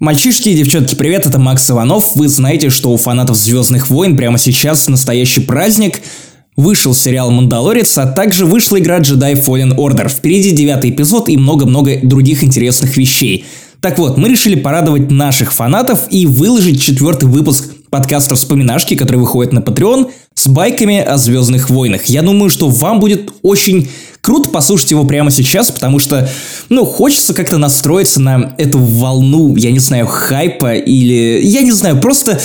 Мальчишки и девчонки, привет, это Макс Иванов. Вы знаете, что у фанатов Звездных войн прямо сейчас настоящий праздник. Вышел сериал «Мандалорец», а также вышла игра Jedi Fallen Order. Впереди девятый эпизод и много-много других интересных вещей. Так вот, мы решили порадовать наших фанатов и выложить четвертый выпуск подкаста «Вспоминашки», который выходит на Patreon, с байками о Звездных войнах. Я думаю, что вам будет очень круто послушать его прямо сейчас, потому что, ну, хочется как-то настроиться на эту волну, я не знаю, хайпа или... Я не знаю, просто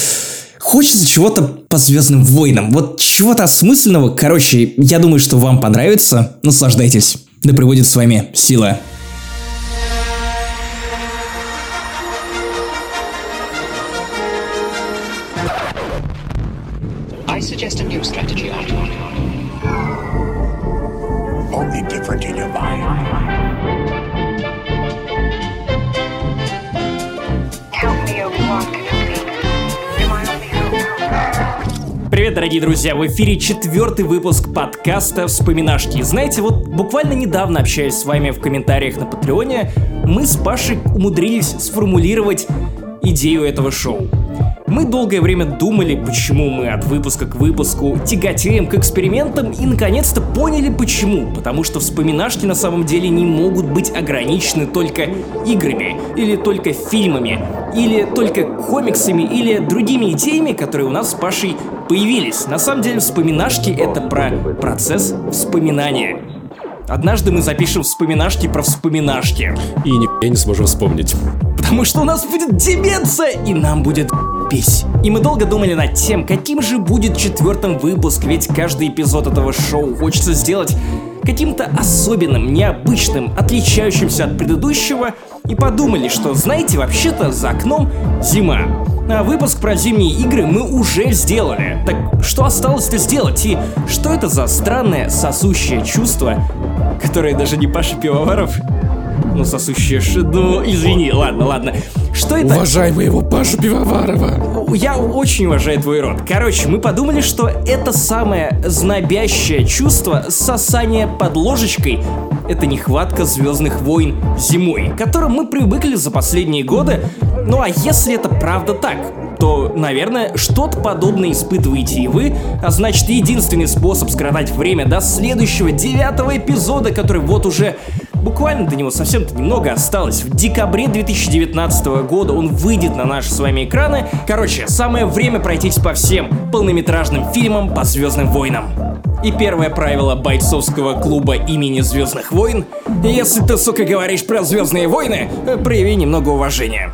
хочется чего-то по Звездным войнам. Вот чего-то осмысленного. Короче, я думаю, что вам понравится. Наслаждайтесь. Да приводит с вами сила. I suggest a new strategy, Artur. Привет, дорогие друзья! В эфире четвертый выпуск подкаста «Вспоминашки». Знаете, вот буквально недавно общаясь с вами в комментариях на Патреоне, мы с Пашей умудрились сформулировать идею этого шоу. Мы долгое время думали, почему мы от выпуска к выпуску тяготеем к экспериментам и наконец-то поняли почему. Потому что вспоминашки на самом деле не могут быть ограничены только играми, или только фильмами, или только комиксами, или другими идеями, которые у нас с Пашей появились. На самом деле вспоминашки это про процесс вспоминания. Однажды мы запишем вспоминашки про вспоминашки. И ни не сможем вспомнить. Потому что у нас будет деменция, и нам будет пись. И мы долго думали над тем, каким же будет четвертым выпуск, ведь каждый эпизод этого шоу хочется сделать каким-то особенным, необычным, отличающимся от предыдущего, и подумали, что, знаете, вообще-то за окном зима. А выпуск про зимние игры мы уже сделали. Так что осталось-то сделать? И что это за странное сосущее чувство, которое даже не Паша Пивоваров ну, сосущее ш... Ну, извини, ладно, ладно. Что это? Уважаемый его Пашу Пивоварова. Я очень уважаю твой род. Короче, мы подумали, что это самое знобящее чувство сосания под ложечкой это нехватка Звездных войн зимой, к которым мы привыкли за последние годы. Ну а если это правда так, то, наверное, что-то подобное испытываете и вы, а значит единственный способ скоротать время до следующего девятого эпизода, который вот уже Буквально до него совсем-то немного осталось. В декабре 2019 года он выйдет на наши с вами экраны. Короче, самое время пройтись по всем полнометражным фильмам по Звездным войнам. И первое правило бойцовского клуба имени Звездных войн — если ты, сука, говоришь про Звездные войны, прояви немного уважения.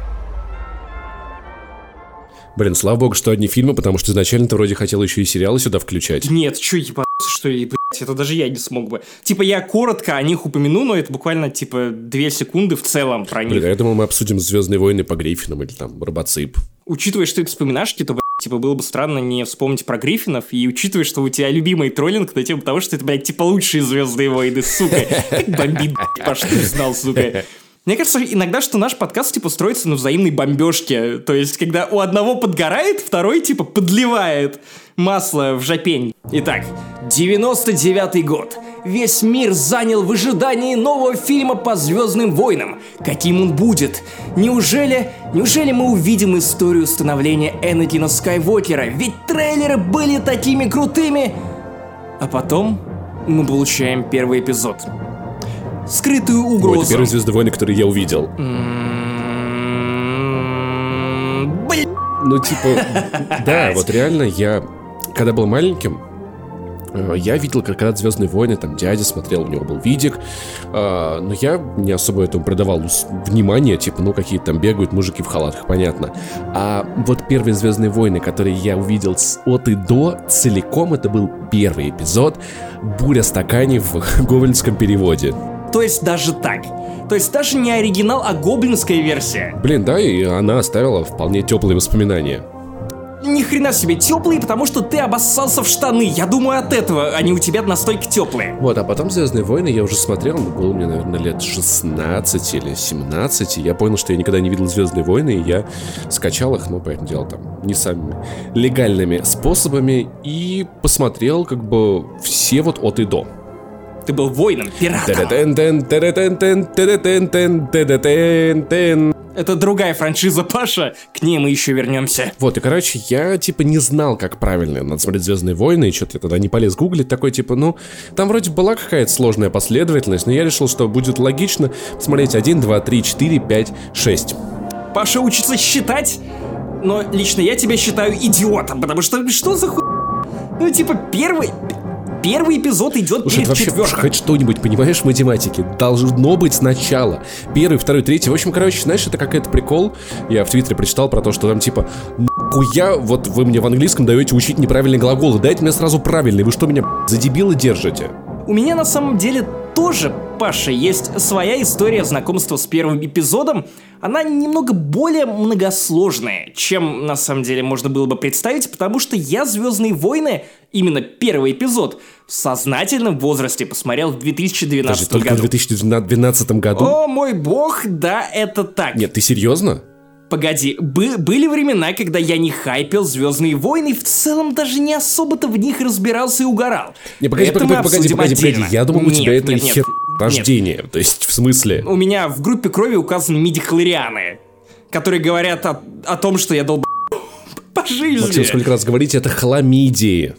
Блин, слава богу, что одни фильмы, потому что изначально ты вроде хотел еще и сериалы сюда включать. Нет, чё, ебаться, что блядь, это даже я не смог бы. Типа, я коротко о них упомяну, но это буквально, типа, две секунды в целом про них. Блин, а я думал, мы обсудим Звездные войны по Гриффинам или там Робоцип. Учитывая, что это вспоминашки, то, блядь, типа, было бы странно не вспомнить про Гриффинов, и учитывая, что у тебя любимый троллинг на тему того, что это, блядь, типа, лучшие Звездные войны, сука. Как бомбит, Паш, ты знал, сука. Мне кажется, иногда, что наш подкаст, типа, строится на взаимной бомбежке. То есть, когда у одного подгорает, второй, типа, подливает масло в жопень. Итак, 99 год. Весь мир занял в ожидании нового фильма по Звездным войнам. Каким он будет? Неужели, неужели мы увидим историю становления Энакина Скайуокера? Ведь трейлеры были такими крутыми. А потом мы получаем первый эпизод. Скрытую угрозу. это первый Звездные войны, который я увидел. М, Блин. Ну, типа, да, вот реально я, когда был маленьким, э, я видел, как когда Звездные войны, там дядя смотрел, у него был видик, э, но я не особо этому придавал внимания, типа, ну какие там бегают мужики в халатах, понятно. А вот первые Звездные войны, которые я увидел с от и до, целиком это был первый эпизод «Буря стаканей» в гоблинском переводе. То есть даже так. То есть даже не оригинал, а гоблинская версия. Блин, да, и она оставила вполне теплые воспоминания. Ни хрена себе теплые, потому что ты обоссался в штаны. Я думаю от этого, они у тебя настолько теплые. Вот, а потом Звездные войны я уже смотрел, ну, было мне, наверное, лет 16 или 17. и я понял, что я никогда не видел Звездные войны, и я скачал их, ну, понятное дело, там, не самыми легальными способами, и посмотрел, как бы, все вот от и до. Ты был воином, пиратом. Это другая франшиза, Паша. К ней мы еще вернемся. Вот, и, короче, я, типа, не знал, как правильно надо смотреть «Звездные войны», и что-то я тогда не полез гуглить, такой, типа, ну, там вроде была какая-то сложная последовательность, но я решил, что будет логично посмотреть 1, 2, 3, 4, 5, 6. Паша учится считать, но лично я тебя считаю идиотом, потому что что за ху... Ну, типа, первый... Первый эпизод идет Слушай, перед вообще четвертым. хоть что-нибудь понимаешь в математике? Должно быть сначала. Первый, второй, третий. В общем, короче, знаешь, это какой-то прикол. Я в Твиттере прочитал про то, что там типа Нахуя, вот вы мне в английском даете учить неправильные глаголы, дайте мне сразу правильные, вы что меня за дебила держите? У меня на самом деле тоже, Паша, есть своя история знакомства с первым эпизодом. Она немного более многосложная, чем на самом деле можно было бы представить, потому что я «Звездные войны», именно первый эпизод, в сознательном возрасте посмотрел в Даже 2012 только в году. 2012 году? О мой бог, да, это так. Нет, ты серьезно? Погоди, бы- были времена, когда я не хайпил Звездные войны и в целом даже не особо-то в них разбирался и угорал. Не, погоди, Это погоди, погоди, погоди, погоди. отдельно. Я думал, у тебя Нет, это нет, нет, хер нет. рождение. То есть, в смысле? У меня в группе крови указаны мидихлорианы, которые говорят о, о том, что я долб... по жизни. Максим, сколько раз говорите, это хламидии.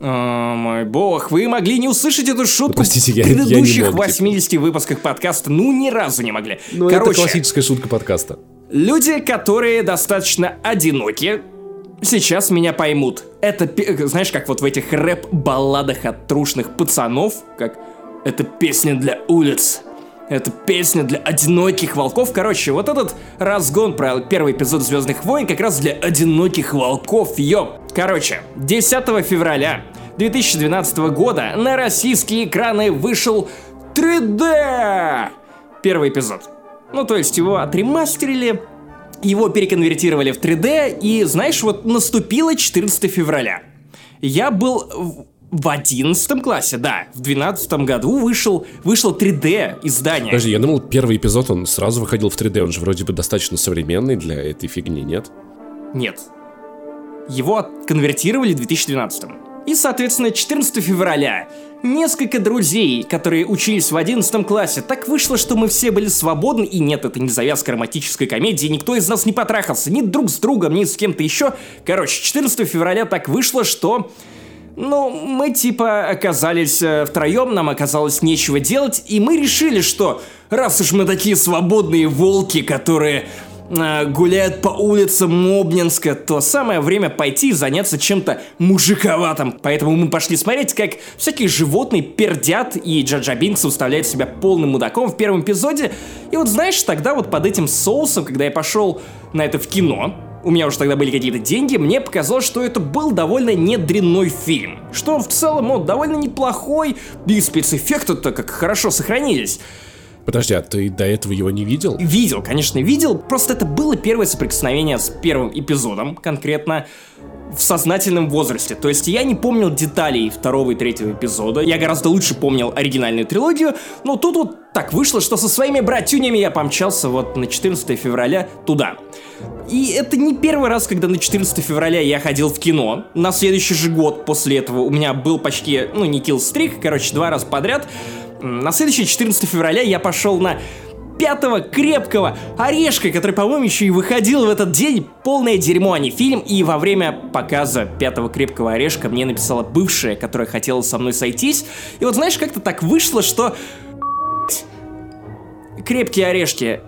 О, мой бог, вы могли не услышать эту шутку простите, я- в я не предыдущих мог, типа. 80 выпусках подкаста, ну ни разу не могли. Ну, это Короче, классическая шутка подкаста. Люди, которые достаточно одиноки, сейчас меня поймут. Это, знаешь, как вот в этих рэп-балладах от трушных пацанов, как «Это песня для улиц», это песня для одиноких волков. Короче, вот этот разгон про первый эпизод Звездных войн как раз для одиноких волков, ёп. Короче, 10 февраля 2012 года на российские экраны вышел 3D! Первый эпизод. Ну, то есть его отремастерили, его переконвертировали в 3D, и, знаешь, вот наступило 14 февраля. Я был в- в 11 классе, да, в 12 году вышел, вышел 3D издание. Подожди, я думал, первый эпизод, он сразу выходил в 3D, он же вроде бы достаточно современный для этой фигни, нет? Нет. Его конвертировали в 2012. И, соответственно, 14 февраля несколько друзей, которые учились в 11 классе, так вышло, что мы все были свободны, и нет, это не завязка романтической комедии, никто из нас не потрахался, ни друг с другом, ни с кем-то еще. Короче, 14 февраля так вышло, что... Ну, мы типа оказались э, втроем, нам оказалось нечего делать, и мы решили, что раз уж мы такие свободные волки, которые гуляют по улицам Обнинска, то самое время пойти заняться чем-то мужиковатым. Поэтому мы пошли смотреть, как всякие животные пердят, и Джаджа Бинкс выставляет себя полным мудаком в первом эпизоде. И вот знаешь, тогда вот под этим соусом, когда я пошел на это в кино, у меня уже тогда были какие-то деньги, мне показалось, что это был довольно недрянной фильм. Что в целом он довольно неплохой, и спецэффекты-то как хорошо сохранились. Подожди, а ты до этого его не видел? Видел, конечно, видел, просто это было первое соприкосновение с первым эпизодом, конкретно в сознательном возрасте. То есть я не помнил деталей второго и третьего эпизода, я гораздо лучше помнил оригинальную трилогию, но тут вот так вышло, что со своими братюнями я помчался вот на 14 февраля туда. И это не первый раз, когда на 14 февраля я ходил в кино. На следующий же год после этого у меня был почти, ну, не киллстрик, короче, два раза подряд. На следующий 14 февраля я пошел на пятого крепкого орешка, который, по-моему, еще и выходил в этот день. Полное дерьмо, а не фильм. И во время показа пятого крепкого орешка мне написала бывшая, которая хотела со мной сойтись. И вот знаешь, как-то так вышло, что... Крепкие орешки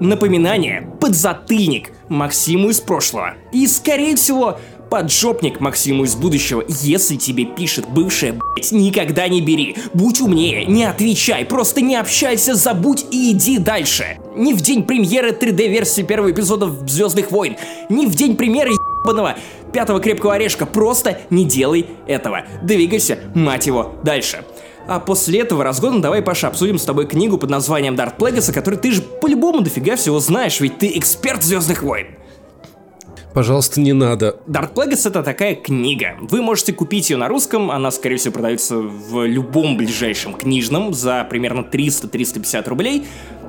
напоминание, подзатыльник Максиму из прошлого. И, скорее всего, поджопник Максиму из будущего. Если тебе пишет бывшая, блять, никогда не бери. Будь умнее, не отвечай, просто не общайся, забудь и иди дальше. Не в день премьеры 3D-версии первого эпизода Звездных войн, не в день премьеры ебаного пятого крепкого орешка. Просто не делай этого. Двигайся, мать его, дальше. А после этого разгона давай, Паша, обсудим с тобой книгу под названием Дарт Плегаса, который ты же по-любому дофига всего знаешь, ведь ты эксперт Звездных войн. Пожалуйста, не надо. Дарт Плегас это такая книга. Вы можете купить ее на русском, она, скорее всего, продается в любом ближайшем книжном за примерно 300-350 рублей.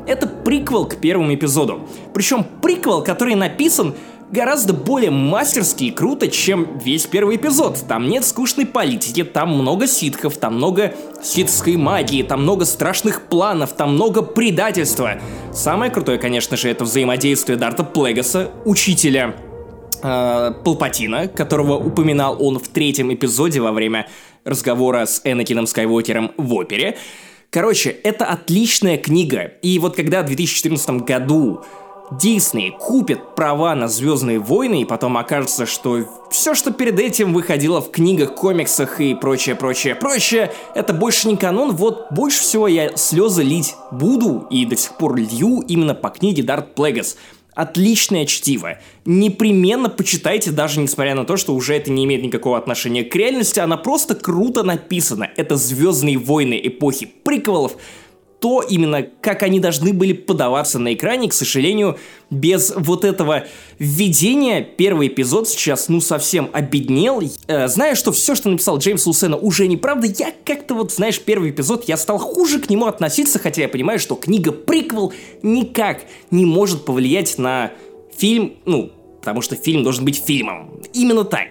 Это приквел к первому эпизоду. Причем приквел, который написан гораздо более мастерски и круто, чем весь первый эпизод. Там нет скучной политики, там много ситхов, там много ситской магии, там много страшных планов, там много предательства. Самое крутое, конечно же, это взаимодействие Дарта Плегаса, учителя Палпатина, которого упоминал он в третьем эпизоде во время разговора с Энакином Скайуокером в опере. Короче, это отличная книга. И вот когда в 2014 году Дисней купит права на Звездные войны, и потом окажется, что все, что перед этим выходило в книгах, комиксах и прочее, прочее, прочее, это больше не канон, вот больше всего я слезы лить буду и до сих пор лью именно по книге Дарт Плегас. Отличное чтиво. Непременно почитайте, даже несмотря на то, что уже это не имеет никакого отношения к реальности, она просто круто написана. Это Звездные войны эпохи приквелов, то именно, как они должны были подаваться на экране, к сожалению, без вот этого введения первый эпизод сейчас, ну, совсем обеднел. Э, зная, что все, что написал Джеймс Лусена, уже неправда, я как-то вот, знаешь, первый эпизод, я стал хуже к нему относиться, хотя я понимаю, что книга приквел никак не может повлиять на фильм, ну, потому что фильм должен быть фильмом. Именно так.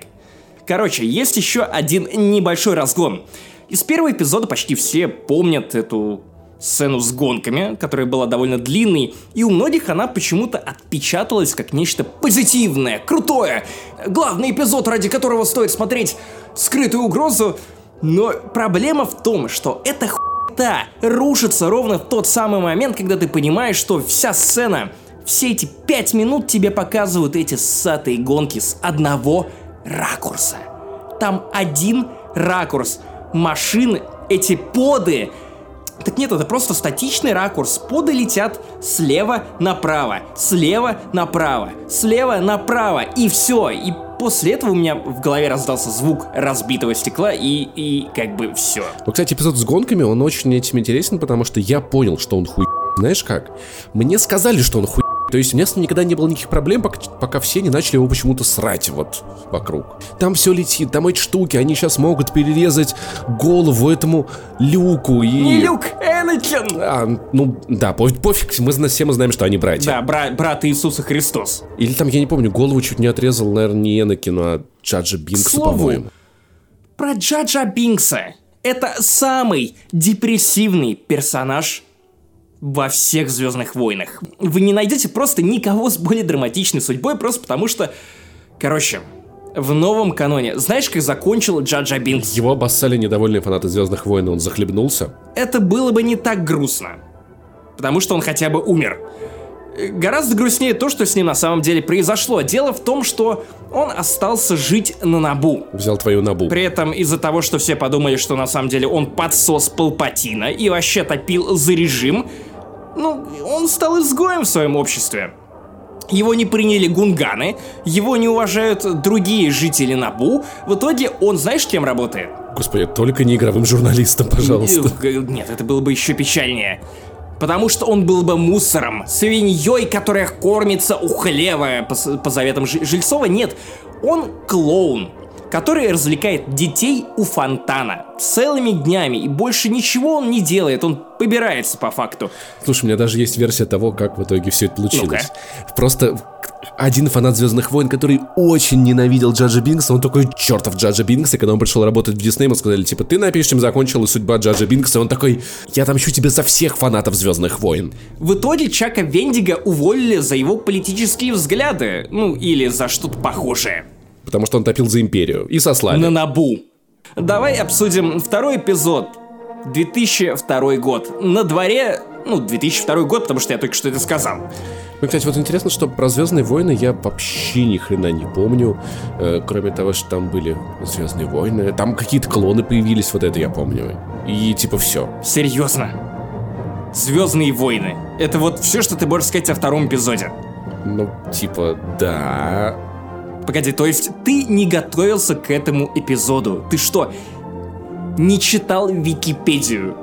Короче, есть еще один небольшой разгон. Из первого эпизода почти все помнят эту сцену с гонками, которая была довольно длинной, и у многих она почему-то отпечаталась как нечто позитивное, крутое, главный эпизод, ради которого стоит смотреть скрытую угрозу. Но проблема в том, что эта хуйта рушится ровно в тот самый момент, когда ты понимаешь, что вся сцена, все эти пять минут тебе показывают эти ссатые гонки с одного ракурса. Там один ракурс. Машины, эти поды, так нет, это просто статичный ракурс. Поды летят слева направо, слева направо, слева направо, и все. И после этого у меня в голове раздался звук разбитого стекла, и, и как бы все. Ну, кстати, эпизод с гонками, он очень этим интересен, потому что я понял, что он хуй... Знаешь как? Мне сказали, что он хуй то есть у меня с ним никогда не было никаких проблем, пока, пока все не начали его почему-то срать вот вокруг. Там все летит, там эти штуки, они сейчас могут перерезать голову этому Люку и... Не Люк, Энакин! А, ну, да, пофиг, пофиг, мы все мы знаем, что они братья. Да, бра брат Иисуса Христос. Или там, я не помню, голову чуть не отрезал, наверное, не Энакину, а Джаджа Бинксу, по-моему. Про Джаджа Бинкса. Это самый депрессивный персонаж во всех Звездных войнах. Вы не найдете просто никого с более драматичной судьбой, просто потому что... Короче, в новом каноне. Знаешь, как закончил Джаджа Бинкс? Его обоссали недовольные фанаты Звездных войн, и он захлебнулся. Это было бы не так грустно. Потому что он хотя бы умер. Гораздо грустнее то, что с ним на самом деле произошло. Дело в том, что он остался жить на Набу. Взял твою Набу. При этом из-за того, что все подумали, что на самом деле он подсос Палпатина и вообще топил за режим, ну, он стал изгоем в своем обществе. Его не приняли гунганы, его не уважают другие жители Набу. В итоге он, знаешь, кем работает? Господи, только не игровым журналистом, пожалуйста. Нет, это было бы еще печальнее. Потому что он был бы мусором, свиньей, которая кормится у хлева по, по заветам Жильцова. Нет, он клоун который развлекает детей у фонтана целыми днями, и больше ничего он не делает, он побирается по факту. Слушай, у меня даже есть версия того, как в итоге все это получилось. ну Просто один фанат Звездных войн, который очень ненавидел Джаджа Бинкса, он такой чертов Джаджа Бинкса, и когда он пришел работать в Дисней, ему сказали, типа, ты напишешь, чем закончилась судьба Джаджа Бинкса, и он такой, я отомщу тебе за всех фанатов Звездных войн. В итоге Чака Вендига уволили за его политические взгляды, ну или за что-то похожее потому что он топил за империю. И сослали. На Набу. Давай обсудим второй эпизод. 2002 год. На дворе, ну, 2002 год, потому что я только что это сказал. Ну, кстати, вот интересно, что про Звездные войны я вообще ни хрена не помню. Э, кроме того, что там были Звездные войны. Там какие-то клоны появились, вот это я помню. И типа все. Серьезно? Звездные войны. Это вот все, что ты можешь сказать о втором эпизоде. Ну, типа, да. Погоди, то есть ты не готовился к этому эпизоду? Ты что, не читал Википедию?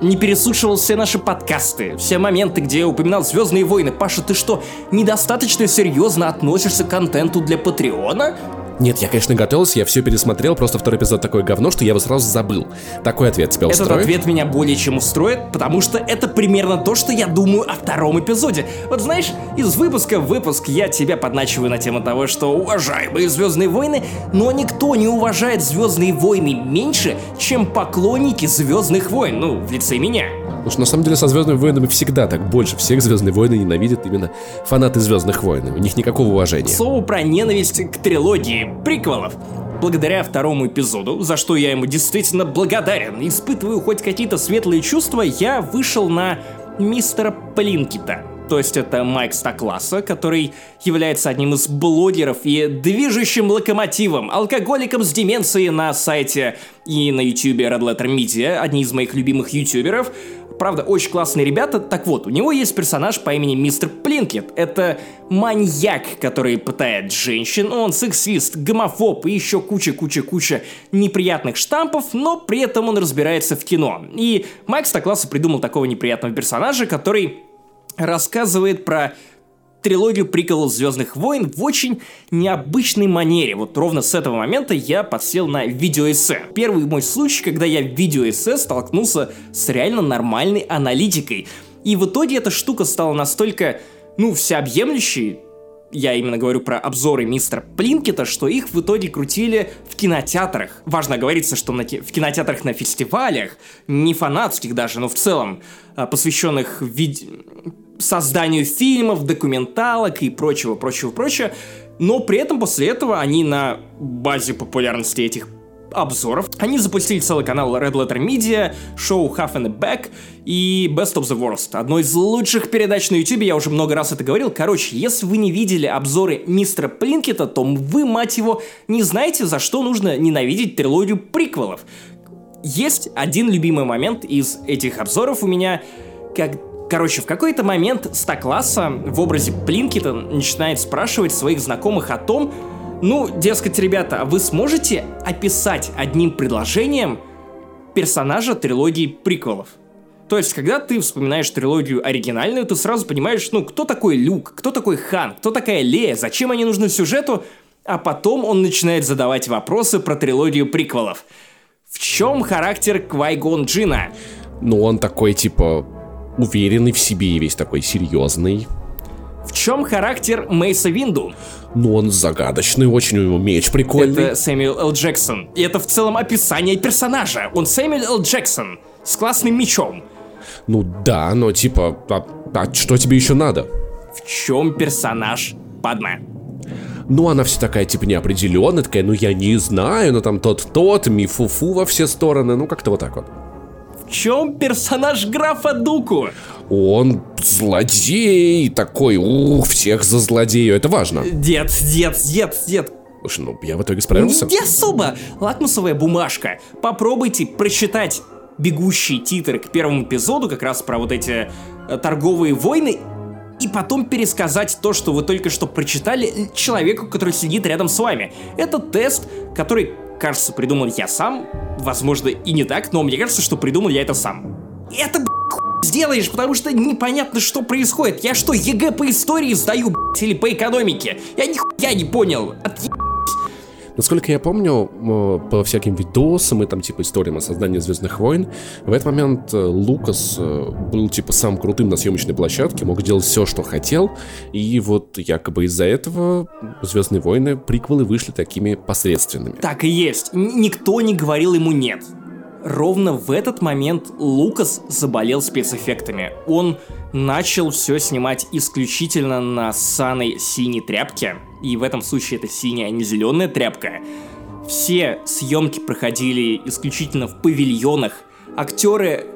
Не переслушивал все наши подкасты, все моменты, где я упоминал Звездные войны. Паша, ты что, недостаточно серьезно относишься к контенту для Патреона? Нет, я, конечно, готовился, я все пересмотрел, просто второй эпизод такое говно, что я его сразу забыл. Такой ответ тебя Этот устроит? ответ меня более чем устроит, потому что это примерно то, что я думаю о втором эпизоде. Вот знаешь, из выпуска в выпуск я тебя подначиваю на тему того, что уважаемые Звездные войны, но никто не уважает Звездные войны меньше, чем поклонники Звездных войн, ну, в лице меня. Потому что на самом деле со Звездными войнами всегда так больше всех Звездные войны ненавидят именно фанаты Звездных войн. У них никакого К уважения. слову про ненависть к трилогии приквелов. Благодаря второму эпизоду, за что я ему действительно благодарен, испытываю хоть какие-то светлые чувства, я вышел на мистера Плинкита. То есть это Майк Стакласса, который является одним из блогеров и движущим локомотивом, алкоголиком с деменцией на сайте и на ютубе Red Letter Media, одни из моих любимых ютуберов. Правда, очень классные ребята. Так вот, у него есть персонаж по имени Мистер Плинкет. Это маньяк, который пытает женщин, он сексист, гомофоб и еще куча-куча-куча неприятных штампов, но при этом он разбирается в кино. И Майк Стокласса придумал такого неприятного персонажа, который рассказывает про трилогию приколов Звездных войн в очень необычной манере. Вот ровно с этого момента я подсел на видеоэссе. Первый мой случай, когда я в видеоэссе столкнулся с реально нормальной аналитикой. И в итоге эта штука стала настолько, ну, всеобъемлющей, я именно говорю про обзоры мистера Плинкета, что их в итоге крутили в кинотеатрах. Важно говорится, что на в кинотеатрах на фестивалях, не фанатских даже, но в целом, а, посвященных вид- созданию фильмов, документалок и прочего, прочего, прочего. Но при этом после этого они на базе популярности этих обзоров. Они запустили целый канал Red Letter Media, шоу Half and Back и Best of the Worst. Одно из лучших передач на YouTube, я уже много раз это говорил. Короче, если вы не видели обзоры мистера Плинкета, то вы, мать его, не знаете, за что нужно ненавидеть трилогию приквелов. Есть один любимый момент из этих обзоров у меня, как Короче, в какой-то момент Стакласса в образе Плинкета начинает спрашивать своих знакомых о том, ну, дескать, ребята, а вы сможете описать одним предложением персонажа трилогии приквелов? То есть, когда ты вспоминаешь трилогию оригинальную, ты сразу понимаешь, ну, кто такой Люк, кто такой Хан, кто такая Лея, зачем они нужны сюжету, а потом он начинает задавать вопросы про трилогию приквелов. В чем характер Квайгон Джина? Ну, он такой, типа, уверенный в себе и весь такой серьезный. В чем характер Мейса Винду? Ну, он загадочный, очень у него меч прикольный. Это Сэмюэл Л. Джексон. И это в целом описание персонажа. Он Сэмюэл Л. Джексон с классным мечом. Ну да, но типа, а, а что тебе еще надо? В чем персонаж Падме? Ну, она вся такая, типа, неопределенная, такая, ну, я не знаю, ну, там, тот-тот, ми-фу-фу во все стороны, ну, как-то вот так вот. Чем персонаж графа Дуку? Он злодей такой, ух, всех за злодею, это важно. Дед, дед, дед, дед. Слушай, ну, я в итоге справился. Не особо. Лакмусовая бумажка. Попробуйте прочитать бегущие титры к первому эпизоду, как раз про вот эти э, торговые войны, и потом пересказать то, что вы только что прочитали человеку, который сидит рядом с вами. Это тест, который, кажется, придумал я сам. Возможно, и не так, но мне кажется, что придумал я это сам. И это, хуй сделаешь, потому что непонятно, что происходит. Я что, ЕГЭ по истории сдаю, б***ь, или по экономике? Я нихуя не понял. Отъеб... Насколько я помню, э, по всяким видосам и там типа историям о создании Звездных войн, в этот момент э, Лукас э, был типа самым крутым на съемочной площадке, мог делать все, что хотел, и вот якобы из-за этого Звездные войны приквелы вышли такими посредственными. Так и есть. Н- никто не говорил ему нет. Ровно в этот момент Лукас заболел спецэффектами. Он начал все снимать исключительно на ссаной синей тряпке. И в этом случае это синяя, а не зеленая тряпка. Все съемки проходили исключительно в павильонах. Актеры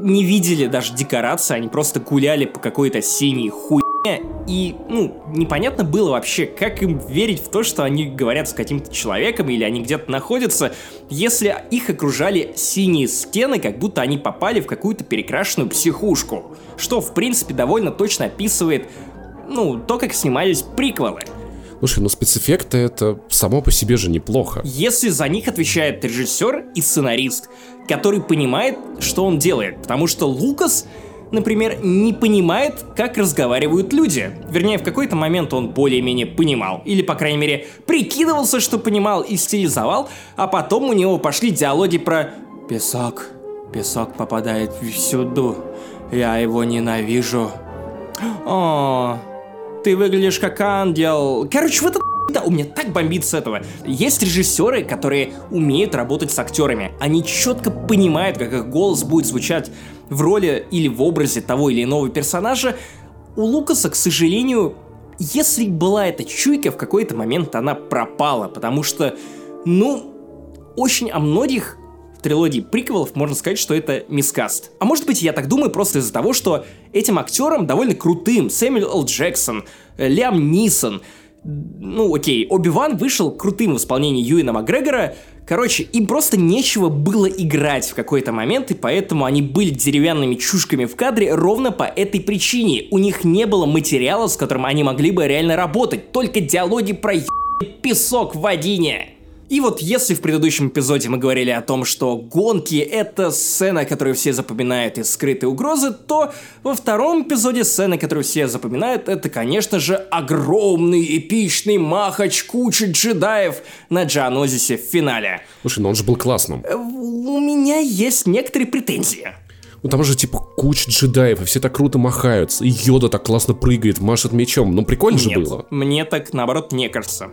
не видели даже декорации, они просто гуляли по какой-то синей хуйне. И, ну, непонятно было вообще, как им верить в то, что они говорят с каким-то человеком или они где-то находятся, если их окружали синие стены, как будто они попали в какую-то перекрашенную психушку. Что, в принципе, довольно точно описывает, ну, то, как снимались приквелы. Слушай, ну спецэффекты это само по себе же неплохо. Если за них отвечает режиссер и сценарист, который понимает, что он делает. Потому что Лукас например, не понимает, как разговаривают люди. Вернее, в какой-то момент он более-менее понимал. Или, по крайней мере, прикидывался, что понимал и стилизовал, а потом у него пошли диалоги про «Песок, песок попадает всюду, я его ненавижу». О, ты выглядишь как ангел. Короче, в этот да, у меня так бомбит с этого. Есть режиссеры, которые умеют работать с актерами. Они четко понимают, как их голос будет звучать в роли или в образе того или иного персонажа. У Лукаса, к сожалению, если была эта чуйка, в какой-то момент она пропала, потому что, ну, очень о многих трилогии приквелов можно сказать, что это мискаст. А может быть, я так думаю просто из-за того, что этим актерам довольно крутым Сэмюэл Л. Джексон, э, Лиам Нисон, ну окей, Оби-Ван вышел крутым в исполнении Юина Макгрегора, короче, им просто нечего было играть в какой-то момент, и поэтому они были деревянными чушками в кадре ровно по этой причине. У них не было материала, с которым они могли бы реально работать, только диалоги про песок в водине. И вот если в предыдущем эпизоде мы говорили о том, что гонки — это сцена, которую все запоминают из скрытой угрозы, то во втором эпизоде сцена, которую все запоминают, это, конечно же, огромный эпичный махач кучи джедаев на Джанозисе в финале. Слушай, ну он же был классным. Э, У меня есть некоторые претензии. Ну там же типа куча джедаев, и все так круто махаются. И Йода так классно прыгает, машет мечом. Ну прикольно же Нет, было. мне так, наоборот, не кажется.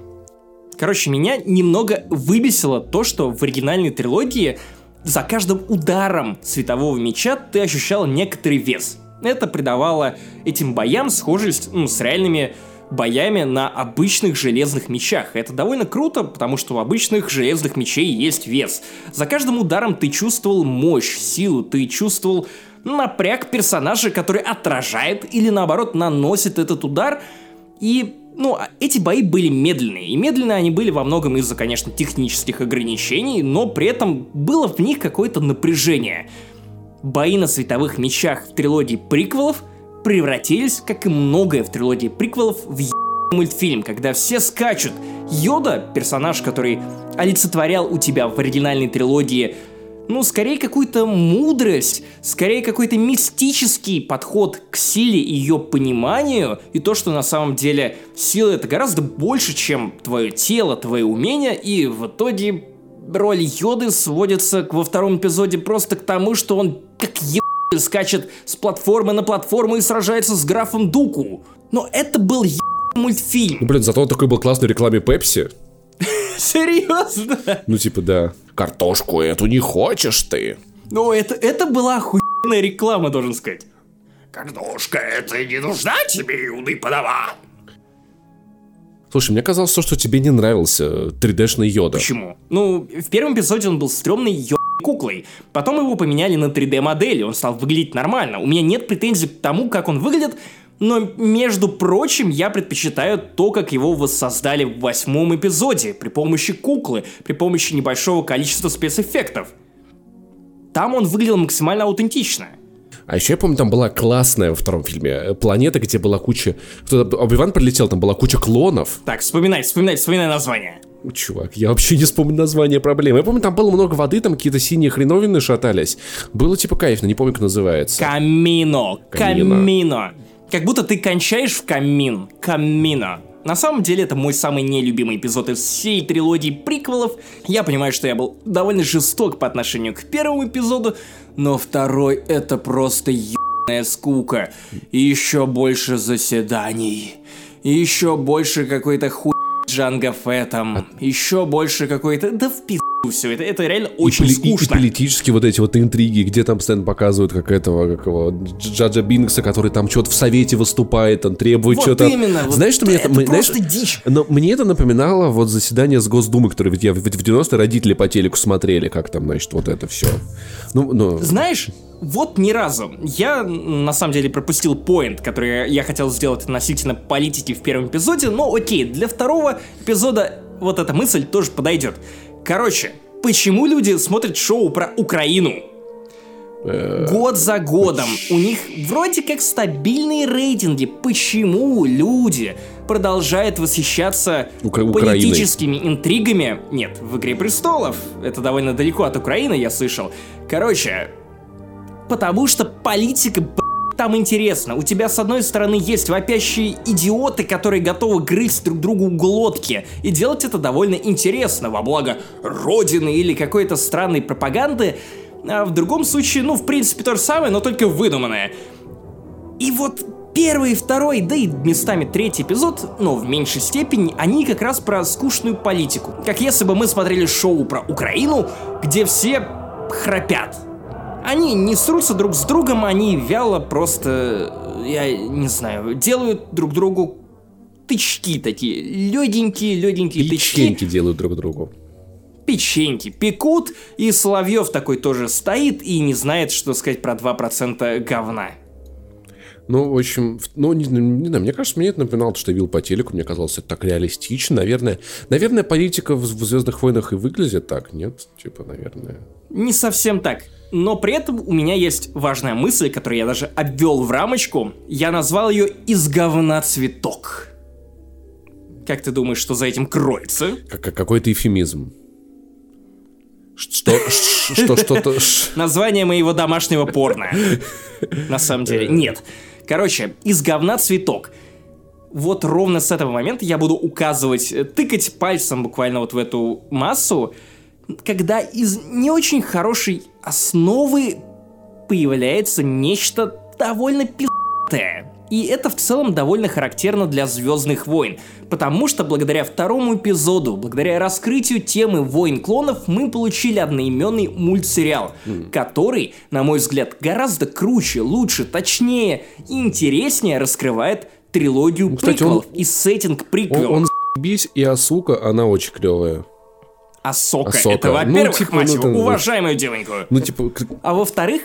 Короче, меня немного выбесило то, что в оригинальной трилогии за каждым ударом светового меча ты ощущал некоторый вес. Это придавало этим боям схожесть ну, с реальными боями на обычных железных мечах. Это довольно круто, потому что у обычных железных мечей есть вес. За каждым ударом ты чувствовал мощь, силу, ты чувствовал напряг персонажа, который отражает или наоборот наносит этот удар. И ну, а эти бои были медленные, и медленные они были во многом из-за, конечно, технических ограничений, но при этом было в них какое-то напряжение. Бои на световых мечах в трилогии приквелов превратились, как и многое в трилогии приквелов, в ебаный мультфильм, когда все скачут. Йода, персонаж, который олицетворял у тебя в оригинальной трилогии ну, скорее какую-то мудрость, скорее какой-то мистический подход к силе и ее пониманию, и то, что на самом деле сила это гораздо больше, чем твое тело, твои умения, и в итоге роль Йоды сводится во втором эпизоде просто к тому, что он как ебаный скачет с платформы на платформу и сражается с графом Дуку. Но это был ебаный мультфильм. Ну блин, зато он такой был классный в рекламе Пепси. Серьезно? Ну типа да. Картошку эту не хочешь ты? Ну, это, это была охуенная реклама, должен сказать. Картошка, это не нужна тебе, юный подаван. Слушай, мне казалось, что тебе не нравился 3D-шный Йода. Почему? Ну, в первом эпизоде он был стрёмной ё куклой. Потом его поменяли на 3D-модели, он стал выглядеть нормально. У меня нет претензий к тому, как он выглядит, но, между прочим, я предпочитаю то, как его воссоздали в восьмом эпизоде, при помощи куклы, при помощи небольшого количества спецэффектов. Там он выглядел максимально аутентично. А еще я помню, там была классная во втором фильме э, планета, где была куча... Кто-то- Оби-Ван прилетел, там была куча клонов. Так, вспоминай, вспоминай, вспоминай название. Чувак, я вообще не вспомню название проблемы. Я помню, там было много воды, там какие-то синие хреновины шатались. Было типа кайфно, не помню, как называется. Камино. Камино. Камино. Как будто ты кончаешь в камин. Камино. На самом деле, это мой самый нелюбимый эпизод из всей трилогии приквелов. Я понимаю, что я был довольно жесток по отношению к первому эпизоду, но второй — это просто ебаная скука. И еще больше заседаний. И еще больше какой-то хуй Джанго Феттом. Еще больше какой-то... Да в пизду все это. Это реально очень и, поли- и- и скучно. политические вот эти вот интриги, где там постоянно показывают как этого, как его, Дж- Джаджа Бинкса, который там что-то в совете выступает, там требует Вот что-то. именно, знаешь, что мне это м- просто знаешь, дичь. Но мне это напоминало вот заседание с Госдумы, которые в, в 90-е родители по телеку смотрели, как там, значит, вот это все. Ну, ну, Знаешь, вот ни разу. Я, на самом деле, пропустил поинт, который я хотел сделать относительно политики в первом эпизоде, но окей, для второго эпизода вот эта мысль тоже подойдет. Короче, почему люди смотрят шоу про Украину? Год за годом. У них вроде как стабильные рейтинги. Почему люди продолжают восхищаться Укра- Украиной. политическими интригами? Нет, в «Игре престолов». Это довольно далеко от Украины, я слышал. Короче, потому что политика, там интересно. У тебя, с одной стороны, есть вопящие идиоты, которые готовы грызть друг другу глотки. И делать это довольно интересно, во благо Родины или какой-то странной пропаганды. А в другом случае, ну, в принципе, то же самое, но только выдуманное. И вот первый, второй, да и местами третий эпизод, но в меньшей степени, они как раз про скучную политику. Как если бы мы смотрели шоу про Украину, где все храпят. Они не срутся друг с другом, они вяло просто, я не знаю, делают друг другу тычки такие, легенькие, легенькие тычки. Печеньки делают друг другу. Печеньки пекут, и Соловьев такой тоже стоит и не знает, что сказать про 2% говна. Ну, в общем, ну, не, не знаю, мне кажется, мне это напоминало, то, что я видел по телеку, мне казалось, это так реалистично, наверное. Наверное, политика в, в «Звездных войнах» и выглядит так, нет? Типа, наверное. Не совсем так. Но при этом у меня есть важная мысль, которую я даже обвел в рамочку. Я назвал ее «Из говна цветок». Как ты думаешь, что за этим кроется? Как, как какой-то эфемизм. Что, что, что-то... Название моего домашнего порно. На самом деле, нет. Короче, из говна цветок. Вот ровно с этого момента я буду указывать, э, тыкать пальцем буквально вот в эту массу, когда из не очень хорошей основы появляется нечто довольно пи***тое. И это в целом довольно характерно для Звездных войн, потому что благодаря второму эпизоду, благодаря раскрытию темы войн клонов, мы получили одноименный мультсериал, который, на мой взгляд, гораздо круче, лучше, точнее и интереснее раскрывает трилогию Ну, кстати, он- приквелов и сеттинг Он, приквелов. он бись, и Асука, она очень клевая. Асока, Асока. это Ну, во-первых, типа, мать ну, его, там- уважаемую девоньку. Ну, типа, А во-вторых,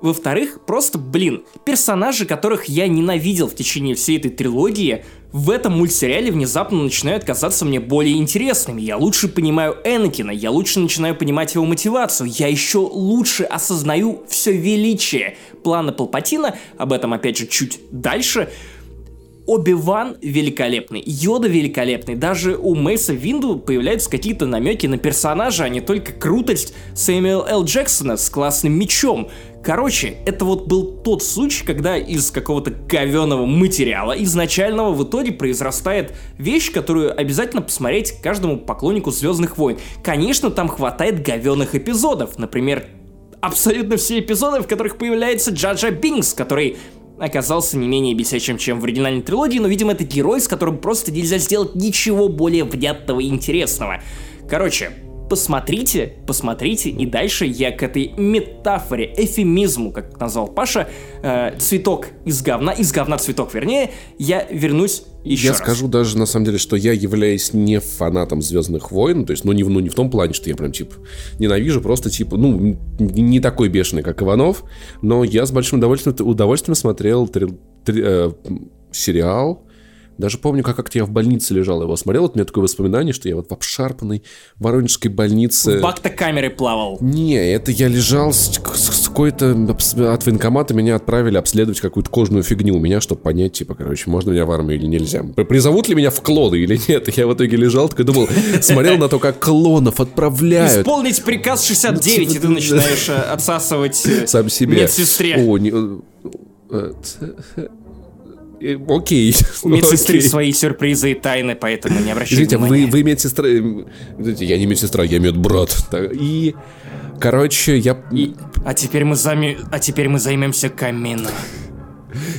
во-вторых, просто, блин, персонажи, которых я ненавидел в течение всей этой трилогии, в этом мультсериале внезапно начинают казаться мне более интересными. Я лучше понимаю Энакина, я лучше начинаю понимать его мотивацию, я еще лучше осознаю все величие плана Палпатина, об этом опять же чуть дальше, Оби-Ван великолепный, Йода великолепный, даже у Мейса Винду появляются какие-то намеки на персонажа, а не только крутость Сэмюэл Л. Джексона с классным мечом. Короче, это вот был тот случай, когда из какого-то говеного материала изначального в итоге произрастает вещь, которую обязательно посмотреть каждому поклоннику Звездных войн. Конечно, там хватает говеных эпизодов, например, абсолютно все эпизоды, в которых появляется Джаджа Бинкс, который оказался не менее бесячим, чем в оригинальной трилогии, но, видимо, это герой, с которым просто нельзя сделать ничего более внятного и интересного. Короче, посмотрите, посмотрите, и дальше я к этой метафоре, эфемизму, как назвал Паша, э, цветок из говна, из говна цветок, вернее, я вернусь еще я раз. скажу даже, на самом деле, что я являюсь не фанатом Звездных войн, то есть, ну не, в- ну, не в том плане, что я прям, типа, ненавижу, просто, типа, ну, не такой бешеный, как Иванов, но я с большим удовольствием, удовольствием смотрел три- три- э, сериал, даже помню, как как-то я в больнице лежал, его смотрел, вот у меня такое воспоминание, что я вот в обшарпанной воронежской больнице... В бак-то-камеры плавал. Не, это я лежал с, с- с какой-то от военкомата меня отправили обследовать какую-то кожную фигню у меня, чтобы понять, типа, короче, можно меня в армию или нельзя. Призовут ли меня в клоны или нет? Я в итоге лежал, такой думал, смотрел на то, как клонов отправляют. Исполнить приказ 69, и ты начинаешь э, отсасывать э, Сам себе. медсестре. О, не- э, Окей. У медсестры окей. свои сюрпризы и тайны, поэтому не обращайте Извините, а вы, внимания. вы медсестра... э, Я не медсестра, я медбрат. И, короче, я... И- а теперь мы зами... а теперь мы займемся камином.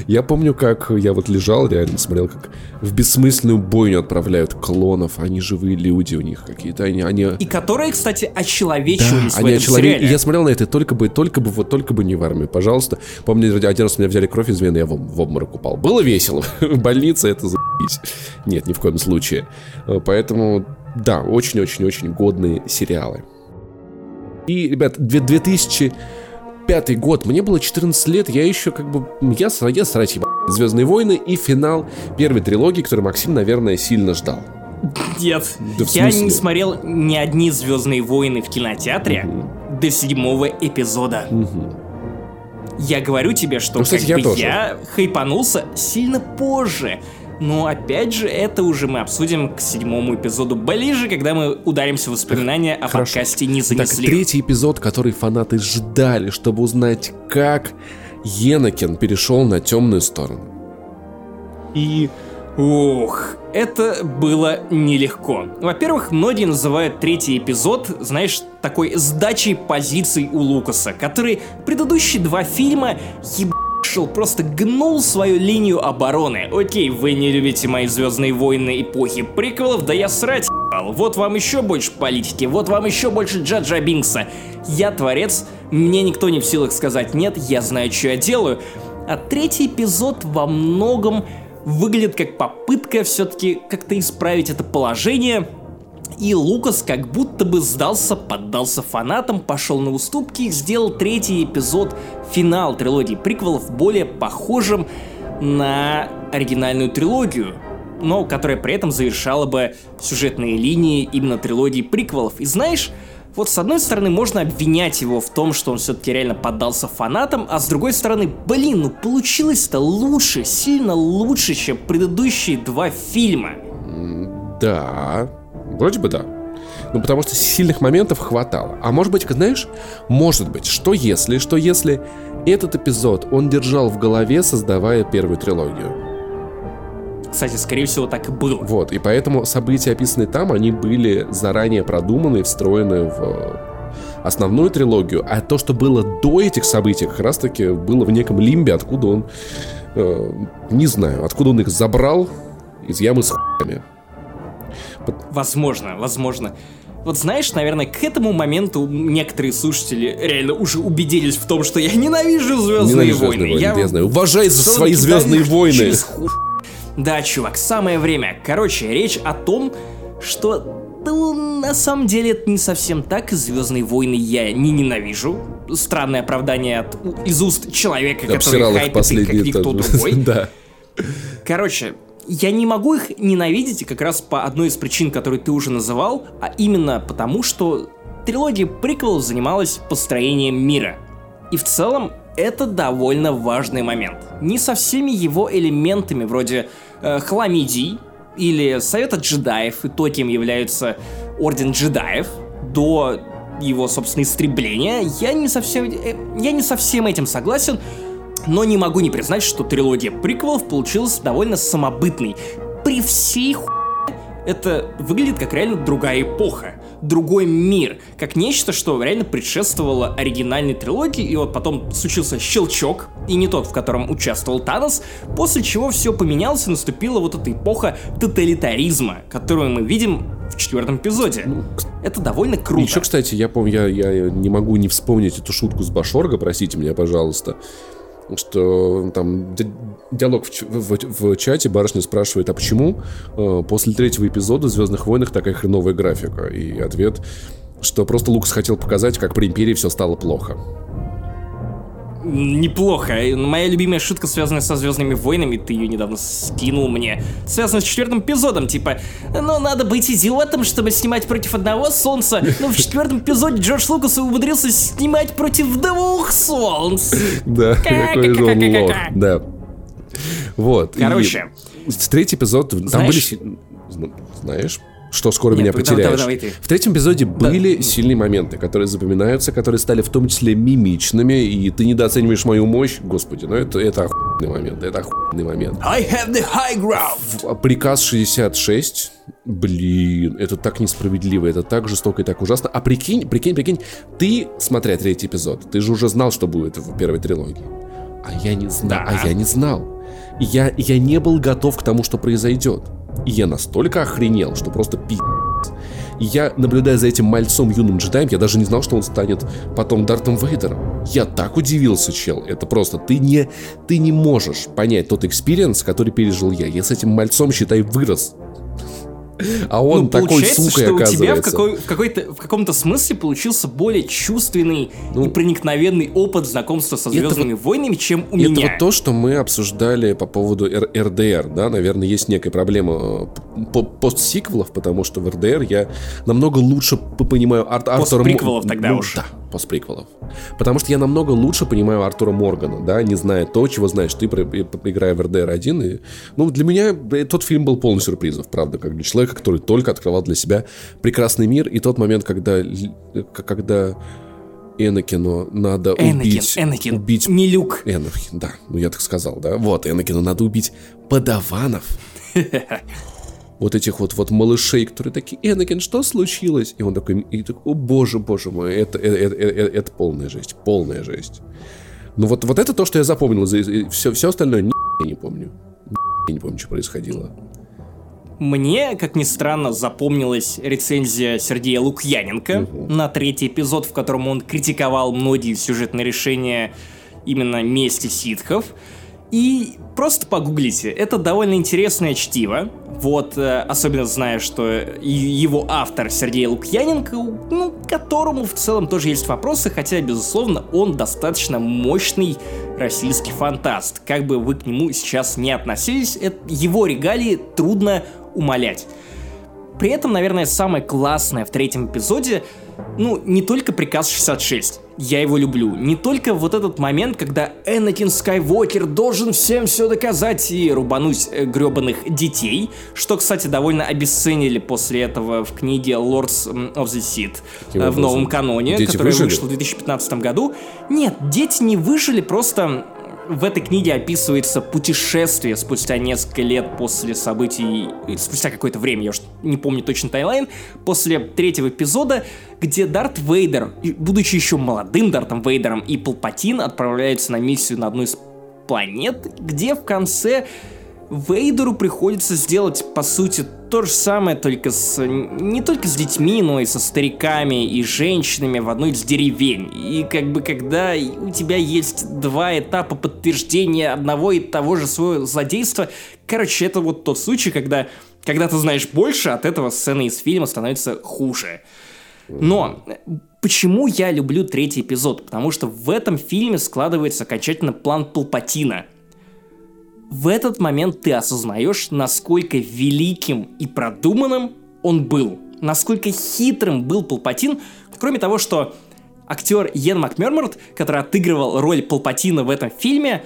Я помню, как я вот лежал, реально смотрел, как в бессмысленную бойню отправляют клонов. Они живые люди у них какие-то. Они, они... И которые, кстати, очеловечивались да, в они этом очелове... сериале. Я смотрел на это только бы, только бы, вот только бы не в армии, пожалуйста. Помню, один раз меня взяли кровь из вены, я в, в обморок упал. Было весело. Больница это за***ись. Нет, ни в коем случае. Э, поэтому, да, очень-очень-очень годные сериалы. И, ребят, 2000 пятый год, мне было 14 лет, я еще как бы... Я, я срать ебал. «Звездные войны» и финал первой трилогии, который Максим, наверное, сильно ждал. Нет, да я не смотрел ни одни «Звездные войны» в кинотеатре угу. до седьмого эпизода. Угу. Я говорю тебе, что ну, кстати, я, тоже. я хайпанулся сильно позже. Но опять же, это уже мы обсудим к седьмому эпизоду ближе, когда мы ударимся в воспоминания о Хорошо. подкасте «Не Так, занесли». третий эпизод, который фанаты ждали, чтобы узнать, как Енакин перешел на темную сторону. И... Ух, это было нелегко. Во-первых, многие называют третий эпизод, знаешь, такой сдачей позиций у Лукаса, который предыдущие два фильма ебашил, просто гнул свою линию обороны. Окей, вы не любите мои Звездные войны эпохи приквелов, да я срать ебал. Вот вам еще больше политики, вот вам еще больше Джаджа Бинкса. Я творец, мне никто не в силах сказать нет, я знаю, что я делаю. А третий эпизод во многом выглядит как попытка все-таки как-то исправить это положение. И Лукас как будто бы сдался, поддался фанатам, пошел на уступки и сделал третий эпизод, финал трилогии приквелов, более похожим на оригинальную трилогию, но которая при этом завершала бы сюжетные линии именно трилогии приквелов. И знаешь, вот с одной стороны можно обвинять его в том, что он все-таки реально поддался фанатам, а с другой стороны, блин, ну получилось-то лучше, сильно лучше, чем предыдущие два фильма. Да, вроде бы да. Ну, потому что сильных моментов хватало. А может быть, знаешь, может быть, что если, что если этот эпизод он держал в голове, создавая первую трилогию. Кстати, скорее всего, так и было. Вот, и поэтому события, описанные там, они были заранее продуманы, встроены в э, основную трилогию, а то, что было до этих событий, как раз-таки было в неком лимбе, откуда он, э, не знаю, откуда он их забрал из ямы с хуями. Возможно, возможно. Вот знаешь, наверное, к этому моменту некоторые слушатели реально уже убедились в том, что я ненавижу Звездные Ненавижу войны. «Звездные я я знаю. Уважай за свои Звездные войны. Да, чувак, самое время. Короче, речь о том, что ну, на самом деле это не совсем так. Звездные войны я не ненавижу. Странное оправдание от, из уст человека, который Обсирал их хайпит как никто другой. Да. Короче, я не могу их ненавидеть как раз по одной из причин, которую ты уже называл, а именно потому, что трилогия приквелов занималась построением мира. И в целом это довольно важный момент. Не со всеми его элементами, вроде э, хламидий или Совета джедаев, и то, кем является Орден джедаев, до его, собственно, истребления, я не совсем, э, я не совсем этим согласен, но не могу не признать, что трилогия приквелов получилась довольно самобытной. При всей ху... это выглядит как реально другая эпоха, другой мир, как нечто, что реально предшествовало оригинальной трилогии, и вот потом случился щелчок, и не тот, в котором участвовал Танос, после чего все поменялось и наступила вот эта эпоха тоталитаризма, которую мы видим в четвертом эпизоде. Это довольно круто. Еще, кстати, я помню, я, я не могу не вспомнить эту шутку с Башорга, простите меня, пожалуйста. Что там ди- диалог в, в- в чате барышня спрашивает, а почему э, после третьего эпизода в Звездных войнах такая хреновая графика? И ответ, что просто Лукас хотел показать, как при Империи все стало плохо. Неплохо. Моя любимая шутка, связанная со Звездными войнами, ты ее недавно скинул мне, связана с четвертым эпизодом, типа, ну надо быть идиотом, чтобы снимать против одного солнца, но в четвертом эпизоде Джордж Лукас умудрился снимать против двух солнц. Да, какой же он лох. Да. Вот. Короче. Третий эпизод, там были... Знаешь? Что скоро Нет, меня давай, потеряешь. давай, давай ты. В третьем эпизоде были сильные моменты, которые запоминаются, которые стали в том числе мимичными, и ты недооцениваешь мою мощь. Господи, ну это, это охуенный момент, это охуенный момент. I have the high ground. А Приказ 66, блин, это так несправедливо, это так жестоко и так ужасно. А прикинь, прикинь, прикинь, ты, смотря третий эпизод, ты же уже знал, что будет в первой трилогии. А я не знал, Да. а я не знал. Я, я не был готов к тому, что произойдет. И я настолько охренел, что просто пи***. Я, наблюдая за этим мальцом юным джедаем, я даже не знал, что он станет потом Дартом Вейдером. Я так удивился, чел. Это просто, ты не, ты не можешь понять тот experience, который пережил я. Я с этим мальцом, считай, вырос. А он ну, такой сукой что у тебя в, оказывается. какой, в, какой-то, в каком-то смысле получился более чувственный Ну, и проникновенный опыт знакомства со это Звездными войнами, чем у Это меня. вот то, что мы обсуждали по поводу Р- РДР, да, наверное, есть некая проблема э, по- постсиквелов, потому что в РДР я намного лучше понимаю Ар- Артура... Постприквелов тогда ну, уж. Да, постприквелов. Потому что я намного лучше понимаю Артура Моргана, да, не зная то, чего знаешь ты, про- играя в РДР 1. И, ну, для меня э, тот фильм был полный сюрпризов, правда, как для человека, который только открывал для себя прекрасный мир, и тот момент, когда, к- когда Энакину надо Энакин, убить... Энакин, убить не Люк. Энакин, да, ну я так сказал, да. Вот, Энакину надо убить подаванов. Вот этих вот, вот малышей, которые такие, Энакин, что случилось? И он такой, и такой о боже, боже мой, это, это, это, это, это полная жесть, полная жесть. Ну вот, вот это то, что я запомнил, все, все остальное ни я не помню. Я не помню, что происходило. Мне, как ни странно, запомнилась рецензия Сергея Лукьяненко на третий эпизод, в котором он критиковал многие сюжетные решения именно мести ситхов. И просто погуглите, это довольно интересное чтиво. Вот, э, особенно зная, что его автор Сергей Лукьяненко, ну, которому в целом тоже есть вопросы, хотя, безусловно, он достаточно мощный российский фантаст. Как бы вы к нему сейчас не относились, его регалии трудно умолять. При этом, наверное, самое классное в третьем эпизоде, ну, не только приказ 66, я его люблю, не только вот этот момент, когда Энакин Скайуокер должен всем все доказать и рубануть э, гребаных детей, что, кстати, довольно обесценили после этого в книге Lords of the Seed э, в новом каноне, Дети которая выжили? вышла в 2015 году. Нет, дети не выжили, просто в этой книге описывается путешествие спустя несколько лет после событий, спустя какое-то время, я уж не помню точно тайлайн, после третьего эпизода, где Дарт Вейдер, будучи еще молодым Дартом Вейдером, и Палпатин отправляются на миссию на одну из планет, где в конце Вейдеру приходится сделать, по сути, то же самое, только с... не только с детьми, но и со стариками и женщинами в одной из деревень. И как бы когда у тебя есть два этапа подтверждения одного и того же своего злодейства, короче, это вот тот случай, когда, когда ты знаешь больше, от этого сцены из фильма становятся хуже. Но почему я люблю третий эпизод? Потому что в этом фильме складывается окончательно план Палпатина – в этот момент ты осознаешь, насколько великим и продуманным он был. Насколько хитрым был Палпатин. Кроме того, что актер Йен Макмерморт, который отыгрывал роль Палпатина в этом фильме,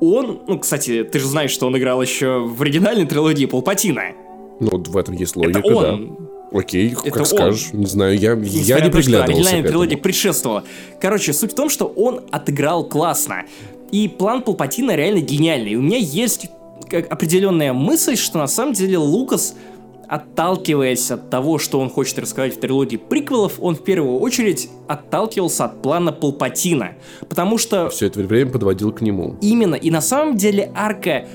он, ну, кстати, ты же знаешь, что он играл еще в оригинальной трилогии Палпатина. Ну, вот в этом есть логика, Это он. да. Окей, Это как он. скажешь. Не знаю, я, я не приглядывался оригинальная трилогия предшествовала. Короче, суть в том, что он отыграл классно. И план Палпатина реально гениальный. И у меня есть как определенная мысль, что на самом деле Лукас, отталкиваясь от того, что он хочет рассказать в трилогии приквелов, он в первую очередь отталкивался от плана Палпатина. Потому что Все это время подводил к нему. Именно. И на самом деле арка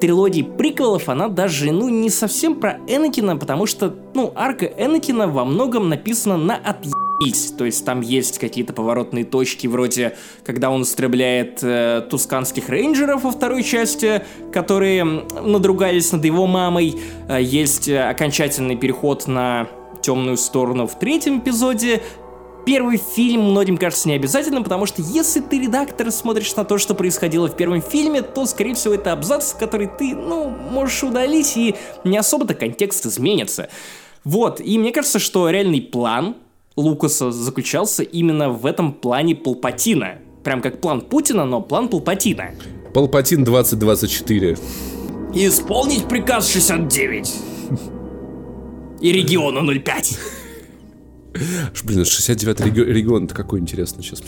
трилогии приквелов, она даже, ну, не совсем про Энакина, потому что, ну, арка Энакина во многом написана на отъебись. То есть там есть какие-то поворотные точки, вроде, когда он истребляет э, тусканских рейнджеров во второй части, которые надругались над его мамой. Э, есть э, окончательный переход на темную сторону в третьем эпизоде. Первый фильм многим кажется необязательным, потому что если ты редактор смотришь на то, что происходило в первом фильме, то, скорее всего, это абзац, который ты, ну, можешь удалить, и не особо-то контекст изменится. Вот, и мне кажется, что реальный план Лукаса заключался именно в этом плане Палпатина. Прям как план Путина, но план Палпатина. Палпатин 2024. Исполнить приказ 69. И региона 05. Ш, Блин, 69-й реги- регион, это какой интересно сейчас.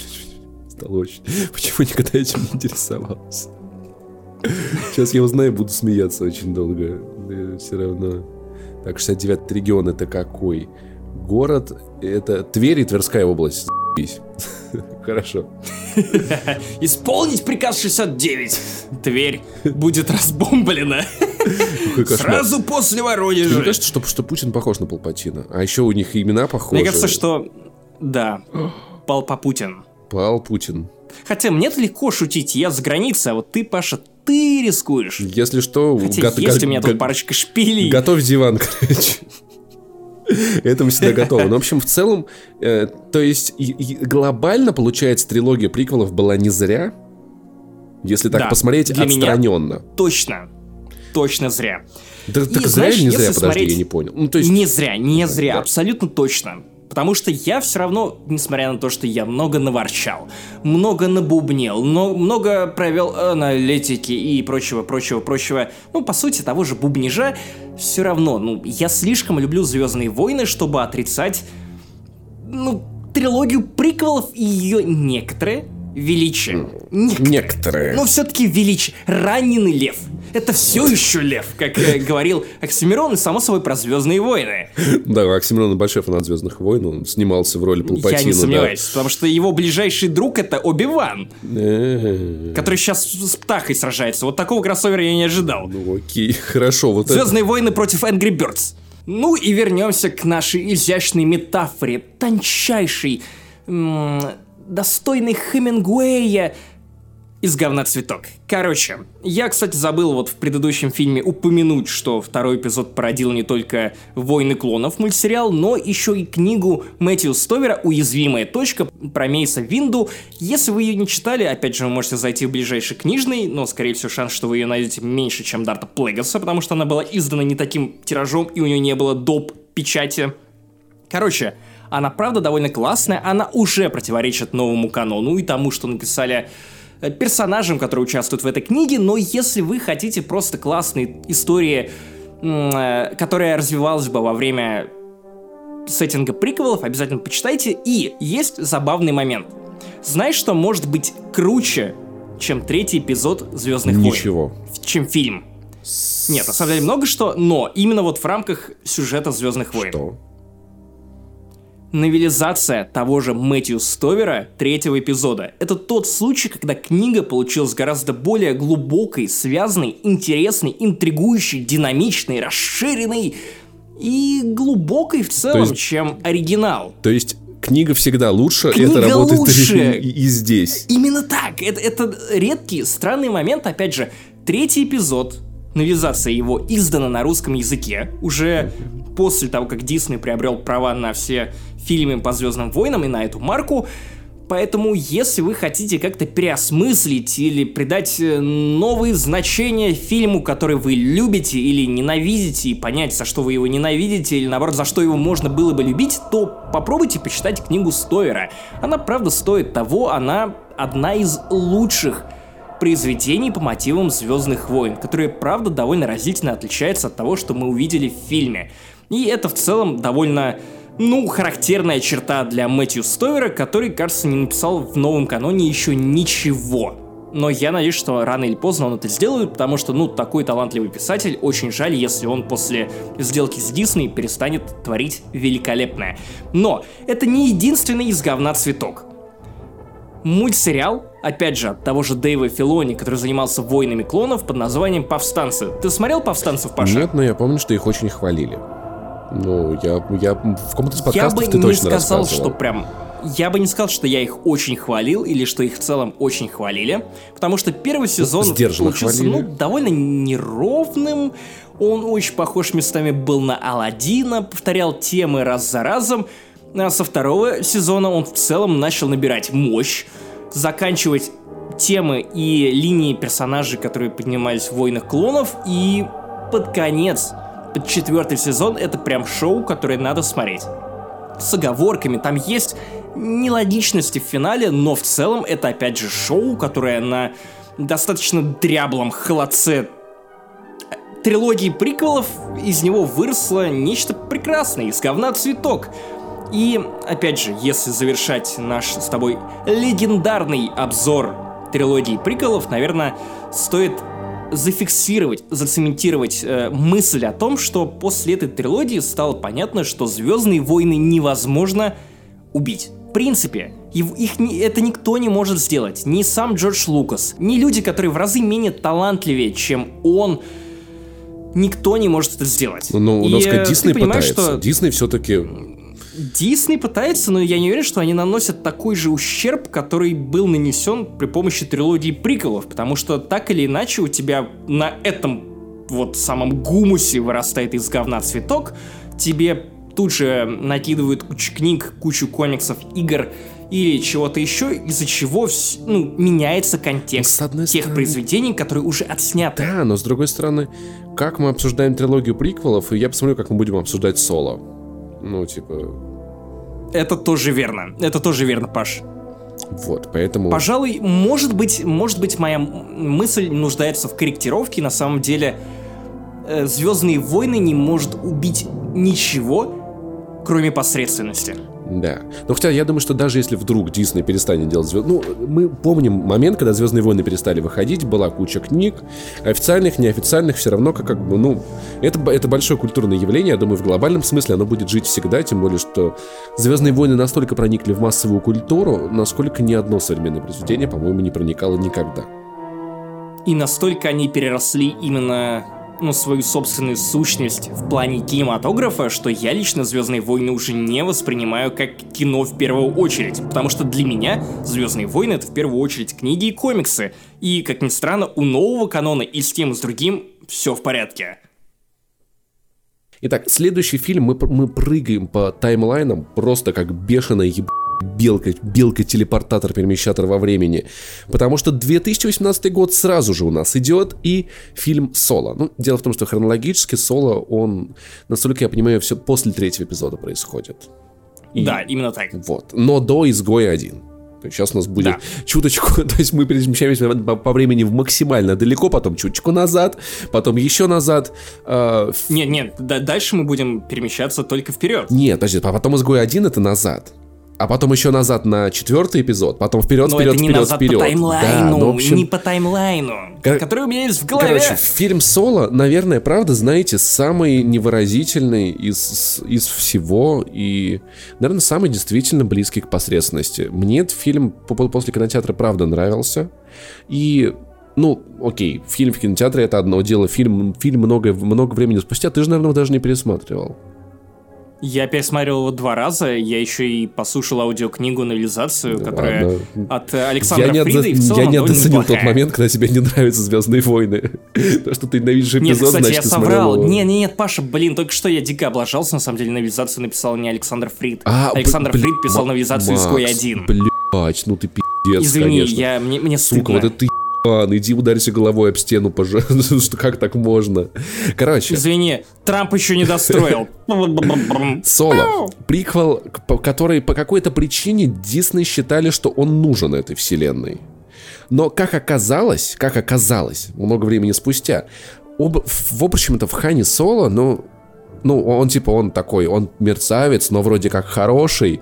Стало очень... Почему никогда этим не интересовался? Сейчас я узнаю, буду смеяться очень долго. Все равно. Так, 69-й регион это какой? Город, это Тверь и Тверская область. Хорошо. Исполнить приказ 69. Тверь будет разбомблена. Сразу после Мне Воронежа. кажется, что, что Путин похож на Палпатина. А еще у них имена похожи. Мне кажется, что... Да. Пал Путин. Пал Путин. Хотя мне легко шутить, я за границей, а вот ты, Паша, ты рискуешь. Если что, Хотя гот- есть го- у меня го- тут парочка шпилей. Готовь диван, короче. Это мы всегда готовы. Но, в общем, в целом, э, то есть и- и глобально, получается, трилогия приквелов была не зря, если так Да, посмотреть для меня- отстраненно. Точно. Точно зря. Да, И так зря знаешь, или не зря, подожди, смотреть- я не понял. Ну, то есть, Не зря, не зря, Да. абсолютно точно. Потому что я все равно, несмотря на то, что я много наворчал, много набубнил, но много провел аналитики и прочего, прочего, прочего, ну, по сути, того же бубнижа, все равно, ну, я слишком люблю Звездные войны, чтобы отрицать, ну, трилогию приквелов и ее некоторые величие. Некоторые. Некоторые. Но все-таки величие. Раненый лев. Это все еще лев, как э, говорил Оксимирон, и само собой про Звездные войны. Да, Оксимирон большой фанат Звездных войн, он снимался в роли Палпатина. Я не да. сомневаюсь, потому что его ближайший друг это Оби-Ван, который сейчас с Птахой сражается. Вот такого кроссовера я не ожидал. Ну окей, хорошо, вот это... Звездные войны против Angry Birds. Ну и вернемся к нашей изящной метафоре, тончайшей, м, достойной Хемингуэя из говна цветок. Короче, я, кстати, забыл вот в предыдущем фильме упомянуть, что второй эпизод породил не только «Войны клонов» мультсериал, но еще и книгу Мэтью Стовера «Уязвимая точка» про Мейса Винду. Если вы ее не читали, опять же, вы можете зайти в ближайший книжный, но, скорее всего, шанс, что вы ее найдете меньше, чем Дарта Плегаса, потому что она была издана не таким тиражом, и у нее не было доп. печати. Короче, она правда довольно классная, она уже противоречит новому канону и тому, что написали э, персонажам, которые участвуют в этой книге, но если вы хотите просто классной истории, э, которая развивалась бы во время сеттинга приквелов, обязательно почитайте. И есть забавный момент. Знаешь, что может быть круче, чем третий эпизод Звездных войн? Ничего. Чем фильм? Нет, на самом деле много что, но именно вот в рамках сюжета Звездных войн. Что? Новелизация того же Мэтью Стовера третьего эпизода. Это тот случай, когда книга получилась гораздо более глубокой, связанной, интересной, интригующей, динамичной, расширенной и глубокой в целом, есть- чем оригинал. То есть книга всегда лучше, Книга это работает лучше. и, и здесь. Именно так. Это, это редкий, странный момент. Опять же, третий эпизод, новизация его издана на русском языке уже после того, как Дисней приобрел права на все фильмы по Звездным войнам и на эту марку. Поэтому, если вы хотите как-то переосмыслить или придать э, новые значения фильму, который вы любите или ненавидите, и понять, за что вы его ненавидите, или наоборот, за что его можно было бы любить, то попробуйте почитать книгу Стойера. Она, правда, стоит того, она одна из лучших произведений по мотивам Звездных войн, которые, правда, довольно разительно отличаются от того, что мы увидели в фильме. И это в целом довольно ну, характерная черта для Мэтью Стойера, который, кажется, не написал в новом каноне еще ничего. Но я надеюсь, что рано или поздно он это сделает, потому что, ну, такой талантливый писатель, очень жаль, если он после сделки с Дисней перестанет творить великолепное. Но это не единственный из говна цветок. Мультсериал, опять же, от того же Дэйва Филони, который занимался войнами клонов под названием «Повстанцы». Ты смотрел «Повстанцев», Паша? Нет, но я помню, что их очень хвалили. Ну, я, я в ком-то из Я подкастов бы ты не точно сказал, рассказывал. что прям... Я бы не сказал, что я их очень хвалил, или что их в целом очень хвалили, потому что первый сезон сдержанно получился, хвалили. ну, довольно неровным, он очень похож местами был на Алладина, повторял темы раз за разом, а со второго сезона он в целом начал набирать мощь, заканчивать темы и линии персонажей, которые поднимались в «Войнах клонов», и под конец, четвертый сезон, это прям шоу, которое надо смотреть. С оговорками, там есть нелогичности в финале, но в целом это опять же шоу, которое на достаточно дряблом холодце. Трилогии приквелов из него выросло нечто прекрасное, из говна цветок. И, опять же, если завершать наш с тобой легендарный обзор трилогии приколов, наверное, стоит зафиксировать, зацементировать э, мысль о том, что после этой трилогии стало понятно, что Звездные войны невозможно убить. В принципе, их ни- это никто не может сделать. Ни сам Джордж Лукас, ни люди, которые в разы менее талантливее, чем он, никто не может это сделать. Ну, И, надо э, сказать, Дисней пытается. что Дисней все-таки... Дисней пытается, но я не уверен, что они наносят такой же ущерб, который был нанесен при помощи трилогии приколов, потому что так или иначе у тебя на этом вот самом гумусе вырастает из говна цветок, тебе тут же накидывают кучу книг, кучу комиксов, игр или чего-то еще, из-за чего ну, меняется контекст С одной тех стороны- произведений, которые уже отсняты. Да, но с другой стороны, как мы обсуждаем трилогию приквелов, и я посмотрю, как мы будем обсуждать соло. Ну, типа, Это тоже верно. Это тоже верно, Паш. вот, поэтому... Пожалуй, может быть, может быть, моя мысль нуждается в корректировке. На самом деле, э, Звездные войны не может убить ничего, кроме посредственности. Да. Но хотя я думаю, что даже если вдруг Дисней перестанет делать звезд... Ну, мы помним момент, когда Звездные войны перестали выходить, была куча книг, официальных, неофициальных, все равно как, как бы, ну, это, это большое культурное явление, я думаю, в глобальном смысле оно будет жить всегда, тем более, что Звездные войны настолько проникли в массовую культуру, насколько ни одно современное произведение, по-моему, не проникало никогда. И настолько они переросли именно ну, свою собственную сущность в плане кинематографа, что я лично Звездные войны уже не воспринимаю как кино в первую очередь. Потому что для меня Звездные войны это в первую очередь книги и комиксы. И, как ни странно, у нового канона и с тем, и с другим все в порядке. Итак, следующий фильм мы, мы прыгаем по таймлайнам просто как бешеная еб белка, белка-телепортатор, перемещатор во времени. Потому что 2018 год сразу же у нас идет и фильм «Соло». Ну, дело в том, что хронологически «Соло», он, насколько я понимаю, все после третьего эпизода происходит. И, да, именно так. Вот. Но до «Изгоя один». Сейчас у нас будет да. чуточку, то есть мы перемещаемся по, по времени в максимально далеко, потом чуточку назад, потом еще назад. Э, нет, нет, да, дальше мы будем перемещаться только вперед. Нет, подожди, а потом изгой один это назад а потом еще назад на четвертый эпизод, потом вперед, Но вперед, это не вперед, назад вперед. по таймлайну, да, ну, в общем... не по таймлайну, Кор... который у меня есть в голове. Короче, фильм Соло, наверное, правда, знаете, самый невыразительный из, из всего и, наверное, самый действительно близкий к посредственности. Мне этот фильм после кинотеатра правда нравился, и ну, окей, фильм в кинотеатре это одно дело, фильм, фильм много, много времени спустя, ты же, наверное, даже не пересматривал. Я пересмотрел его два раза, я еще и послушал аудиокнигу новелизацию, которая Ладно. от Александра я не Фрида, и в целом Я не недооценил тот момент, когда тебе не нравятся «Звездные войны». То, что ты ненавидишь эпизод, Нет, кстати, значит, я соврал. Не, не, нет, Паша, блин, только что я дико облажался, на самом деле новелизацию написал не Александр Фрид. А, Александр Фрид писал новелизацию «Изгой один». Блять, ну ты пиздец, Извини, конечно. я, мне, мне стыдно. Сука, вот это ты Ан, иди ударься головой об стену, пожалуйста. Как так можно? Короче. Извини, Трамп еще не достроил. Соло. Приквел, который по какой-то причине Дисней считали, что он нужен этой вселенной. Но как оказалось, как оказалось, много времени спустя, об, в общем-то в Хане Соло, ну, ну, он типа, он такой, он мерцавец, но вроде как хороший,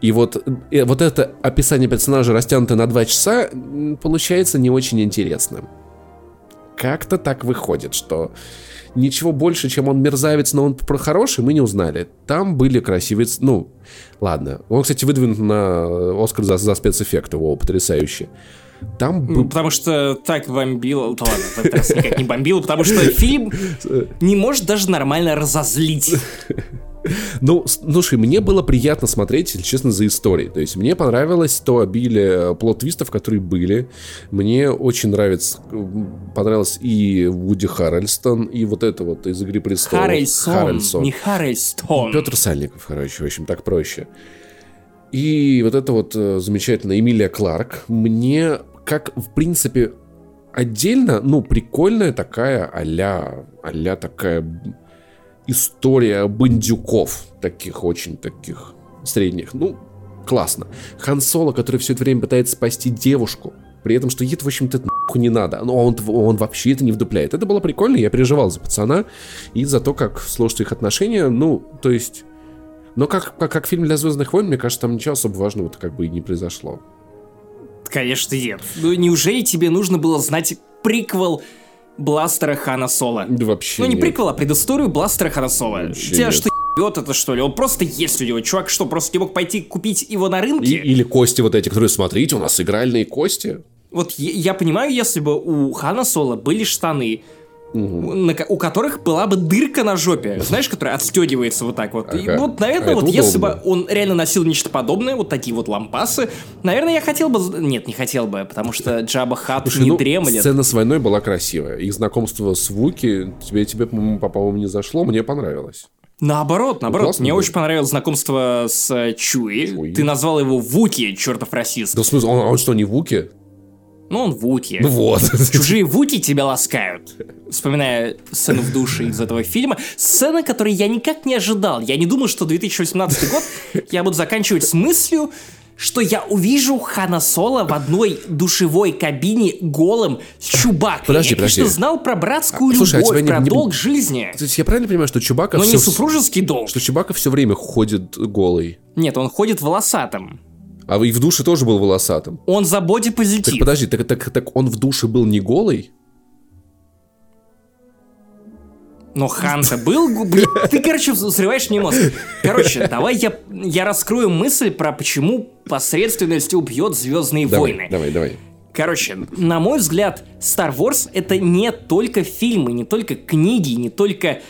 и вот, и э, вот это описание персонажа, растянутое на два часа, получается не очень интересным. Как-то так выходит, что ничего больше, чем он мерзавец, но он про хороший, мы не узнали. Там были красивые... Ну, ладно. Он, кстати, выдвинут на Оскар за, за спецэффекты. О, потрясающе. Там был... Потому что так бомбило... Да ладно, в этот раз никак не бомбило, потому что фильм не может даже нормально разозлить. Ну, слушай, мне было приятно смотреть, если честно, за историей. То есть мне понравилось то обилие плод-твистов, которые были. Мне очень нравится, понравилось и Вуди Харрельстон, и вот это вот из «Игры престолов». Харрельсон, Харрельсон. не Харрельстон. Петр Сальников, короче, в общем, так проще. И вот это вот э, замечательная Эмилия Кларк. Мне, как, в принципе, отдельно, ну, прикольная такая а-ля, а такая история бандюков, таких очень таких средних. Ну, классно. Хан Соло, который все это время пытается спасти девушку, при этом, что ей в общем-то, нахуй не надо. Но он, он вообще это не вдупляет. Это было прикольно, я переживал за пацана и за то, как сложатся их отношения. Ну, то есть... Но как, как, как фильм для Звездных войн, мне кажется, там ничего особо важного-то как бы и не произошло. Конечно, нет. Ну, неужели тебе нужно было знать приквел бластера Хана Соло. Да вообще Ну не нет. приквел, а предысторию бластера Хана Соло. Вообще Тебя нет. что ебет это что ли? Он просто есть у него. Чувак что, просто не мог пойти купить его на рынке? И, или кости вот эти, которые, смотрите, у нас игральные кости. Вот я, я понимаю, если бы у Хана Соло были штаны, Угу. На, у которых была бы дырка на жопе, знаешь, которая отстегивается вот так вот. Ага. И вот, наверное, а вот если бы он реально носил нечто подобное, вот такие вот лампасы, наверное, я хотел бы... Нет, не хотел бы, потому что Джаба Хат Слушай, не ну, дремлет. Сцена с войной была красивая. Их знакомство с Вуки тебе, тебе по-моему, не зашло, мне понравилось. Наоборот, наоборот. Ну, Мне было. очень понравилось знакомство с Чуи. Чуи. Ты назвал его Вуки, чертов расист. Да в смысле, он, он что, не Вуки? Ну, он Вуки. Ну вот. Чужие Вуки тебя ласкают. Вспоминая сцену в душе из этого фильма. Сцена, которой я никак не ожидал. Я не думал, что 2018 год я буду заканчивать с мыслью, что я увижу Хана Соло в одной душевой кабине голым с Чубакой. Подожди, я, конечно, подожди. знал про братскую А, слушай, а любовь, тебя не- про не- долг жизни, То есть я правильно понимаю, что Чубака но все... не супружеский долг. Что Чубака все время ходит голый. Нет, он ходит волосатым. А и в душе тоже был волосатым. Он за Так бодипозитив. подожди, так, так, так он в душе был не голый? Но Хан-то был... Блин, ты, короче, взрываешь мне мозг. Короче, давай я, я раскрою мысль про почему посредственность убьет Звездные Давай, войны. давай, давай. Короче, на мой взгляд, Star Wars это не только фильмы, не только книги, не только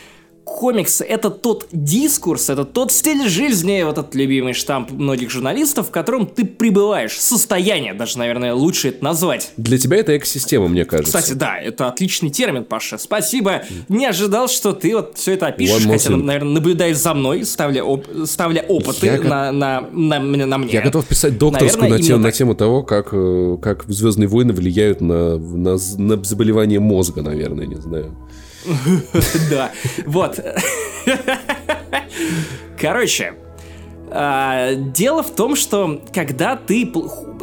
комиксы, это тот дискурс, это тот стиль жизни, вот этот любимый штамп многих журналистов, в котором ты пребываешь. Состояние, даже, наверное, лучше это назвать. Для тебя это экосистема, мне кажется. Кстати, да, это отличный термин, Паша. Спасибо. Не ожидал, что ты вот все это опишешь, хотя, наверное, наблюдаешь за мной, ставля, оп- ставля опыты Я го- на, на, на, на мне. Я готов писать докторскую Наверное, на, тему, на тему того, как, э, как Звездные войны влияют на, на, на заболевание мозга, наверное, не знаю. Да, вот. Короче, а, дело в том, что когда ты,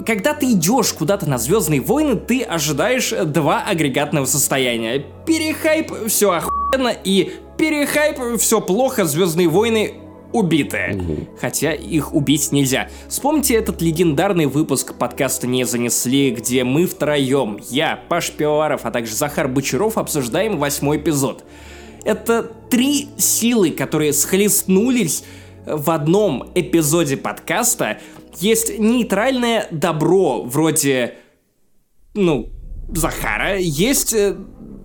когда ты идешь куда-то на Звездные войны, ты ожидаешь два агрегатного состояния. Перехайп, все охуенно, и перехайп, все плохо, Звездные войны убиты. Хотя их убить нельзя. Вспомните этот легендарный выпуск подкаста «Не занесли», где мы втроем, я, Паш Пивоваров, а также Захар Бочаров обсуждаем восьмой эпизод. Это три силы, которые схлестнулись в одном эпизоде подкаста. Есть нейтральное добро, вроде, ну, Захара. Есть, э,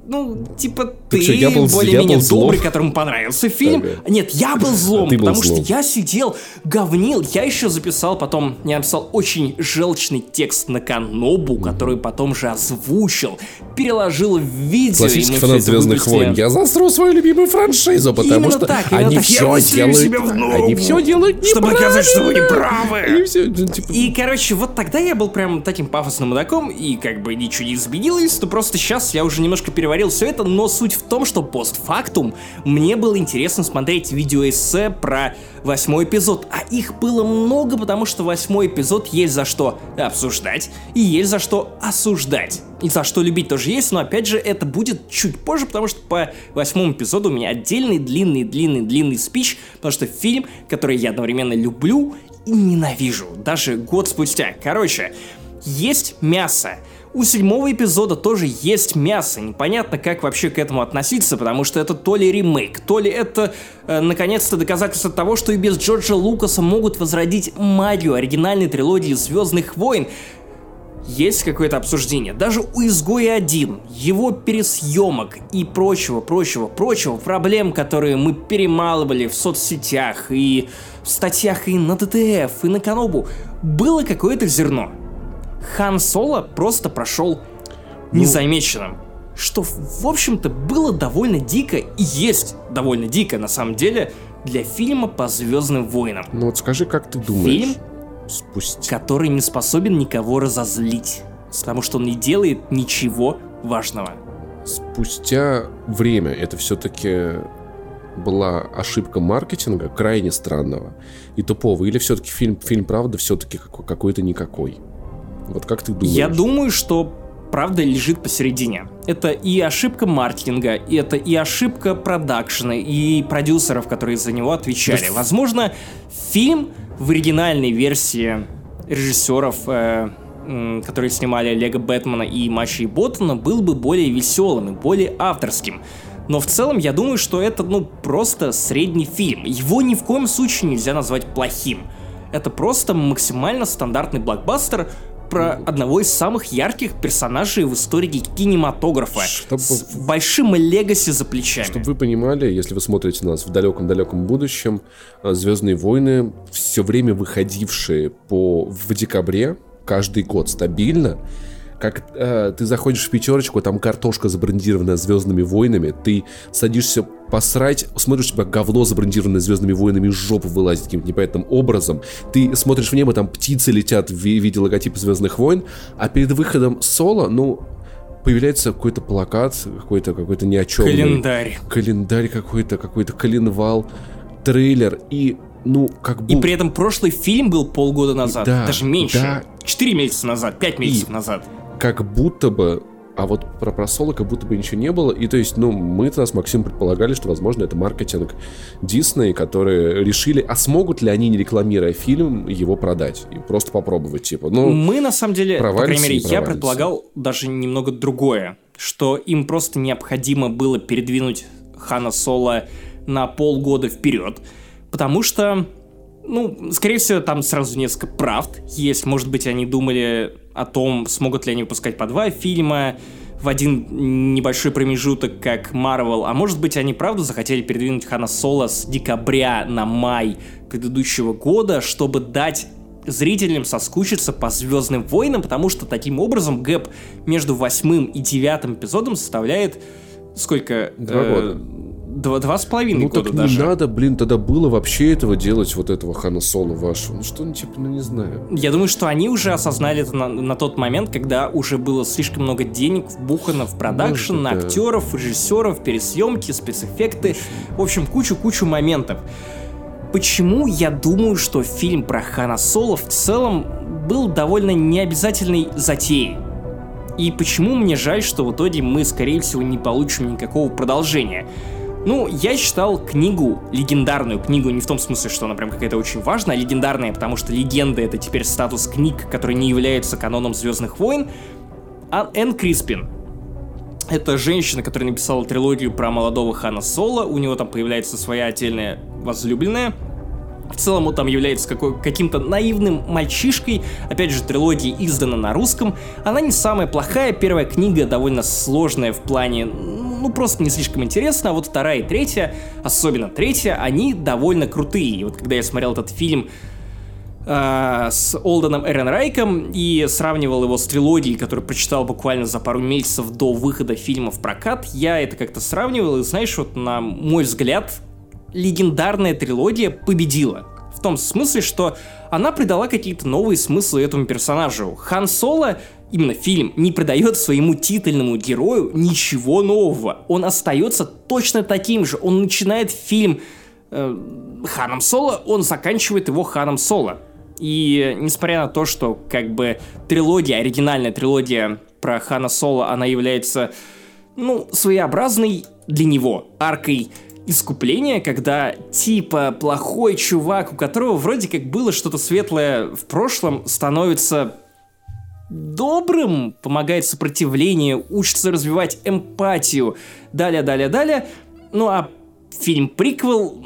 ну, типа ты, з- более-менее злом? добрый, которому понравился фильм. Ага. Нет, я был злом, А ты был потому злом. что я сидел, говнил. Я еще записал потом, я написал очень желчный текст на Канобу, который потом же озвучил, переложил в видео. и Классический фанат Звездных войн. Я засру свою любимую франшизу, потому Именно что так, они так. все делают. себе в ногу, они все делают чтобы доказать, что вы не правы. Они все, ну, типа, И, короче, вот тогда я был прям таким пафосным мудаком, и как бы ничего не изменилось, то просто сейчас я уже немножко переварил все это, но суть в том, что постфактум мне было интересно смотреть видеоэссе про восьмой эпизод, а их было много, потому что восьмой эпизод есть за что обсуждать, и есть за что осуждать. И за что любить тоже есть, но опять же это будет чуть позже, потому что по восьмому эпизоду у меня отдельный длинный-длинный-длинный спич, потому что фильм, который я одновременно люблю и ненавижу, даже год спустя. Короче, есть мясо. У седьмого эпизода тоже есть мясо. Непонятно, как вообще к этому относиться, потому что это то ли ремейк, то ли это, э, наконец-то, доказательство того, что и без Джорджа Лукаса могут возродить магию оригинальной трилогии Звездных войн. Есть какое-то обсуждение. Даже у Изгоя 1, его пересъемок и прочего, прочего, прочего, проблем, которые мы перемалывали в соцсетях и в статьях и на ТТФ, и на Канобу, было какое-то зерно. Хан Соло просто прошел незамеченным. Что, в общем-то, было довольно дико и есть довольно дико, на самом деле, для фильма по Звездным войнам. Ну вот скажи, как ты думаешь? Фильм? Спустя... который не способен никого разозлить, потому что он не делает ничего важного. Спустя время это все-таки была ошибка маркетинга, крайне странного и тупого, или все-таки фильм, фильм правда все-таки какой-то никакой? Вот как ты думаешь? Я думаю, что правда лежит посередине. Это и ошибка маркетинга, и это и ошибка продакшена, и продюсеров, которые за него отвечали. Есть- Возможно, фильм в оригинальной версии режиссеров, э, м, которые снимали Лего Бэтмена и Мачи и Боттона, был бы более веселым и более авторским. Но в целом я думаю, что это, ну, просто средний фильм. Его ни в коем случае нельзя назвать плохим. Это просто максимально стандартный блокбастер про одного из самых ярких персонажей в истории кинематографа. Чтоб- С большим легаси за плечами. Чтобы вы понимали, если вы смотрите нас в далеком-далеком будущем, Звездные войны, все время выходившие по в декабре, каждый год стабильно, как э, ты заходишь в пятерочку, там картошка забрендированная звездными войнами, ты садишься посрать, смотришь, у тебя говно забрендированное звездными войнами из жопы вылазит каким-то непонятным образом, ты смотришь в небо, там птицы летят в ви- виде логотипа звездных войн, а перед выходом соло, ну, появляется какой-то плакат, какой-то какой-то ни о чем. Календарь. Календарь какой-то, какой-то коленвал, трейлер. И ну, как будто... И при этом прошлый фильм был полгода назад, Да, даже меньше. да. Четыре месяца назад, пять месяцев назад. Как будто бы, а вот про просолы как будто бы ничего не было. И то есть, ну, мы тогда с Максимом предполагали, что, возможно, это маркетинг Дисней, которые решили, а смогут ли они, не рекламируя фильм, его продать? И просто попробовать, типа, ну... Мы, на самом деле, по крайней мере, я предполагал даже немного другое, что им просто необходимо было передвинуть Хана Соло на полгода вперед, потому что, ну, скорее всего, там сразу несколько правд есть. Может быть, они думали о том, смогут ли они выпускать по два фильма в один небольшой промежуток, как Marvel, а может быть, они правда захотели передвинуть Хана Соло с декабря на май предыдущего года, чтобы дать зрителям соскучиться по Звездным войнам, потому что таким образом gap между восьмым и девятым эпизодом составляет сколько? Два Э, года. Два, два с половиной Ну года так даже. не надо, блин, тогда было вообще этого делать, вот этого Хана Соло вашего. Ну что, ну типа, ну не знаю. Я думаю, что они уже осознали это на, на тот момент, когда уже было слишком много денег вбухано в продакшн, Может, на да. актеров, режиссеров, пересъемки, спецэффекты. В общем, кучу-кучу моментов. Почему я думаю, что фильм про Хана Соло в целом был довольно необязательной затеей? И почему мне жаль, что в итоге мы, скорее всего, не получим никакого продолжения? Ну, я читал книгу, легендарную книгу, не в том смысле, что она прям какая-то очень важная, а легендарная, потому что легенда — это теперь статус книг, которые не являются каноном Звездных войн. А Энн Криспин. Это женщина, которая написала трилогию про молодого Хана Соло. У него там появляется своя отдельная возлюбленная. В целом он там является каким-то наивным мальчишкой. Опять же, трилогия издана на русском. Она не самая плохая. Первая книга довольно сложная в плане... Ну, просто не слишком интересно. А вот вторая и третья, особенно третья, они довольно крутые. И вот когда я смотрел этот фильм э, с Олденом Эренрайком и сравнивал его с трилогией, которую прочитал буквально за пару месяцев до выхода фильма в прокат, я это как-то сравнивал, и знаешь, вот на мой взгляд, легендарная трилогия победила. В том смысле, что она придала какие-то новые смыслы этому персонажу. Хан Соло, именно фильм, не придает своему титульному герою ничего нового. Он остается точно таким же. Он начинает фильм э, Ханом Соло, он заканчивает его Ханом Соло. И несмотря на то, что как бы трилогия, оригинальная трилогия про Хана Соло, она является, ну, своеобразной для него аркой искупления, когда типа плохой чувак, у которого вроде как было что-то светлое в прошлом, становится добрым, помогает сопротивлению, учится развивать эмпатию, далее, далее, далее. Ну а фильм приквел,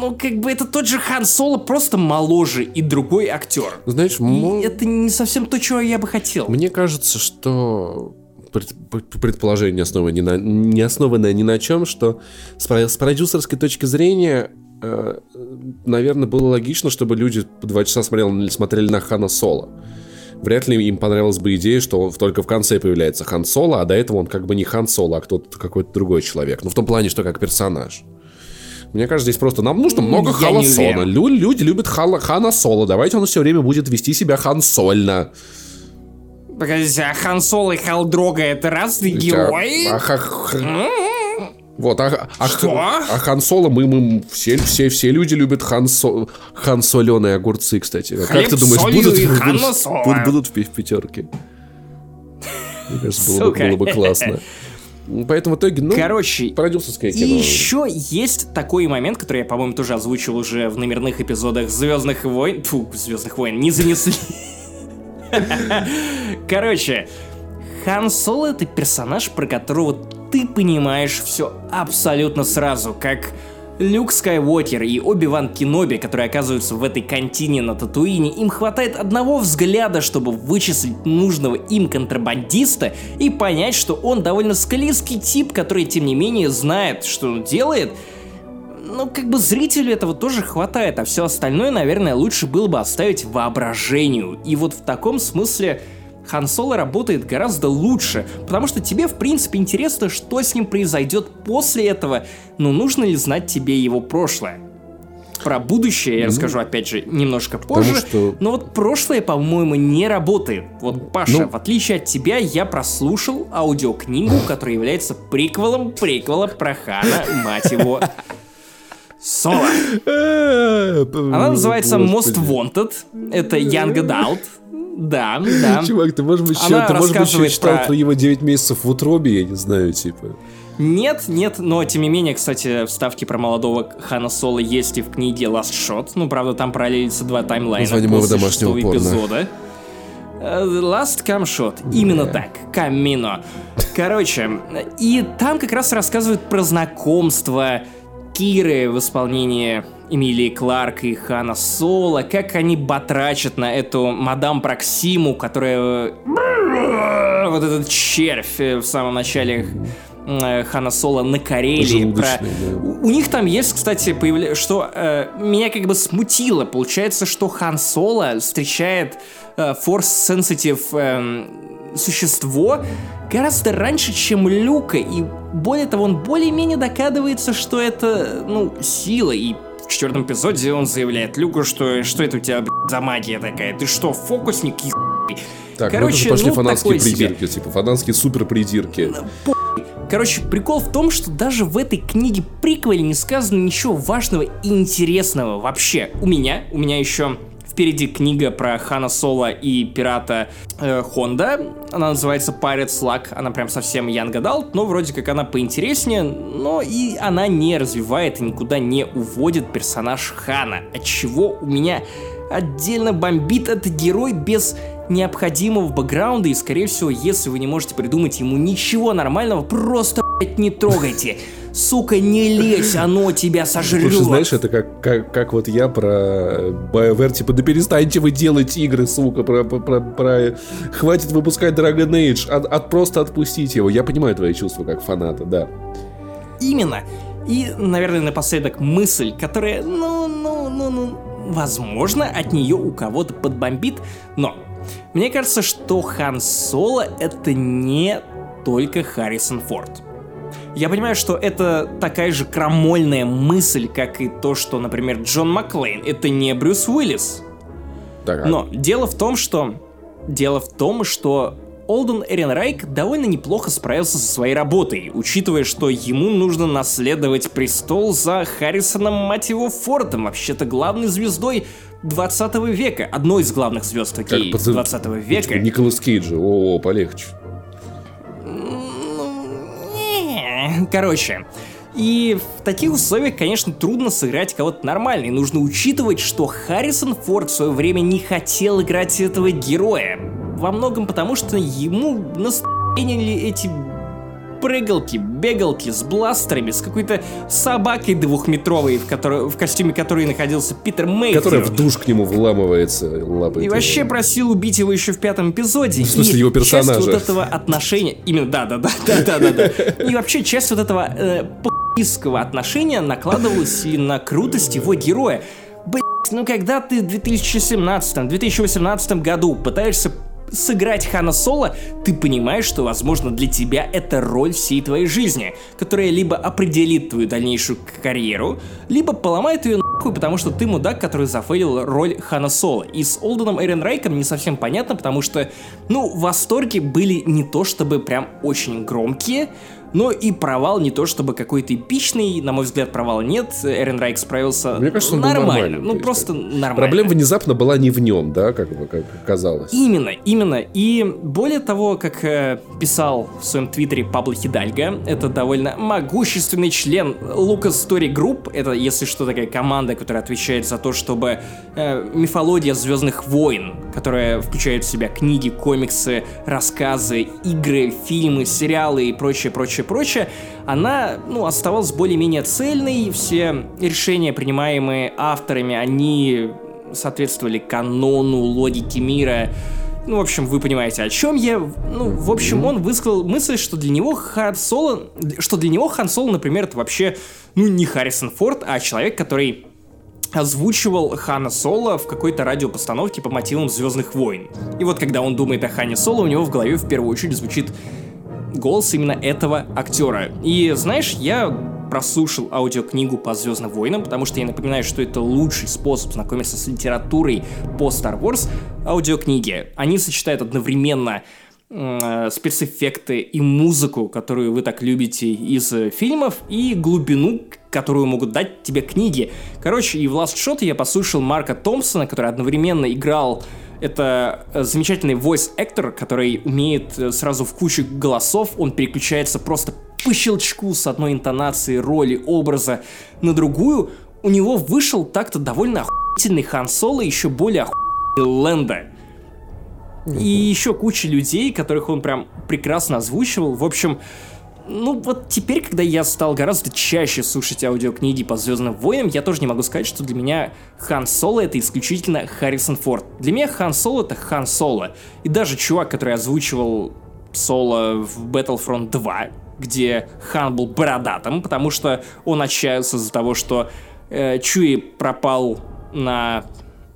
ну как бы это тот же Хан Соло, просто моложе и другой актер. Знаешь, И мо- это не совсем то, чего я бы хотел. мне кажется, что предположение основано ни на, не основанное ни на чем, что с, с продюсерской точки зрения, э, наверное, было логично, чтобы люди по два часа смотрели, смотрели на Хана Соло. Вряд ли им понравилась бы идея, что он только в конце появляется Хан Соло, а до этого он как бы не Хан Соло, а кто-то какой-то другой человек. Ну, в том плане, что как персонаж. Мне кажется, здесь просто нам нужно много я Хана не Соло. Лю- люди любят Хана, Хана Соло. Давайте он все время будет вести себя Хан Сольно. Погодите, а Хан Соло и Хал Дрога это разные герои? А, ха- ха- Вот, а, а, Что? а Хан Соло, мы, мы все, все, все люди любят Хан, Со, хан соленые огурцы, кстати. как Хлеб ты думаешь, будут, и будут, будут, будут в, пятерке? Мне кажется, было, бы, было бы классно. Поэтому в итоге, ну, Короче, продюсерское И кино. еще есть такой момент, который я, по-моему, тоже озвучил уже в номерных эпизодах Звездных войн. Фу, Звездных войн, не занесли. Короче, Хан Соло это персонаж, про которого ты понимаешь все абсолютно сразу, как Люк Скайуокер и Оби-Ван Кеноби, которые оказываются в этой контине на Татуине, им хватает одного взгляда, чтобы вычислить нужного им контрабандиста и понять, что он довольно склизкий тип, который, тем не менее, знает, что он делает, ну, как бы зрителю этого тоже хватает, а все остальное, наверное, лучше было бы оставить воображению. И вот в таком смысле Хан Соло работает гораздо лучше, потому что тебе, в принципе, интересно, что с ним произойдет после этого, но нужно ли знать тебе его прошлое. Про будущее я расскажу, опять же, немножко позже, что- но вот прошлое, по-моему, не работает. Вот, Паша, Ну- в отличие от тебя, я прослушал аудиокнигу, которая является приквелом приквела про Хана, мать его, Соло. Она называется Most Wanted. Это Young Adult. Да, да. Чувак, ты, может быть, Она ты, может быть, читал про- про его 9 месяцев в утробе, я не знаю, типа. Нет, нет, но тем не менее, кстати, вставки про молодого Хана Соло есть и в книге Last Shot. Ну, правда, там параллелится два таймлайна Название моего после домашнего эпизода. Э, Last Cam Shot. Именно так. Камино. Короче, и там как раз рассказывают про знакомство Киры в исполнении Эмилии Кларк и Хана Соло, как они батрачат на эту мадам Проксиму, которая... э, Вот этот червь э, в самом начале э, Хана Соло на Карелии. Про... Да. У у них там есть, кстати, появля... что э, меня как бы смутило. Получается, что Хан Соло встречает э, Force Sensitive эм, существо гораздо раньше, чем Люка. И более того, он более-менее докадывается, что это, ну, сила. И в четвертом эпизоде он заявляет Люку, что что это у тебя блядь, за магия такая? Ты что, фокусник? ебаный?» Так, Короче, ну это же пошли ну, фанатские такое себе. придирки, типа, фанатские супер придирки. Короче, прикол в том, что даже в этой книге приквеле не сказано ничего важного и интересного вообще. У меня, у меня еще впереди книга про Хана Соло и пирата э, Хонда. Она называется Pirate's Luck. Она прям совсем young adult, но вроде как она поинтереснее, но и она не развивает и никуда не уводит персонаж Хана. От чего у меня отдельно бомбит этот герой без необходимого бэкграунда, и, скорее всего, если вы не можете придумать ему ничего нормального, просто, блядь, не трогайте. Сука, не лезь, оно тебя сожрет. Слушай, знаешь, это как, как, как вот я про BioWare, типа, да перестаньте вы делать игры, сука, про, про, про- про- хватит выпускать Dragon Age, от, от- просто отпустите его. Я понимаю твои чувства как фаната, да. Именно. И, наверное, напоследок мысль, которая, ну, ну, ну, ну, возможно, от нее у кого-то подбомбит, но мне кажется, что Хан Соло это не только Харрисон Форд. Я понимаю, что это такая же крамольная мысль, как и то, что, например, Джон Маклейн это не Брюс Уиллис. Так, Но дело в том, что... Дело в том, что Олден Эренрайк довольно неплохо справился со своей работой, учитывая, что ему нужно наследовать престол за Харрисоном, мать его, Фордом, вообще-то главной звездой 20 века. Одной из главных звезд, под- 20 века. Николас Кейджа, о, полегче. Короче, и в таких условиях, конечно, трудно сыграть кого-то нормально. И нужно учитывать, что Харрисон Форд в свое время не хотел играть этого героя. Во многом потому, что ему настроили эти прыгалки, бегалки с бластерами, с какой-то собакой двухметровой, в, которой, в костюме которой находился Питер Мейфилд. Которая в душ к нему вламывается, лапает. И вообще просил убить его еще в пятом эпизоде. В смысле, и его часть персонажа. вот этого отношения, именно, да, да, да, да, да, да, да. И вообще часть вот этого э, п***ского отношения накладывалась и на крутость его героя. Блять, ну когда ты в 2017-2018 году пытаешься сыграть Хана Соло, ты понимаешь, что, возможно, для тебя это роль всей твоей жизни, которая либо определит твою дальнейшую карьеру, либо поломает ее нахуй, потому что ты мудак, который зафейлил роль Хана Соло. И с Олденом Эренрайком не совсем понятно, потому что, ну, восторги были не то чтобы прям очень громкие, но и провал не то чтобы какой-то эпичный, на мой взгляд, провала нет. Эрен Райк справился Мне кажется, он был нормально. нормальным, то Ну, есть просто нормально. Проблема внезапно была не в нем, да, как бы как казалось. Именно, именно. И более того, как э, писал в своем твиттере Пабло Хидальго, это довольно могущественный член Lucas Story Group, это, если что, такая команда, которая отвечает за то, чтобы э, мифология Звездных войн, которая включает в себя книги, комиксы, рассказы, игры, фильмы, сериалы и прочее, прочее, прочее, она, ну, оставалась более-менее цельной, все решения, принимаемые авторами, они соответствовали канону, логике мира. Ну, в общем, вы понимаете, о чем я. Ну, в общем, он высказал мысль, что для него Хан Соло, что для него Хан Соло, например, это вообще, ну, не Харрисон Форд, а человек, который озвучивал Хана Соло в какой-то радиопостановке по мотивам Звездных войн. И вот когда он думает о Хане Соло, у него в голове в первую очередь звучит голос именно этого актера. И знаешь, я прослушал аудиокнигу по Звездным войнам, потому что я напоминаю, что это лучший способ знакомиться с литературой по Star Wars. Аудиокниги. Они сочетают одновременно э, спецэффекты и музыку, которую вы так любите из э, фильмов, и глубину, которую могут дать тебе книги. Короче, и в Last Shot я послушал Марка Томпсона, который одновременно играл это э, замечательный voice actor, который умеет э, сразу в кучу голосов, он переключается просто по щелчку с одной интонации, роли, образа на другую. У него вышел так-то довольно охуительный Хан Соло, еще более охуительный Лэнда. И еще куча людей, которых он прям прекрасно озвучивал. В общем, ну вот теперь, когда я стал гораздо чаще слушать аудиокниги по Звездным войнам, я тоже не могу сказать, что для меня Хан Соло это исключительно Харрисон Форд. Для меня Хан Соло это Хан Соло. И даже чувак, который озвучивал Соло в Battlefront 2, где Хан был бородатым, потому что он отчаялся из-за того, что э, Чуи пропал на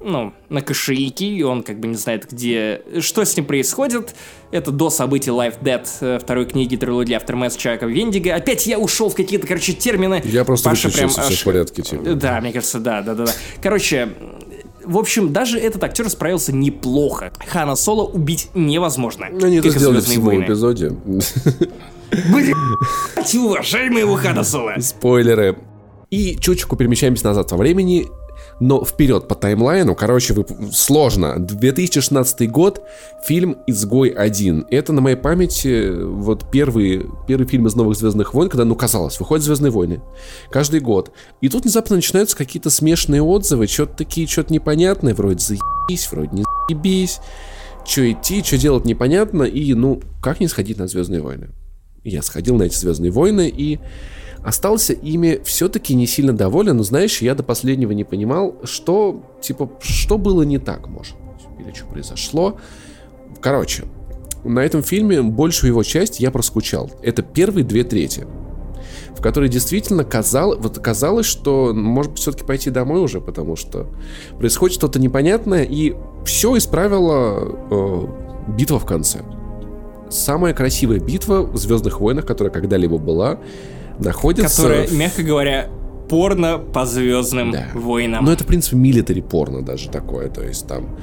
ну, на кошельке, и он как бы не знает, где... Что с ним происходит. Это до событий Life Dead э, второй книги трилогии Aftermath Чака Вендига. Опять я ушел в какие-то, короче, термины. Я просто Паша прям аж- в порядке, типа. Да, мне кажется, да, да, да, да. Короче, в общем, даже этот актер справился неплохо. Хана Соло убить невозможно. Они это как и сделали в «Звездные седьмом войны». эпизоде. Блядь, уважаемый его Хана Соло. Спойлеры. И чуточку перемещаемся назад во времени, но вперед по таймлайну. Короче, вы... сложно. 2016 год, фильм «Изгой 1». Это на моей памяти вот первый, первый фильм из «Новых Звездных войн», когда, ну, казалось, выходят «Звездные войны». Каждый год. И тут внезапно начинаются какие-то смешанные отзывы, что-то такие, что-то непонятное, вроде заебись, вроде не заебись. Что идти, что делать непонятно, и, ну, как не сходить на «Звездные войны»? Я сходил на эти «Звездные войны» и остался ими все-таки не сильно доволен, но знаешь, я до последнего не понимал, что, типа, что было не так, может быть, или что произошло. Короче, на этом фильме большую его часть я проскучал. Это первые две трети в которой действительно казалось, вот казалось, что может быть все-таки пойти домой уже, потому что происходит что-то непонятное, и все исправила э, битва в конце. Самая красивая битва в Звездных войнах, которая когда-либо была, находится... Которая, мягко говоря, порно по Звездным Да. войнам. Ну, это, в принципе, милитари порно даже такое. То есть там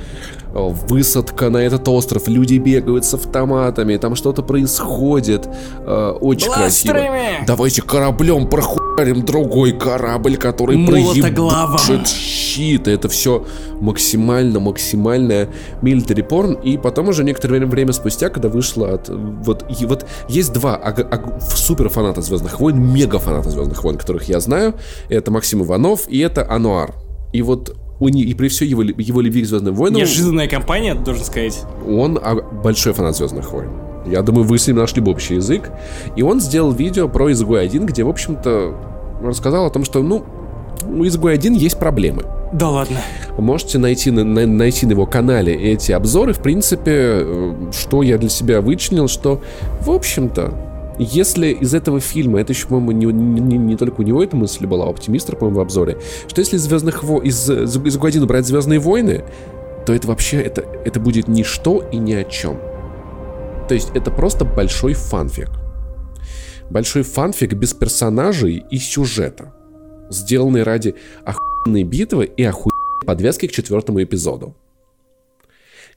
высадка на этот остров, люди бегают с автоматами, там что-то происходит. э, очень красиво. Бластерами! Давайте кораблем прохуярим другой корабль, который Молотоглавом. проебашит щит. Это все максимально, максимальное милитари порн. И потом уже некоторое время, спустя, когда вышло от... Вот, и вот есть два аг- аг- супер фаната Звездных войн, мега фаната Звездных войн, которых я знаю. Это Максим Иванов и это Ануар. И вот у не- и при всей его, его любви к Звездным войнам, Неожиданная компания, должен сказать. он а, большой фанат Звездных войн. Я думаю, вы с ним нашли бы общий язык. И он сделал видео про Изгой 1, где, в общем-то, рассказал о том, что, ну, у Изгой 1 есть проблемы. Да ладно. Можете найти на, на- найти на его канале эти обзоры. В принципе, э, что я для себя вычленил, что, в общем-то, если из этого фильма, это еще, по-моему, не, не- не только у него эта мысль была, а оптимистра, по-моему, в обзоре, что если из Звездных во... из, из, из Гуадина брать Звездные войны, то это вообще, это, это будет ничто и ни о чем. То есть это просто большой фанфик. Большой фанфик без персонажей и сюжета. Сделанный ради охуенной битвы и охуенной подвески к четвертому эпизоду.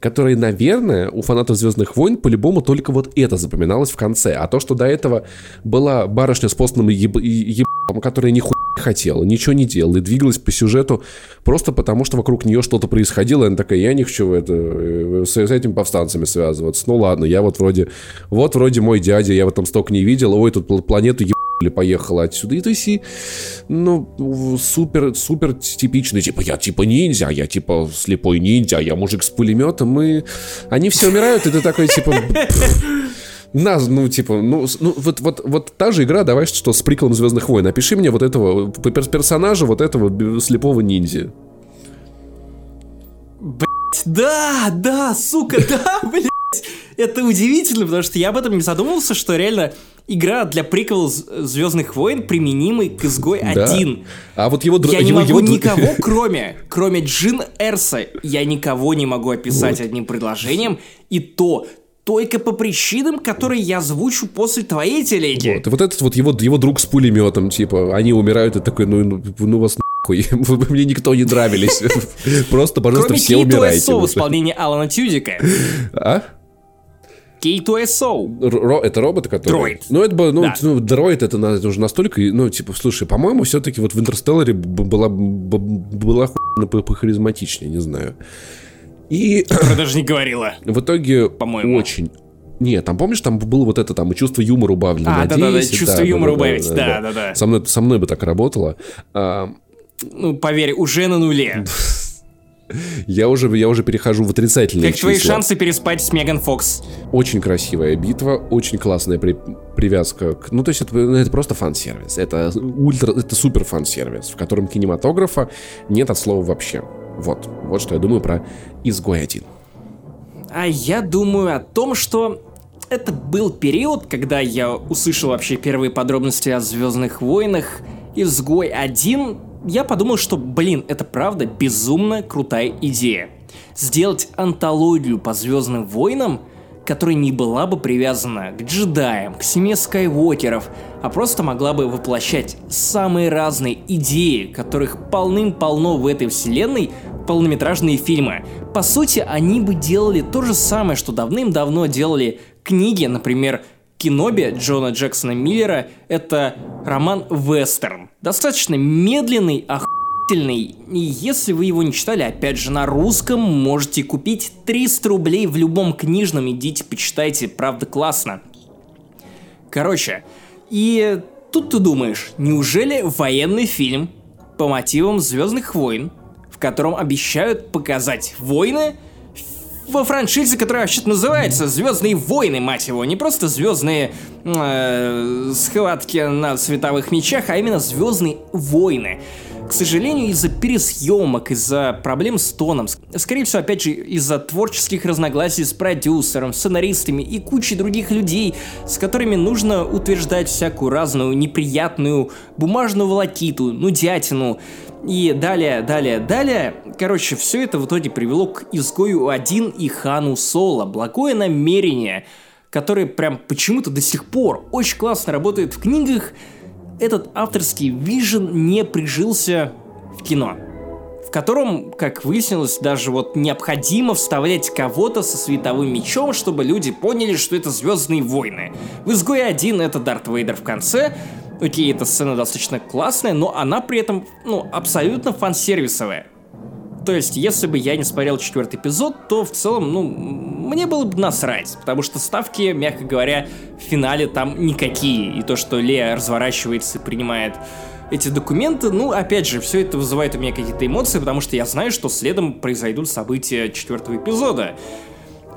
Которые, наверное, у фанатов Звездных войн по-любому только вот это запоминалось в конце. А то, что до этого была барышня с постным еб- ебаном, которая нихуя не хотела, ничего не делала и двигалась по сюжету просто потому, что вокруг нее что-то происходило, и она такая, я не хочу это, э, с, с этими повстанцами связываться. Ну ладно, я вот вроде, вот вроде мой дядя, я в этом столько не видел, ой, тут пл- планету ебали, поехала отсюда. И то ну, супер, супер типичный, типа, я типа ниндзя, я типа слепой ниндзя, я мужик с пулеметом, и они все умирают, и ты такой, типа, пф, на, ну, типа, ну, ну вот, вот, вот та же игра, давай что с приколом Звездных войн. Опиши мне вот этого пер- персонажа, вот этого слепого ниндзя. Да, да, сука, да, блядь. Это удивительно, потому что я об этом не задумывался, что реально игра для прикола Звездных войн применимый к изгой Да. 1. А вот его... др- Я не его- могу его никого, кроме, кроме Джин Эрса, я никого не могу описать Вот. одним предложением, и то только по причинам, которые я озвучу после твоей телеги. Вот, и вот этот вот его, его друг с пулеметом, типа, они умирают, и такой, ну, ну, ну вас нахуй, вы мне никто не нравились. Просто, пожалуйста, Кроме все умирайте. Эссо в уже. исполнении Алана Тюдика. А? K2SO. Р- ро- это роботы, которые... Дроид. Ну, это было, ну, Да. ну, дроид, это, это уже настолько, ну, типа, слушай, по-моему, все-таки вот в Интерстелларе была, была хуйна по- похаризматичнее, не знаю. И Я даже не говорила. в итоге По-моему. очень... Нет, там помнишь, там было вот это там и чувство юмора убавлено А, да-да-да, 10, чувство юмора убавить, да-да-да. Со мной, со мной бы так работало. А, Ну, поверь, уже на нуле. я, уже, я уже перехожу в отрицательные Как твои числа. шансы переспать с Меган Фокс? Очень красивая битва, очень классная при- привязка к... Ну, то есть это, ну, это просто фан-сервис. Это ультра... Это супер фан-сервис, в котором кинематографа нет от слова вообще. Вот. Вот что я думаю про «Изгой один». А я думаю о том, что это был период, когда я услышал вообще первые подробности о Звездных войнах. Изгой 1, я подумал, что, блин, это правда безумно крутая идея. Сделать антологию по Звездным войнам, которая не была бы привязана к джедаям, к семье Скайуокеров, а просто могла бы воплощать самые разные идеи, которых полным-полно в этой вселенной полнометражные фильмы. По сути, они бы делали то же самое, что давным-давно делали книги, например, Киноби Джона Джексона Миллера — это роман-вестерн. Достаточно медленный, охуительный, и если вы его не читали, опять же, на русском, можете купить 300 рублей в любом книжном, идите, почитайте, правда классно. Короче, и тут ты думаешь, неужели военный фильм по мотивам Звездных войн, в котором обещают показать войны во франшизе, которая вообще-то называется Звездные войны, мать его, не просто звездные э, схватки на световых мечах, а именно Звездные войны. К сожалению, из-за пересъемок, из-за проблем с тоном, ск- скорее всего, опять же, из-за творческих разногласий с продюсером, сценаристами и кучей других людей, с которыми нужно утверждать всякую разную неприятную бумажную волокиту, нудятину, и далее, далее, далее. Короче, все это в итоге привело к изгою 1 и Хану Соло. Благое намерение, которое прям почему-то до сих пор очень классно работает в книгах, этот авторский вижен не прижился в кино. В котором, как выяснилось, даже вот необходимо вставлять кого-то со световым мечом, чтобы люди поняли, что это Звездные войны. В Изгое 1 это Дарт Вейдер в конце. Окей, эта сцена достаточно классная, но она при этом, ну, абсолютно фан-сервисовая. То есть, если бы я не смотрел четвертый эпизод, то в целом, ну, мне было бы насрать, потому что ставки, мягко говоря, в финале там никакие. И то, что Лея разворачивается и принимает эти документы, ну, опять же, все это вызывает у меня какие-то эмоции, потому что я знаю, что следом произойдут события четвертого эпизода.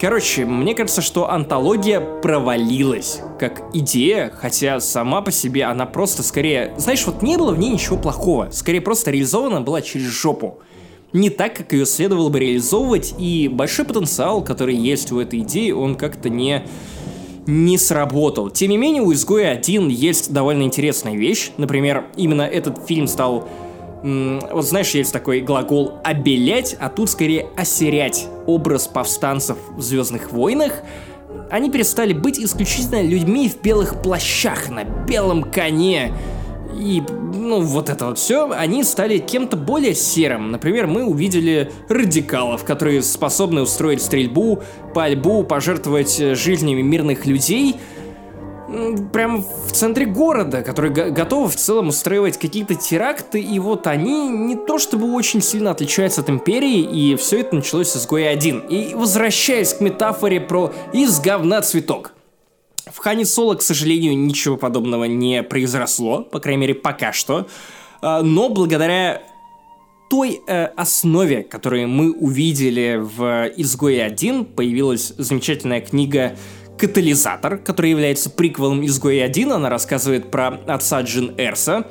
Короче, мне кажется, что антология провалилась как идея, хотя сама по себе она просто скорее... Знаешь, вот не было в ней ничего плохого, скорее просто реализована была через жопу. Не так, как ее следовало бы реализовывать, и большой потенциал, который есть у этой идеи, он как-то не не сработал. Тем не менее, у «Изгоя 1» есть довольно интересная вещь. Например, именно этот фильм стал... вот знаешь, есть такой глагол «обелять», а тут скорее «осерять» образ повстанцев в «Звездных войнах». Они перестали быть исключительно людьми в белых плащах, на белом коне. И, ну, вот это вот все, они стали кем-то более серым. Например, мы увидели радикалов, которые способны устроить стрельбу, пальбу, пожертвовать э, жизнями мирных людей прям в центре города, которые го- готовы в целом устраивать какие-то теракты, и вот они не то чтобы очень сильно отличаются от Империи, и все это началось с изгоя 1. И возвращаясь к метафоре про «из говна цветок». В Хане Соло, к сожалению, ничего подобного не произросло, по крайней мере, пока что. А, Но благодаря той э, основе, которую мы увидели в «Изгое 1», появилась замечательная книга «Катализатор», которая является приквелом «Изгоя 1». Она рассказывает про отца Джин Эрса,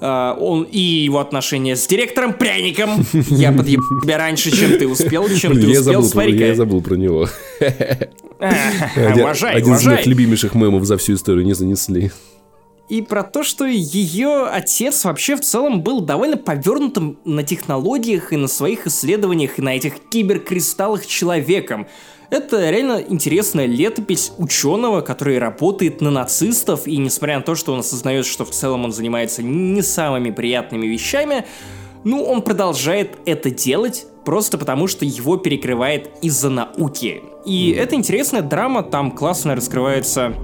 э, он и его отношения с директором Пряником. Я подъеб тебя раньше, чем ты успел, чем ты я, успел, забыл, про- я забыл про него. Уважай, Один из моих любимейших мемов за всю историю не занесли. И про то, что ее отец вообще в целом был довольно повернутым на технологиях и на своих исследованиях и на этих киберкристаллах человеком. Это реально интересная летопись ученого, который работает на нацистов, и несмотря на то, что он осознает, что в целом он занимается не самыми приятными вещами, ну, он продолжает это делать просто потому, что его перекрывает из-за науки. И это интересная драма, там классно раскрывается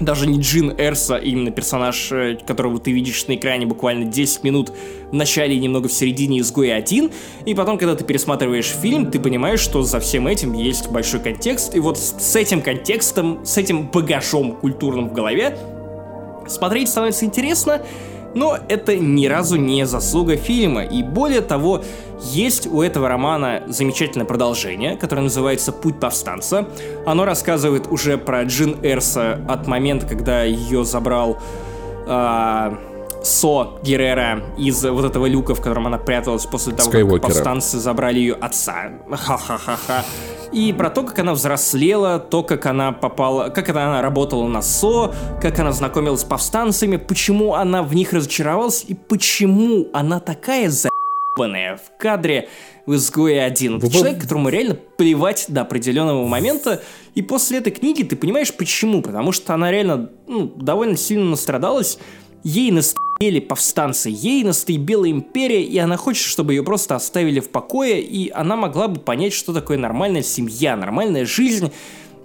даже не Джин Эрса, именно персонаж, э, которого ты видишь на экране буквально 10 минут в начале и немного в середине изгоя 1, и потом, когда ты пересматриваешь фильм, ты понимаешь, что за всем этим есть большой контекст, и вот с этим контекстом, с этим багажом культурным в голове смотреть становится интересно, но это ни разу не заслуга фильма, и более того, есть у этого романа замечательное продолжение, которое называется «Путь повстанца». Оно рассказывает уже про Джин Эрса от момента, когда ее забрал... Э, Со Геррера из вот этого люка, в котором она пряталась после того, Скайуокера. как повстанцы забрали ее отца. Ха-ха-ха-ха. И про то, как она взрослела, то, как она попала, как это она работала на СО, как она знакомилась с повстанцами, почему она в них разочаровалась и почему она такая заебанная в кадре в «Изгое один». Это человек, которому реально плевать до определенного момента, и после этой книги ты понимаешь почему, потому что она реально ну, довольно сильно настрадалась, ей настояли повстанцы, ей настоебела империя, и она хочет, чтобы ее просто оставили в покое, и она могла бы понять, что такое нормальная семья, нормальная жизнь.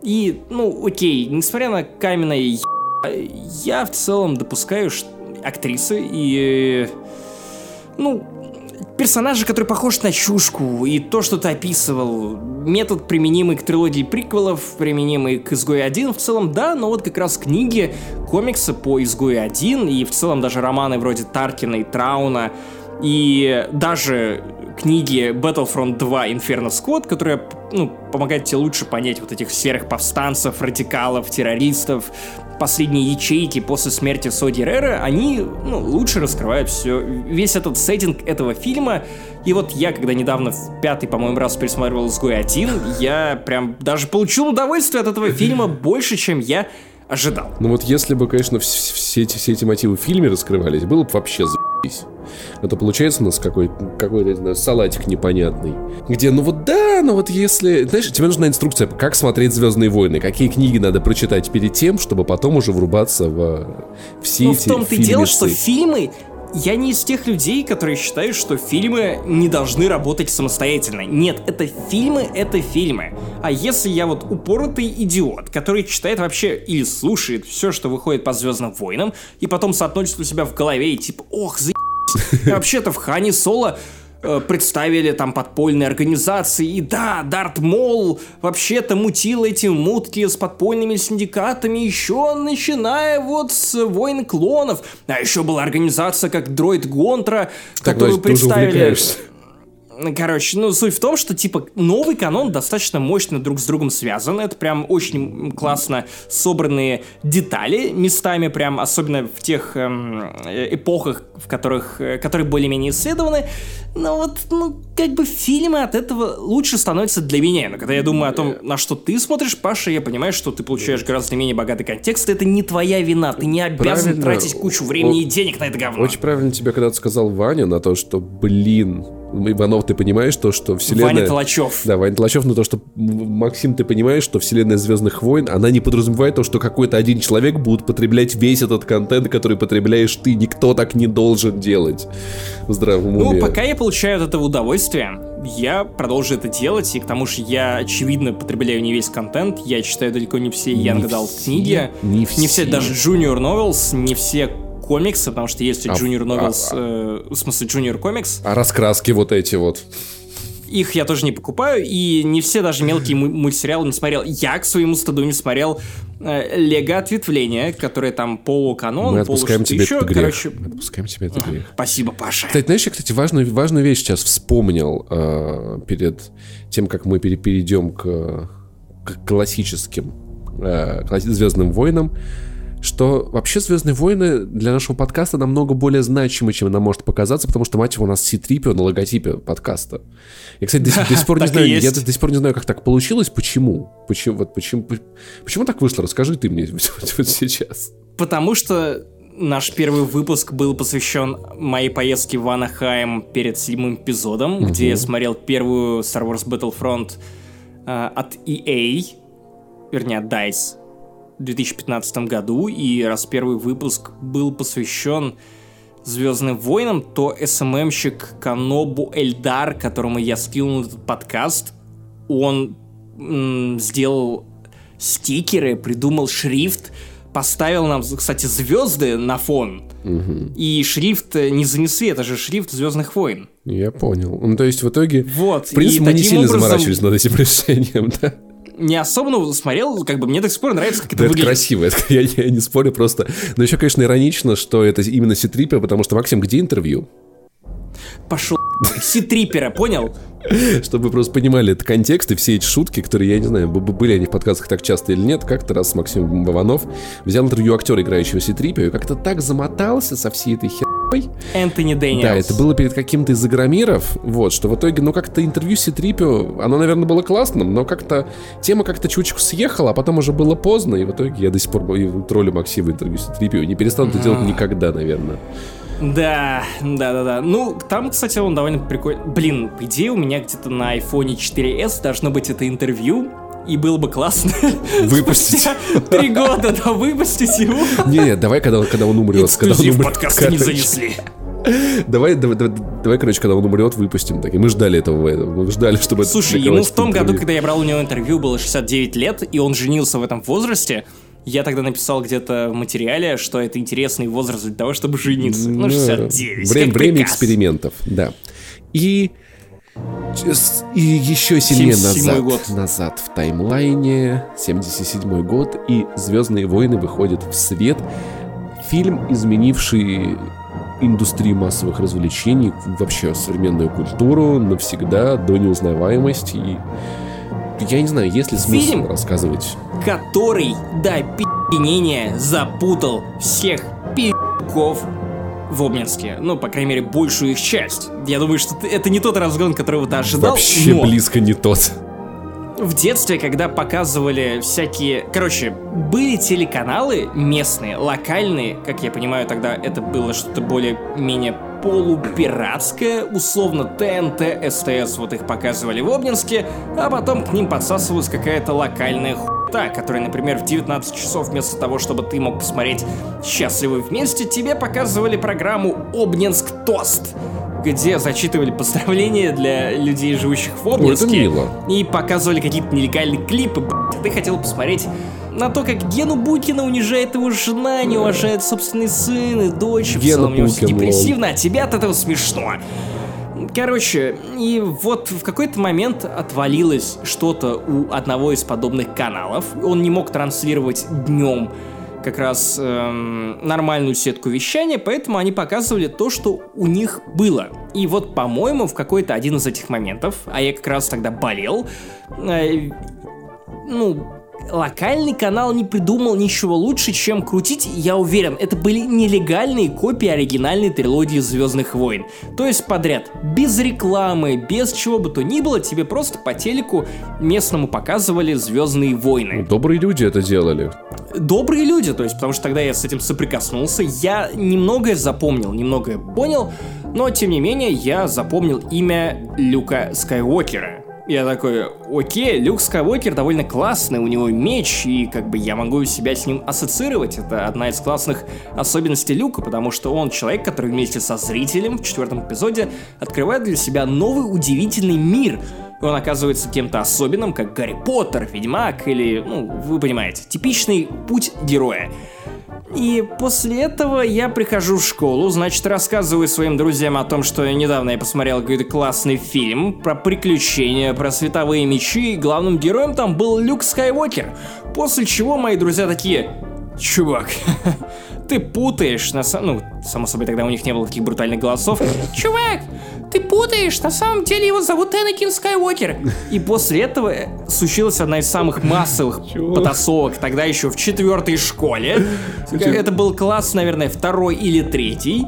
И, ну, окей, несмотря на каменное е- я в целом допускаю что актрисы и... э, Ну, персонажа, который похож на чушку, и то, что ты описывал, метод, применимый к трилогии приквелов, применимый к «Изгою 1», в целом, да, но вот как раз книги, комиксы по «Изгою 1», и в целом даже романы вроде Таркина и Трауна, и даже книги Battlefront 2 Inferno Squad, которая ну, помогает тебе лучше понять вот этих серых повстанцев, радикалов, террористов, последние ячейки после смерти Соди Рера, они ну, лучше раскрывают все, весь этот сеттинг этого фильма. И вот я, когда недавно в пятый, по-моему, раз пересматривал «Изгой 1», я прям даже получил удовольствие от этого фильма больше, чем я ожидал. Ну вот если бы, конечно, вс- все эти, все эти мотивы в фильме раскрывались, было бы вообще заебись. Это получается у нас какой- какой-то, не знаю, салатик непонятный. Где, ну вот да, ну вот если... Знаешь, тебе нужна инструкция, как смотреть «Звездные войны», какие книги надо прочитать перед тем, чтобы потом уже врубаться в э, все Но эти в том-то и дело, что фильмы... Я не из тех людей, которые считают, что фильмы не должны работать самостоятельно. Нет, это фильмы, это фильмы. А если я вот упоротый идиот, который читает вообще или слушает все, что выходит по Звездным войнам, и потом соотносит у себя в голове и типа, ох, за Вообще-то в Хане Соло представили там подпольные организации, и да, Дарт Мол вообще-то мутил эти мутки с подпольными синдикатами еще начиная вот с Войн Клонов. А еще была организация как Дроид Гонтра, Так, которую значит, представили... Короче, ну суть в том, что типа новый канон достаточно мощно друг с другом связан. Это прям очень классно собранные детали местами, прям особенно в тех эм, э, эпохах, в которых, э, которые более-менее исследованы. Но вот, ну, как бы фильмы от этого лучше становятся для меня. Но когда я думаю о том, на что ты смотришь, Паша, я понимаю, что ты получаешь гораздо менее богатый контекст. Это не твоя вина. Ты не обязан Правильно. тратить кучу времени О- и денег на это говно. Очень правильно тебе когда-то сказал Ваня на то, что, блин, Иванов, ты понимаешь то, что вселенная... Ваня Толачев. Да, Ваня Толачев, но то, что Максим, ты понимаешь, что вселенная Звездных войн, она не подразумевает то, что какой-то один человек будет потреблять весь этот контент, который потребляешь ты. Никто так не должен делать в здравом Ну, пока я получаю от этого удовольствие, я продолжу это делать, и к тому же я, очевидно, потребляю не весь контент, я читаю далеко не все Не Young Adult книги, не все, все. даже Junior Novels, не все комиксы, потому что есть А, Junior а, Novels, э, в смысле Junior Comics, А раскраски вот эти вот. Их я тоже не покупаю, и не все даже мелкие му- мультсериалы не смотрел. Я, к своему стыду, не смотрел э, Лего Ответвление, которое там полуканон, Мы отпускаем тебе еще, этот грех. короче... Отпускаем тебе этот грех. Спасибо, Паша. Кстати, знаешь, я, кстати, важную, важную вещь сейчас вспомнил э, перед тем, как мы пере- перейдем к, к классическим э, Звездным войнам, что вообще Звездные войны для нашего подкаста намного более значимы, чем нам может показаться, потому что, мать его, у нас C-3PO на логотипе подкаста. Я, кстати, до, до сих пор не знаю, я до, сих пор не знаю, как так получилось, почему. Почему, вот, почему, почему так вышло? Расскажи ты мне вот сейчас. Потому что наш первый выпуск был посвящен моей поездке в Анахайм перед седьмым эпизодом, где я смотрел первую Star Wars Battlefront э, от EA, вернее, от DICE, 2015 году, и раз первый выпуск был посвящен Звездным войнам, то СММщик Канобу Эльдар, которому я скинул этот подкаст, он м, сделал стикеры, придумал шрифт, поставил нам, кстати, звезды на фон. И шрифт э, не занесли, это же шрифт Звездных войн. Я понял. Ну, то есть, в итоге... Вот, В принципе, мы не сильно образом- заморачивались над этим решением, да? Не особо ну, смотрел, как бы мне до сих пор нравится, как это Да, это выглядит. красиво, это, я, я не спорю просто. Но еще, конечно, иронично, что это именно Ситрипер, потому что, Максим, где интервью? Пошел Ситрипера, понял? Чтобы вы просто понимали этот контекст и все эти шутки, которые, я не знаю, были они в подкастах так часто или нет, как-то раз Максим Баванов взял интервью актера, играющего Ситрипера, и как-то так замотался со всей этой херой. Энтони Дэниелс. Да, это было перед каким-то из игромиров, вот, что в итоге, ну, как-то интервью Ситрипио, оно, наверное, было классным, но как-то тема как-то чуточку съехала, а потом уже было поздно, и в итоге я до сих пор троллю Максима интервью Ситрипио, не перестану это делать никогда, наверное. Да, да, да, да. Ну, там, кстати, он довольно прикольный. Блин, по идее, у меня где-то на iPhone 4s должно быть это интервью. И было бы классно Выпустить. три года, да, выпустить его. Не, давай, когда, когда он умрет. когда он Эксклюзив умрет, подкаста не занесли. Давай, давай, давай, давай, короче, когда он умрет, выпустим. Так, и мы ждали этого, мы ждали, чтобы... это Слушай, ему наконец-то в том году, интервью. когда я брал у него интервью, было 69 лет, и он женился в этом возрасте. Я тогда написал где-то в материале, что это интересный возраст для того, чтобы жениться. Ну, Да. 69. Время, как время приказ. экспериментов, да. И... И еще сильнее 77-й назад, год. назад в таймлайне, 77 год, и «Звездные войны» выходят в свет. Фильм, изменивший индустрию массовых развлечений, вообще современную культуру навсегда до неузнаваемости. И я не знаю, есть ли смысл Фильм? рассказывать который до пи***нения запутал всех пи***ков в Обнинске. Ну, по крайней мере, большую их часть. Я думаю, что это не тот разгон, которого ты ожидал, вообще но близко не тот. в детстве, когда показывали всякие... Короче, были телеканалы местные, локальные, как я понимаю, тогда это было что-то более-менее полупиратское, условно ТНТ, СТС, вот их показывали в Обнинске, а потом к ним подсасывалась какая-то локальная хуйта, которая, например, в 19 часов вместо того, чтобы ты мог посмотреть «Счастливы вместе», тебе показывали программу «Обнинск Тост», где зачитывали поздравления для людей, живущих в Обнинске. мило. И показывали какие-то нелегальные клипы, блядь. Ты хотел посмотреть на то, как Гену Букина унижает его жена, не уважает собственный сын и дочь. В Гена целом, у него всё Букин, лол. депрессивно, а тебе от этого смешно. Короче, и вот в какой-то момент отвалилось что-то у одного из подобных каналов. Он не мог транслировать днем как раз эм, нормальную сетку вещания, поэтому они показывали то, что у них было. И вот, по-моему, в какой-то один из этих моментов, а я как раз тогда болел, э, ну, локальный канал не придумал ничего лучше, чем крутить, я уверен, это были нелегальные копии оригинальной трилогии Звездных войн. То есть подряд, без рекламы, без чего бы то ни было, тебе просто по телеку местному показывали Звездные войны Добрые люди это делали. добрые люди, то есть, потому что тогда я с этим соприкоснулся, я немногое запомнил, немногое понял, но тем не менее я запомнил имя Люка Скайуокера. Я такой, окей, Люк Скайуокер довольно классный, у него меч, и как бы я могу себя с ним ассоциировать. Это одна из классных особенностей Люка, потому что он человек, который вместе со зрителем в четвертом эпизоде открывает для себя новый удивительный мир, он оказывается кем-то особенным, как Гарри Поттер, Ведьмак или, ну, вы понимаете, типичный путь героя. И после этого я прихожу в школу, значит, рассказываю своим друзьям о том, что недавно я посмотрел какой-то классный фильм про приключения, про световые мечи, и главным героем там был Люк Скайуокер. После чего мои друзья такие, чувак, ты путаешь, на. Ну, само собой, тогда у них не было таких брутальных голосов. Чувак, ты путаешь, на самом деле его зовут Энакин Скайуокер. И после этого случилась одна из самых массовых потасовок, тогда еще в четвертой школе. Это был класс, наверное, второй или третий.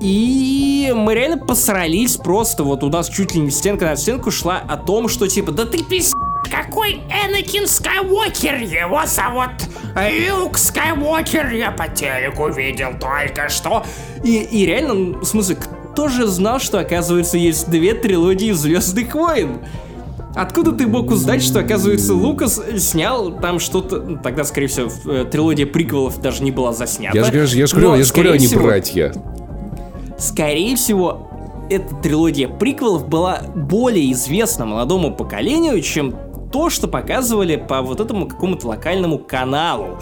И мы реально посрались просто, вот у нас чуть ли не стенка на стенку шла о том, что типа, да ты пис... Какой Энакин Скайуокер? Его зовут Люк Скайуокер. Я по телеку видел только что. И, и реально, ну, в смысле, кто же знал, что, оказывается, есть две трилогии Звездных войн? Откуда ты мог узнать, что, оказывается, Лукас снял там что-то... ну, Тогда, скорее всего, э, трилогия приквелов даже не была заснята. Я же говорю, я же говорю, я же говорю, они всего, братья. Скорее всего, эта трилогия приквелов была более известна молодому поколению, чем то, что показывали по вот этому какому-то локальному каналу.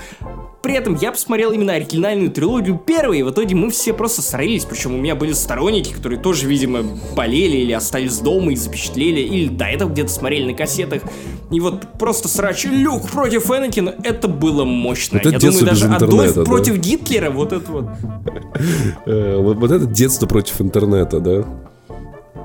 При этом я посмотрел именно оригинальную трилогию первой, и в итоге мы все просто срались, причем у меня были сторонники, которые тоже, видимо, болели или остались дома и запечатлели, или до этого где-то смотрели на кассетах. И вот просто срач Люк против Энакина, это было мощно. Вот это я думаю, даже Адольф да? против Гитлера, вот это вот. Э, Вот вот это детство против интернета, да?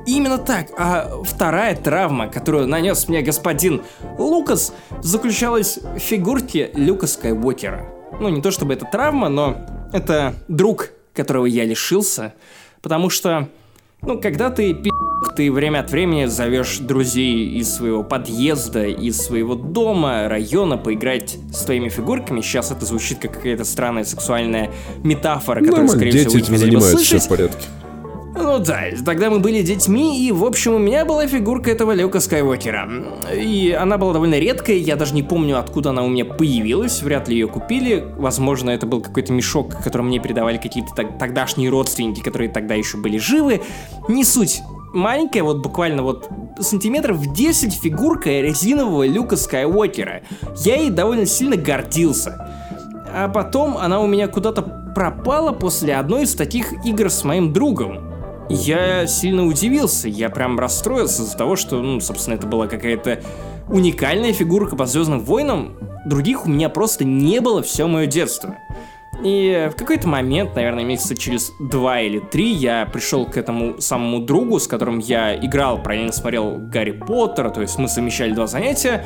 Именно так. А вторая травма, которую нанес мне господин Лукас, заключалась в фигурке Люка Скайуокера. Ну, не то чтобы это травма, но это друг, которого я лишился. Потому что, ну, когда ты пи***, ты время от времени зовешь друзей из своего подъезда, из своего дома, района поиграть с твоими фигурками. Сейчас это звучит как какая-то странная сексуальная метафора, которую, Нормально, скорее дети всего, вы этим занимаются, все в порядке. Ну да, тогда мы были детьми, и, в общем, у меня была фигурка этого Люка Скайуокера. И она была довольно редкая, я даже не помню, откуда она у меня появилась, вряд ли ее купили. Возможно, это был какой-то мешок, который мне передавали какие-то тог- тогдашние родственники, которые тогда еще были живы. Не суть. Маленькая, вот буквально вот сантиметров 10 фигурка резинового Люка Скайуокера. Я ей довольно сильно гордился. А потом она у меня куда-то пропала после одной из таких игр с моим другом. Я сильно удивился, я прям расстроился из-за того, что, ну, собственно, это была какая-то уникальная фигурка по Звездным войнам. Других у меня просто не было все мое детство. И в какой-то момент, наверное, месяца через два или три, я пришел к этому самому другу, с которым я играл, параллельно смотрел Гарри Поттера, то есть мы совмещали два занятия,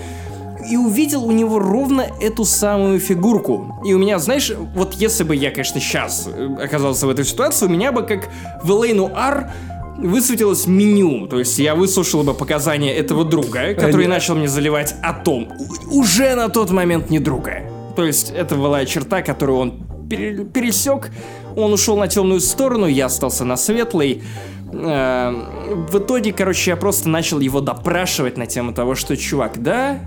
и увидел у него ровно эту самую фигурку. И у меня, знаешь, вот если бы я, конечно, сейчас оказался в этой ситуации, у меня бы как в L.A. Noir высветилось меню. То есть я выслушал бы показания этого друга, который начал мне заливать о том, уже на тот момент не друга. То есть это была черта, которую он пере- пересек. Он ушел на темную сторону, я остался на светлой. Эм, В итоге, короче, я просто начал его допрашивать на тему того, что, чувак, да,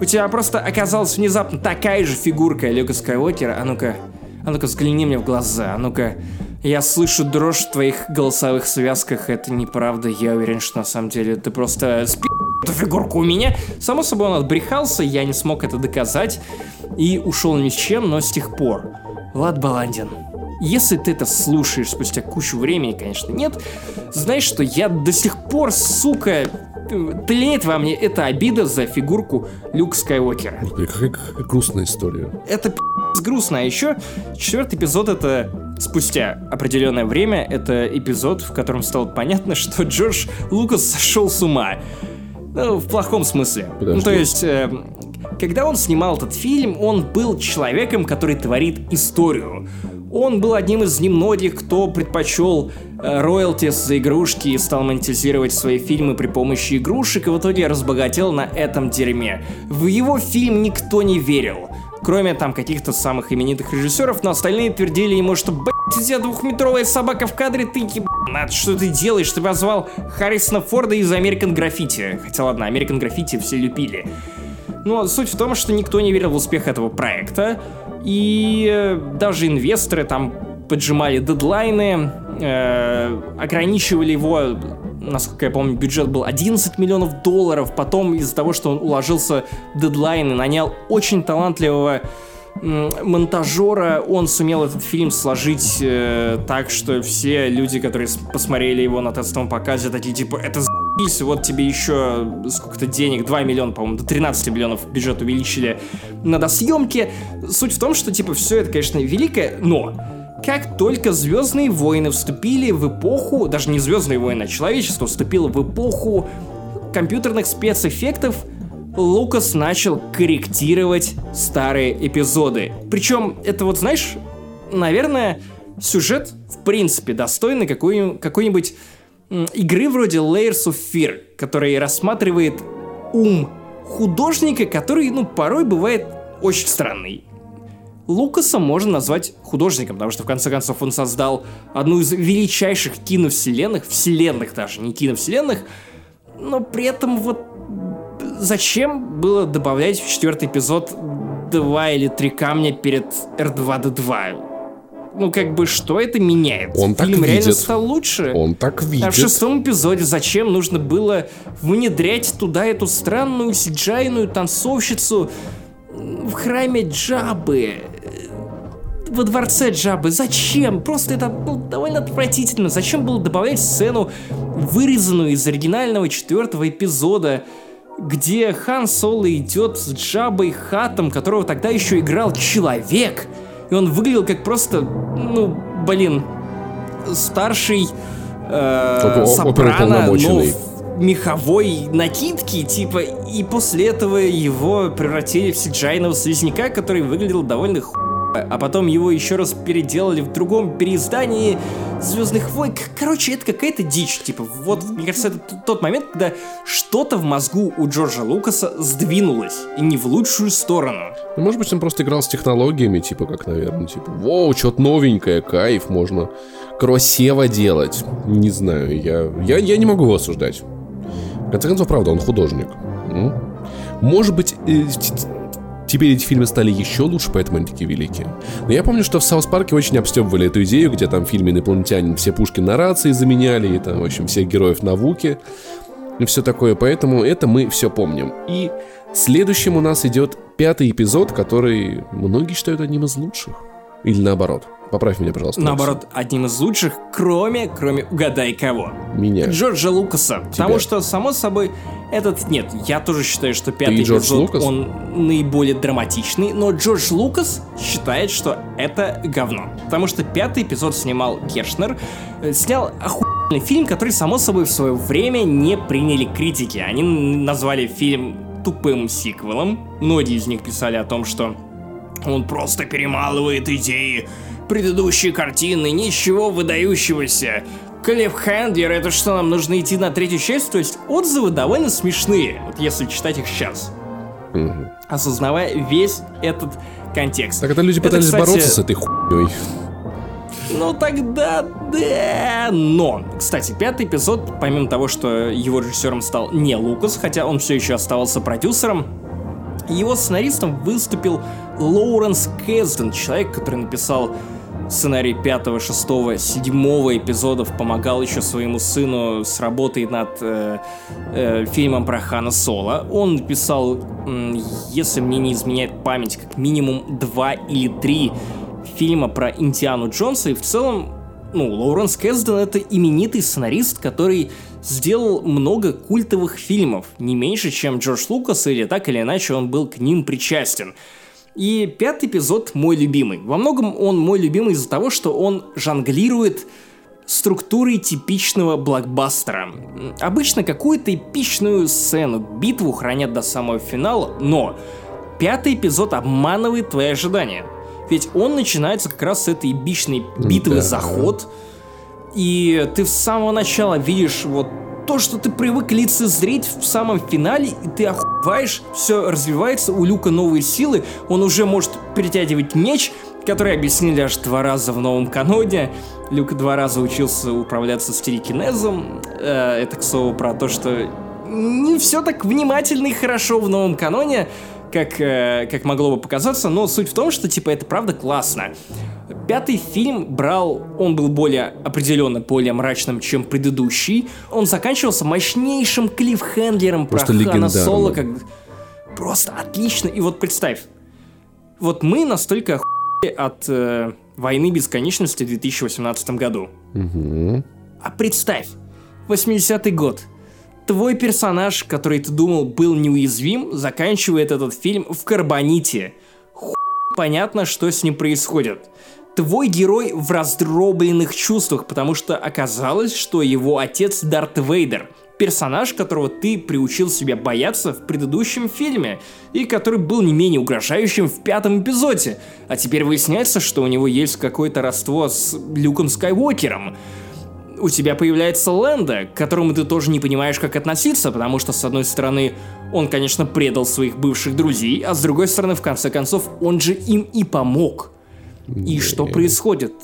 у тебя просто оказалась внезапно такая же фигурка Люка Скайуокера. А ну-ка, а ну-ка взгляни мне в глаза, а ну-ка. Я слышу дрожь в твоих голосовых связках, это неправда, я уверен, что на самом деле ты просто спи эту фигурку у меня. Само собой, он отбрехался, я не смог это доказать и ушел ни с чем, но с тех пор. Влад Баландин, если ты это слушаешь спустя кучу времени, конечно, нет, знаешь, что я до сих пор, сука, тлеет во мне эта обида за фигурку Люка Скайуокера. Блин, какая, какая грустная история. Это пи***ц грустно, а еще четвертый эпизод это спустя определенное время, это эпизод, в котором стало понятно, что Джордж Лукас сошел с ума. Ну, в плохом смысле. Подожди. Ну, то есть, э, когда он снимал этот фильм, он был человеком, который творит историю. Он был одним из немногих, кто предпочел э, роялти за игрушки и стал монетизировать свои фильмы при помощи игрушек, и в итоге разбогател на этом дерьме. В его фильм никто не верил. Кроме там каких-то самых именитых режиссеров, но остальные твердили ему, что блять, у тебя двухметровая собака в кадре, ты ебанат, что ты делаешь? Ты позвал Харрисона Форда из American Graffiti. Хотя ладно, American Graffiti все любили. Но суть в том, что никто не верил в успех этого проекта, и э, даже инвесторы там поджимали дедлайны, э, ограничивали его, насколько я помню, бюджет был 11 миллионов долларов, потом из-за того, что он уложился дедлайны, нанял очень талантливого монтажера, он сумел этот фильм сложить э, так, что все люди, которые посмотрели его на тестовом показе, такие типа, это за***ись, вот тебе еще сколько-то денег, 2 миллиона, по-моему, до 13 миллионов бюджет увеличили на досъемки. Суть в том, что типа все это, конечно, великое, но как только Звездные войны вступили в эпоху, даже не Звездные войны, а человечество вступило в эпоху компьютерных спецэффектов, Лукас начал корректировать старые эпизоды. Причем, это вот, знаешь, наверное, сюжет, в принципе, достойный какой- какой-нибудь игры вроде Layers of Fear, который рассматривает ум художника, который, ну, порой бывает очень странный. Лукаса можно назвать художником, потому что в конце концов он создал одну из величайших киновселенных, вселенных даже, не киновселенных, но при этом вот зачем было добавлять в четвертый эпизод два или три камня перед R2-D2? Ну, как бы, что это меняет? Он так Фильм реально видит. стал лучше. Он так видит. А в шестом эпизоде зачем нужно было внедрять туда эту странную сиджайную танцовщицу в храме Джабы? э, Во дворце Джабы. Зачем? Просто это ну, довольно отвратительно. Зачем было добавлять сцену, вырезанную из оригинального четвертого эпизода, где Хан Соло идет с Джабой Хатом, которого тогда еще играл человек. И он выглядел как просто, ну, блин, старший э, Оп- оп- сопрано, но меховой накидке, типа, и после этого его превратили в сиджайного слизняка, который выглядел довольно ху... А потом его еще раз переделали в другом переиздании Звездных войн. Короче, это какая-то дичь. Типа, вот, мне кажется, это тот момент, когда что-то в мозгу у Джорджа Лукаса сдвинулось. И не в лучшую сторону. Ну, может быть, он просто играл с технологиями, типа, как, наверное, типа, воу, что-то новенькое, кайф, можно красиво делать. Не знаю, я, я, я не могу его осуждать. В конце концов, правда, он художник. Может быть, э, теперь эти фильмы стали еще лучше, поэтому они такие великие. Но я помню, что в South Park е очень обстебывали эту идею, где там в фильме «Инопланетянин» все пушки на рации заменяли, и там, в общем, всех героев на вуки и все такое, поэтому это мы все помним. И следующим у нас идет пятый эпизод, который многие считают одним из лучших. Или наоборот. Поправь меня, пожалуйста. Наоборот, одним из лучших, кроме, кроме угадай кого. Меня. Джорджа Лукаса. Потому что, само собой, этот... Нет, я тоже считаю, что пятый Джордж эпизод, Лукас? он наиболее драматичный, но Джордж Лукас считает, что это говно. Потому что пятый эпизод снимал Кершнер, э, снял охуенный фильм, который, само собой, в свое время не приняли критики. Они назвали фильм тупым сиквелом. Многие из них писали о том, что он просто перемалывает идеи предыдущей картины, ничего выдающегося. Клиффхендлер, это что, нам нужно идти на третью часть? То есть отзывы довольно смешные, вот если читать их сейчас. Осознавая весь этот контекст. Так это люди Это, пытались кстати, бороться с этой хуйней. Ну тогда да. Но, кстати, пятый эпизод, помимо того, что его режиссером стал не Лукас, хотя он все еще оставался продюсером, его сценаристом выступил Лоуренс Кэзден, человек, который написал сценарий пятого, шестого, седьмого эпизодов, помогал еще своему сыну с работой над э, э, фильмом про Хана Соло. Он написал, если мне не изменяет память, как минимум два или три фильма про Индиану Джонса, и в целом, ну, Лоуренс Кэзден это именитый сценарист, который сделал много культовых фильмов, не меньше, чем Джордж Лукас, или так или иначе он был к ним причастен. И пятый эпизод мой любимый. Во многом он мой любимый из-за того, что он жонглирует структурой типичного блокбастера. Обычно какую-то эпичную сцену, битву хранят до самого финала, но пятый эпизод обманывает твои ожидания. Ведь он начинается как раз с этой эпичной битвы Да. заход, и ты с самого начала видишь вот то, что ты привык лицезреть в самом финале, и ты охуеваешь, все развивается, у Люка новые силы, он уже может перетягивать меч, который объяснили аж два раза в новом каноне. Люк два раза учился управляться с телекинезом. Э, это, к слову, про то, что не все так внимательно и хорошо в новом каноне, как, э, как могло бы показаться, но суть в том, что, типа, это правда классно. Пятый фильм брал, он был более определенно более мрачным, чем предыдущий. Он заканчивался мощнейшим клиффхендлером про Просто Хана легендарно. Соло, как просто отлично. И вот представь, вот мы настолько охуели от э, войны бесконечности в 2018 году. А представь, 80-й год. Твой персонаж, который ты думал был неуязвим, заканчивает этот фильм в карбоните. Хуй понятно, что с ним происходит. Твой герой в раздробленных чувствах, потому что оказалось, что его отец Дарт Вейдер. Персонаж, которого ты приучил себя бояться в предыдущем фильме, и который был не менее угрожающим в пятом эпизоде. А теперь выясняется, что у него есть какое-то родство с Люком Скайуокером у тебя появляется Лэнда, к которому ты тоже не понимаешь, как относиться, потому что, с одной стороны, он, конечно, предал своих бывших друзей, а с другой стороны, в конце концов, он же им и помог. И что происходит?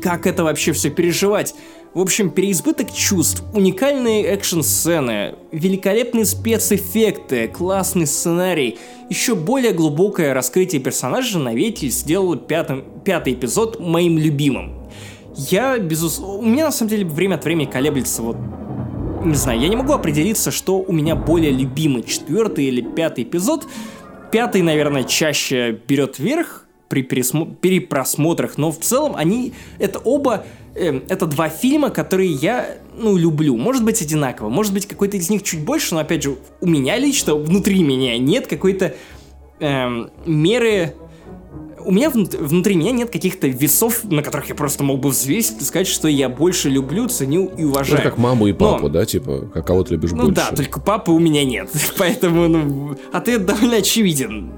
Как это вообще все переживать? В общем, переизбыток чувств, уникальные экшн-сцены, великолепные спецэффекты, классный сценарий, еще более глубокое раскрытие персонажа навеки сделало пятым, пятый эпизод моим любимым. Я, безусловно... У меня, на самом деле, время от времени колеблется вот... Не знаю, я не могу определиться, что у меня более любимый, четвертый или пятый эпизод. Пятый, наверное, чаще берет верх при пересмо... перепросмотрах, но в целом они... Это оба Эм, это два фильма, которые я, ну, люблю. Может быть, одинаково, может быть, какой-то из них чуть больше, но, опять же, у меня лично, внутри меня нет какой-то эм, меры... У меня внутри меня нет каких-то весов, на которых я просто мог бы взвесить и сказать, что я больше люблю, ценю и уважаю. Это как маму и папу, но... да, типа, как кого ты любишь ну, больше. Ну да, только папы у меня нет, поэтому, ну, ответ довольно очевиден.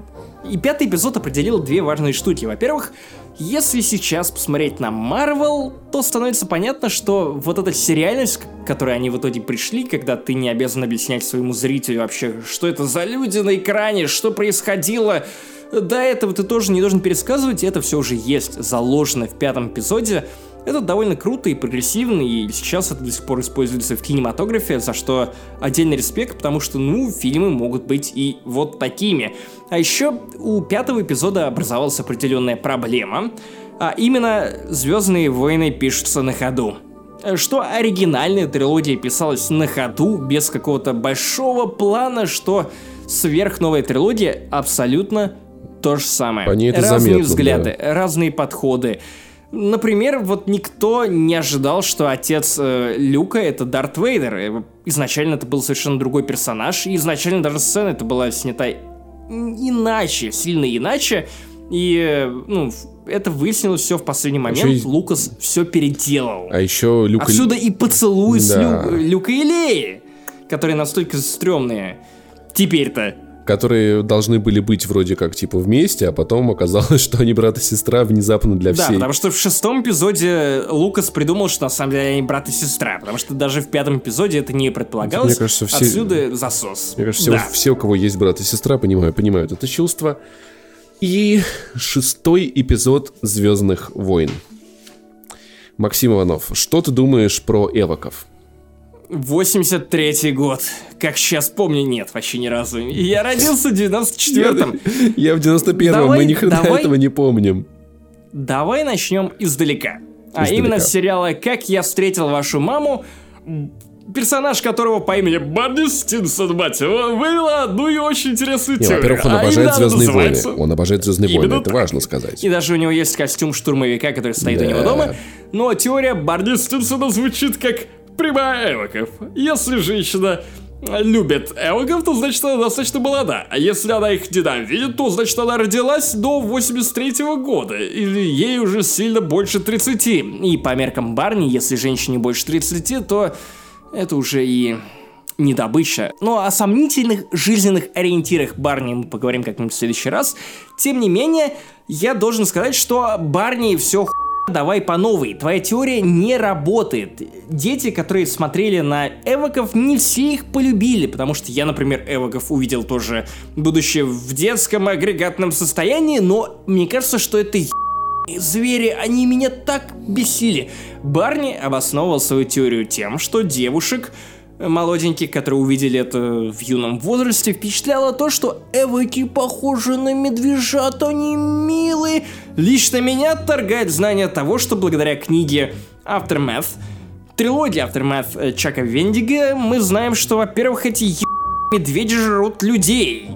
И пятый эпизод определил две важные штуки. Во-первых, если сейчас посмотреть на Марвел, то становится понятно, что вот эта сериальность, к которой они в итоге пришли, когда ты не обязан объяснять своему зрителю вообще, что это за люди на экране, что происходило, до этого ты тоже не должен пересказывать, это все уже есть заложено в пятом эпизоде. Это довольно круто и прогрессивно, и сейчас это до сих пор используется в кинематографе, за что отдельный респект, потому что, ну, фильмы могут быть и вот такими. А еще у пятого эпизода образовалась определенная проблема, а именно «Звездные войны» пишутся на ходу что оригинальная трилогия писалась на ходу, без какого-то большого плана, что сверхновая трилогия абсолютно то же самое. По ней это разные заметно, взгляды, да. разные подходы. Например, вот никто не ожидал, что отец э, Люка это Дарт Вейдер. Изначально это был совершенно другой персонаж, и изначально даже сцена это была снята иначе, сильно иначе. И, э, ну, это выяснилось все в последний момент. Еще... Лукас все переделал. А еще Люка... Отсюда и поцелуй да. с Лю... Люка и Леи, которые настолько стрёмные. Теперь-то которые должны были быть вроде как типа вместе, а потом оказалось, что они брат и сестра внезапно для всей. Да, потому что в шестом эпизоде Лукас придумал, что на самом деле они брат и сестра, потому что даже в пятом эпизоде это не предполагалось. Мне кажется, все... Отсюда засос. Мне кажется, да. все, все, у кого есть брат и сестра, понимают, понимают это чувство. И шестой эпизод Звездных войн. Максим Иванов, что ты думаешь про эвоков? 83-й год. Как сейчас помню, нет, вообще ни разу. Я родился в 94-м. Я в 91-м, мы ни хрена давай, этого не помним. Давай начнем издалека. А именно с сериала «Как я встретил вашу маму», персонаж которого по имени Барни Стинсон, мать его, вывела одну и очень интересную теорию. Во-первых, он а обожает Звездные войны. Он обожает Звездные войны, это важно сказать. И даже у него есть костюм штурмовика, который стоит да. у него дома. Но теория Барни Стинсона звучит как прямая эвоков. Если женщина любит эвоков, то значит она достаточно молода. А если она их ненавидит, то значит она родилась до 83 -го года. Или ей уже сильно больше 30. И по меркам Барни, если женщине больше 30, то это уже и не добыча. Но о сомнительных жизненных ориентирах Барни мы поговорим как-нибудь в следующий раз. Тем не менее, я должен сказать, что Барни все Давай по новой. Твоя теория не работает. Дети, которые смотрели на эвоков, не все их полюбили, потому что я, например, эвоков увидел тоже, будучи в детском агрегатном состоянии, но мне кажется, что это Звери, они меня так бесили. Барни обосновывал свою теорию тем, что девушек молоденьких, которые увидели это в юном возрасте, впечатляло то, что эвоки похожи на медвежат, они милые. Лично меня отторгает знание того, что благодаря книге Aftermath, трилогии Aftermath э, Чака Вендига, мы знаем, что, во-первых, эти е... медведи жрут людей.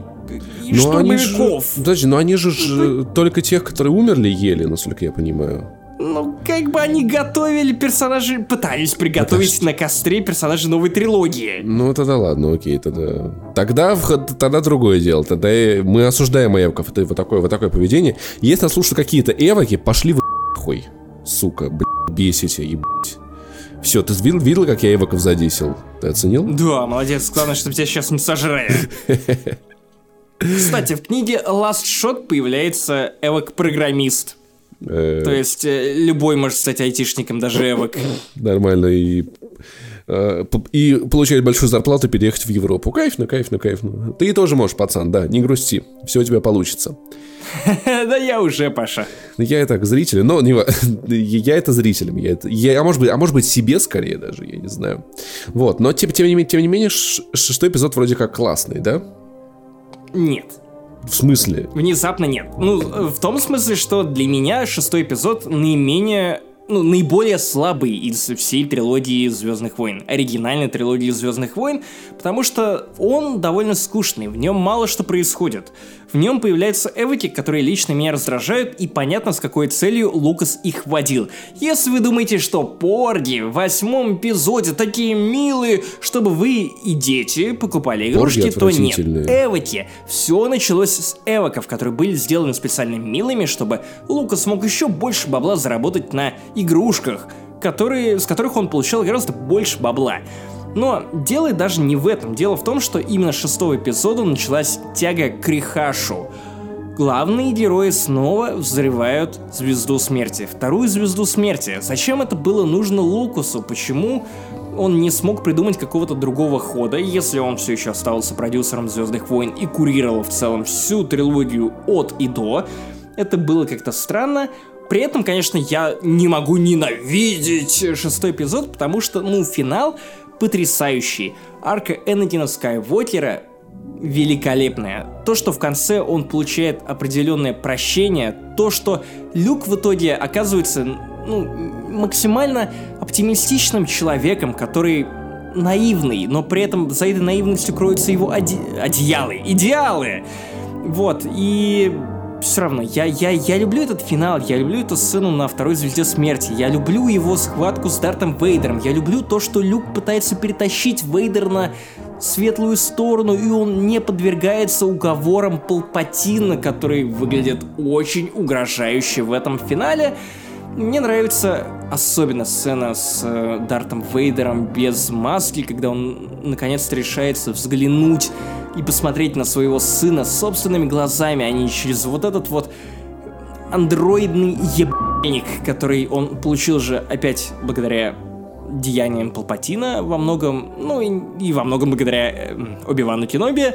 И но они же, подожди, но они же ж, только тех, которые умерли, ели, насколько я понимаю. Ну, как бы они готовили персонажи, пытались приготовить Это на костре персонажи новой трилогии. Ну, тогда ладно, окей, тогда... Тогда, тогда другое дело. Тогда мы осуждаем эвоков. Это вот такое, вот такое поведение. Если нас слушают какие-то эвоки, пошли в хуй. Сука, блядь, бесите, ебать. Все, ты видел, видел, как я эвоков задесил? Ты оценил? Да, молодец. Главное, чтобы тебя сейчас не сожрали. Кстати, в книге Last Shot появляется эвок-программист. Э, То есть э, любой может стать айтишником, даже эвок. Нормально. И э, и получать большую зарплату, переехать в Европу. Кайф, ну кайф, ну кайф. Ну. Ты тоже можешь, пацан, да, не грусти. Все у тебя получится. Да я уже, Паша. Я и так зритель, но не, я это зрителям, я это, я, а может быть, а может быть себе скорее даже, я не знаю. Вот, но тем, тем не менее, тем не менее, шестой эпизод вроде как классный, да? Нет. В смысле? Внезапно нет. Ну, в том смысле, что для меня шестой эпизод наименее ну, наиболее слабый из всей трилогии Звездных войн, оригинальной трилогии Звездных войн, потому что он довольно скучный, в нем мало что происходит. В нем появляются эвоки, которые лично меня раздражают, и понятно, с какой целью Лукас их вводил. Если вы думаете, что порги в восьмом эпизоде такие милые, чтобы вы и дети покупали игрушки, то нет. Эвоки. Все началось с эвоков, которые были сделаны специально милыми, чтобы Лукас мог еще больше бабла заработать на игрушках, которые, с которых он получал гораздо больше бабла. Но дело даже не в этом. Дело в том, что именно с шестого эпизода началась тяга к Рихашу. Главные герои снова взрывают Звезду Смерти. Вторую Звезду Смерти. Зачем это было нужно Лукасу? Почему он не смог придумать какого-то другого хода, если он все еще оставался продюсером Звездных войн и курировал в целом всю трилогию от и до? Это было как-то странно. При этом, конечно, я не могу ненавидеть шестой эпизод, потому что, ну, финал потрясающий. Арка Энакина Скайуокера великолепная. То, что в конце он получает определенное прощение, то, что Люк в итоге оказывается ну, максимально оптимистичным человеком, который наивный, но при этом за этой наивностью кроются его оде- одеялы, идеалы. Вот, и все равно, я, я, я люблю этот финал, я люблю эту сцену на второй звезде смерти, я люблю его схватку с Дартом Вейдером, я люблю то, что Люк пытается перетащить Вейдер на светлую сторону, и он не подвергается уговорам Палпатина, который выглядит очень угрожающе в этом финале. Мне нравится особенно сцена с э, Дартом Вейдером без маски, когда он наконец-то решается взглянуть и посмотреть на своего сына собственными глазами, а не через вот этот вот андроидный ебаник, который он получил же опять благодаря деяниям Палпатина во многом, ну и, и во многом благодаря э, Оби-Вану Кеноби.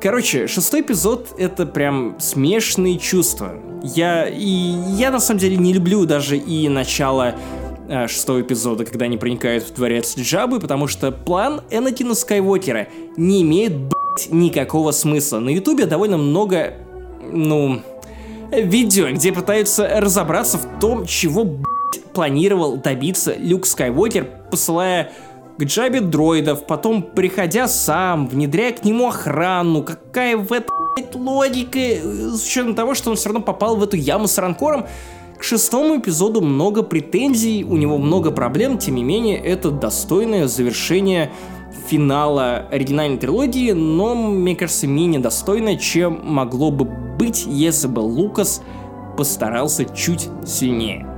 Короче, шестой эпизод это прям смешные чувства. Я и я на самом деле не люблю даже и начало э, шестого эпизода, когда они проникают в дворец Джабы, потому что план Энакина Скайуокера не имеет блядь, никакого смысла. На Ютубе довольно много, ну, видео, где пытаются разобраться в том, чего блядь, планировал добиться Люк Скайуокер, посылая к Джабе дроидов, потом приходя сам, внедряя к нему охрану. Какая в этом логика, с учетом того, что он все равно попал в эту яму с ранкором. К шестому эпизоду много претензий, у него много проблем, тем не менее, это достойное завершение финала оригинальной трилогии, но, мне кажется, менее достойное, чем могло бы быть, если бы Лукас постарался чуть сильнее.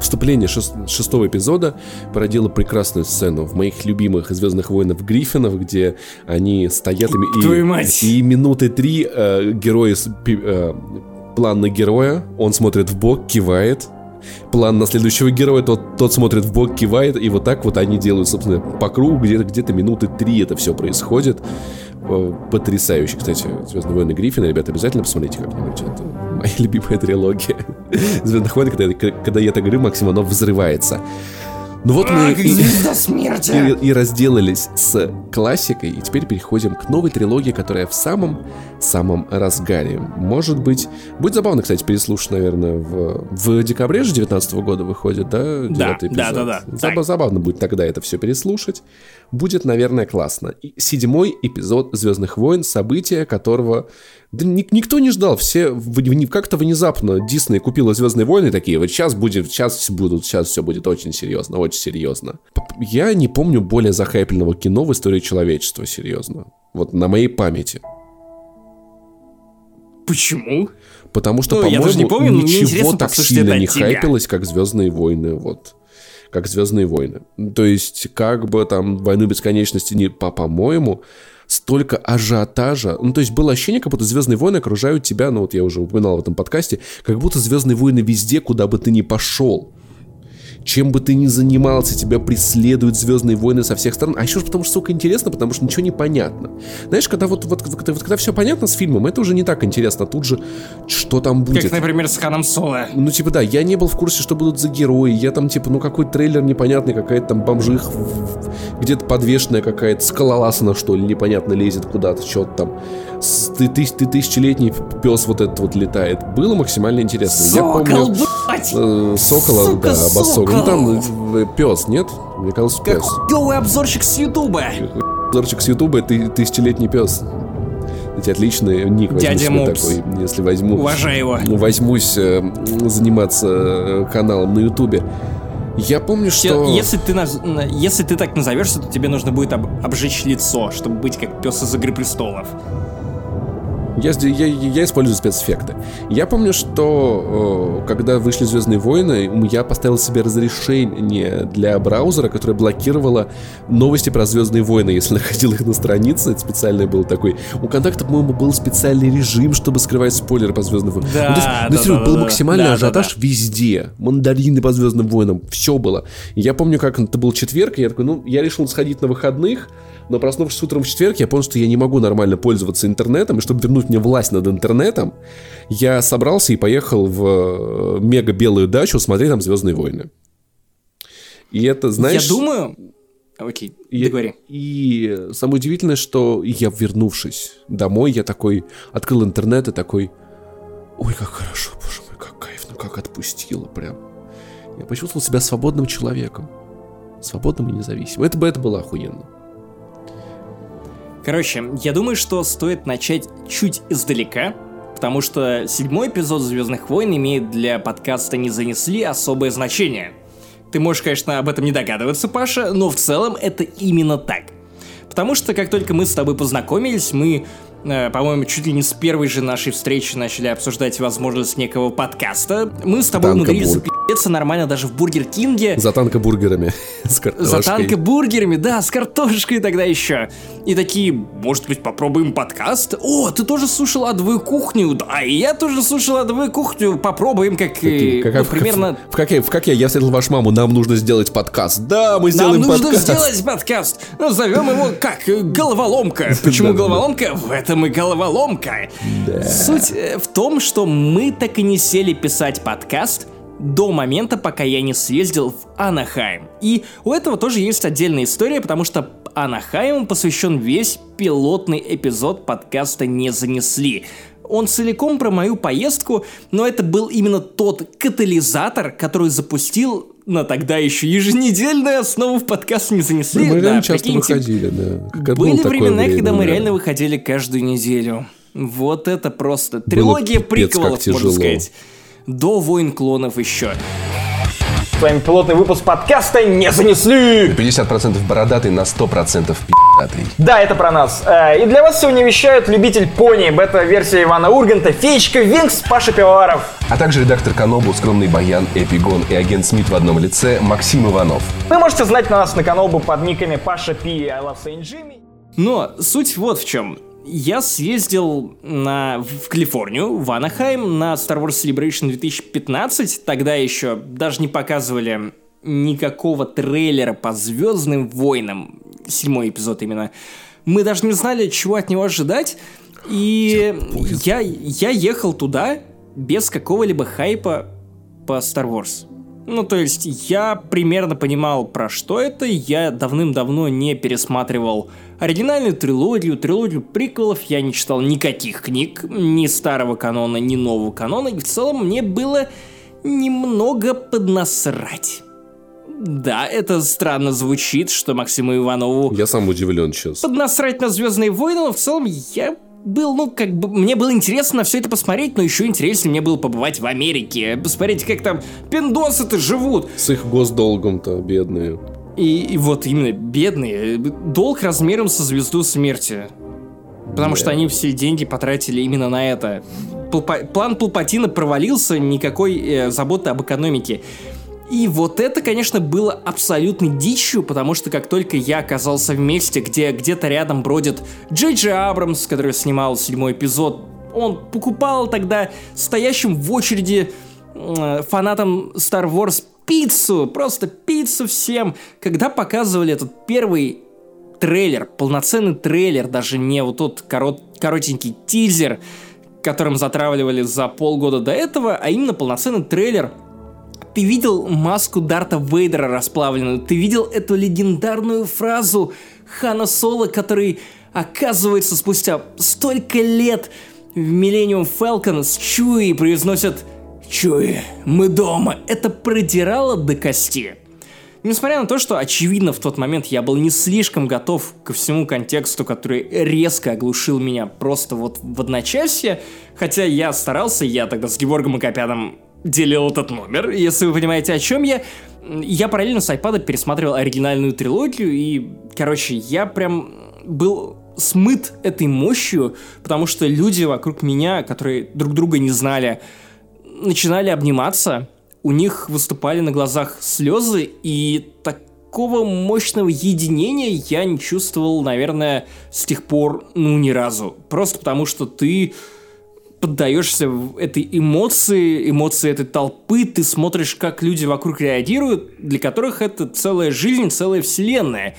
Вступление шес- шестого эпизода породило прекрасную сцену в моих любимых Звездных войнах Гриффинов, где они стоят и, Твою мать. и минуты три э, пи- э, план на героя, он смотрит в бок, кивает. План на следующего героя, тот, тот смотрит в бок, кивает, и вот так вот они делают, собственно, по кругу, где-то где минуты три это все происходит. Э, Потрясающе, кстати, Звездные войны Гриффина, ребята, обязательно посмотрите как-нибудь. Это моя любимая трилогия. Звездных когда, когда я так говорю, Максим, оно взрывается. Ну вот мы и, и- и разделались с классикой, и теперь переходим к новой трилогии, которая в самом-самом разгаре. Может быть, будет забавно, кстати, переслушать, наверное, в, в декабре же 19 года выходит, да? да, эпизод? да, да. Заба- Так. Забавно будет тогда это все переслушать. Будет, наверное, классно. И седьмой эпизод Звездных войн, события которого да ни- никто не ждал. Все как-то внезапно Дисней купила Звездные войны такие, вот сейчас будет, сейчас будут, сейчас все будет очень серьезно, очень серьезно. Я не помню более захайпленного кино в истории человечества, серьезно. Вот на моей памяти. Почему? Потому что, Ну, по-моему, не помню, ничего так сильно не тебя. хайпилось, как Звездные войны, вот. Как Звездные войны. То есть, как бы там войну бесконечности не по- по-моему, столько ажиотажа. Ну, то есть было ощущение, как будто Звездные войны окружают тебя, ну вот я уже упоминал в этом подкасте, как будто Звездные войны везде, куда бы ты ни пошел. Чем бы ты ни занимался, тебя преследуют Звездные войны со всех сторон. А еще потому что, сука, интересно, потому что ничего не понятно. Знаешь, когда вот, вот, вот, вот когда все понятно с фильмом, это уже не так интересно. Тут же, что там будет. Как, например, с Ханом Соло. Ну, типа, да, я не был в курсе, что будут за герои. Я там, типа, ну, какой трейлер непонятный, какая-то там бомжих где-то подвешенная какая-то скалолазана, что ли, непонятно лезет куда-то, что-то там. Ты, ты, ты тысячелетний пес вот этот вот летает. Было максимально интересно. я Сокол, помню... блядь! э, Сокола, Сука, да, обосок. Ну там пес, нет? Мне казалось, Как пес. хуёвый обзорщик с Ютуба. Зорчик с Ютуба, ты тысячелетний пес. Кстати, отличный ник возьму Дядя Мопс. такой, если возьму. Уважаю его. Ну, возьмусь э, заниматься э, каналом на Ютубе. Я помню, что... Если ты, наз- на- если ты так назовешься, то тебе нужно будет об- обжечь лицо, чтобы быть как пес из Игры Престолов. Я, я, я использую спецэффекты. Я помню, что э, когда вышли Звездные войны, я поставил себе разрешение для браузера, которое блокировало новости про Звездные войны, если находил их на странице. Это специальный был такой. У контакта, по-моему, был специальный режим, чтобы скрывать спойлеры по Звездным войнам. Да, ну, то есть, ну, да, серьезно, да, был да, максимальный да, да, ажиотаж везде. Мандарины по Звездным войнам, все было. Я помню, как это был четверг, и я такой, ну, я решил сходить на выходных, но проснувшись утром в четверг, я понял, что я не могу нормально пользоваться интернетом, и чтобы вернуть мне власть над интернетом, я собрался и поехал в э, мега белую дачу смотреть там Звездные войны. И это, знаешь... Я думаю... Окей, И, договори. и самое удивительное, что я, вернувшись домой, я такой открыл интернет и такой, ой, как хорошо, боже мой, как кайф, ну как отпустило прям. Я почувствовал себя свободным человеком. Свободным и независимым. Это бы это было охуенно. Короче, я думаю, что стоит начать чуть издалека, потому что седьмой эпизод Звездных войн имеет для подкаста «Не занесли» особое значение. Ты можешь, конечно, об этом не догадываться, Паша, но в целом это именно так. Потому что как только мы с тобой познакомились, мы, по-моему, чуть ли не с первой же нашей встречи начали обсуждать возможность некого подкаста. Мы с тобой умудрились запи***ться нормально даже в Бургер Кинге. За танкобургерами с За картошкой. танкобургерами, да, с картошкой тогда еще. И такие, может быть, попробуем подкаст? О, ты тоже слушал адовую кухню? Да, и я тоже слушал адовую кухню. Попробуем, как, э, Как- ну, как- примерно... В, как, я- в как я, я встретил вашу маму, нам нужно сделать подкаст. Да, мы Нам сделаем нужно подкаст. сделать подкаст. Назовем его как? Э, Головоломка. Почему головоломка? В этом и головоломка. Суть э, в том, что мы так и не сели писать подкаст до момента, пока я не съездил в Анахайм. И у этого тоже есть отдельная история, потому что Анахайму посвящен весь пилотный эпизод подкаста «Не занесли». Он целиком про мою поездку, но это был именно тот катализатор, который запустил на тогда еще еженедельную основу в подкаст «Не занесли». Мы Да, реально часто прикиньте, выходили, да. Были было времена, время, когда мы да. реально выходили каждую неделю. Вот это просто трилогия как приквелов, можно сказать. До войн клонов еще. С вами пилотный выпуск подкаста «Не занесли». 50% бородатый на 100% пи***атый. Да, это про нас. Э, И для вас сегодня вещают любитель пони, бета-версия Ивана Урганта, Феечка Винкс, Паша Пивоваров. А также редактор Канобу, скромный Баян, Эпигон и агент Смит в одном лице Максим Иванов. Вы можете знать на нас на каналбу под никами Паша Пи и I Love Saint Jimmy. Но суть вот в чем. Я съездил на, в Калифорнию, в Анахайм, на Star Wars Celebration 2015. Тогда еще даже не показывали никакого трейлера по Звездным войнам. Седьмой эпизод именно. Мы даже не знали, чего от него ожидать. И я, я ехал туда без какого-либо хайпа по Star Wars. Ну, то есть, я примерно понимал, про что это. Я давным-давно не пересматривал оригинальную трилогию, трилогию приквелов. Я не читал никаких книг, ни старого канона, ни нового канона. И в целом мне было немного поднасрать. Да, это странно звучит, что Максиму Иванову Я сам удивлен сейчас. поднасрать на Звездные войны, но в целом я был, ну, как бы, мне было интересно все это посмотреть, но еще интереснее мне было побывать в Америке, посмотреть, как там пиндосы-то живут. С их госдолгом-то, бедные. И, и вот именно бедные, долг размером со звезду смерти. Потому что они все деньги потратили именно на это. План Палпатина провалился, никакой э, заботы об экономике. И вот это, конечно, было абсолютной дичью, потому что как только я оказался в месте, где где-то рядом бродит Джей Джей Абрамс, который снимал седьмой эпизод, он покупал тогда стоящим в очереди э, фанатам Star Wars пиццу, просто пиццу всем. Когда показывали этот первый трейлер, полноценный трейлер, даже не вот тот корот, коротенький тизер, которым затравливали за полгода до этого, а именно полноценный трейлер. Ты видел маску Дарта Вейдера расплавленную, ты видел эту легендарную фразу Хана Соло, который оказывается спустя столько лет в Millennium Falcon с Чуи произносят «Чуи, мы дома». Это продирало до кости. Несмотря на то, что, очевидно, в тот момент я был не слишком готов ко всему контексту, который резко оглушил меня просто вот в одночасье, хотя я старался, я тогда с Георгом Акопяном делил этот номер, если вы понимаете, о чем я. Я параллельно с iPad пересматривал оригинальную трилогию, и, короче, я прям был смыт этой мощью, потому что люди вокруг меня, которые друг друга не знали, начинали обниматься, у них выступали на глазах слезы, и такого мощного единения я не чувствовал, наверное, с тех пор, ну, ни разу. Просто потому, что ты поддаешься этой эмоции, эмоции этой толпы, ты смотришь, как люди вокруг реагируют, для которых это целая жизнь, целая вселенная.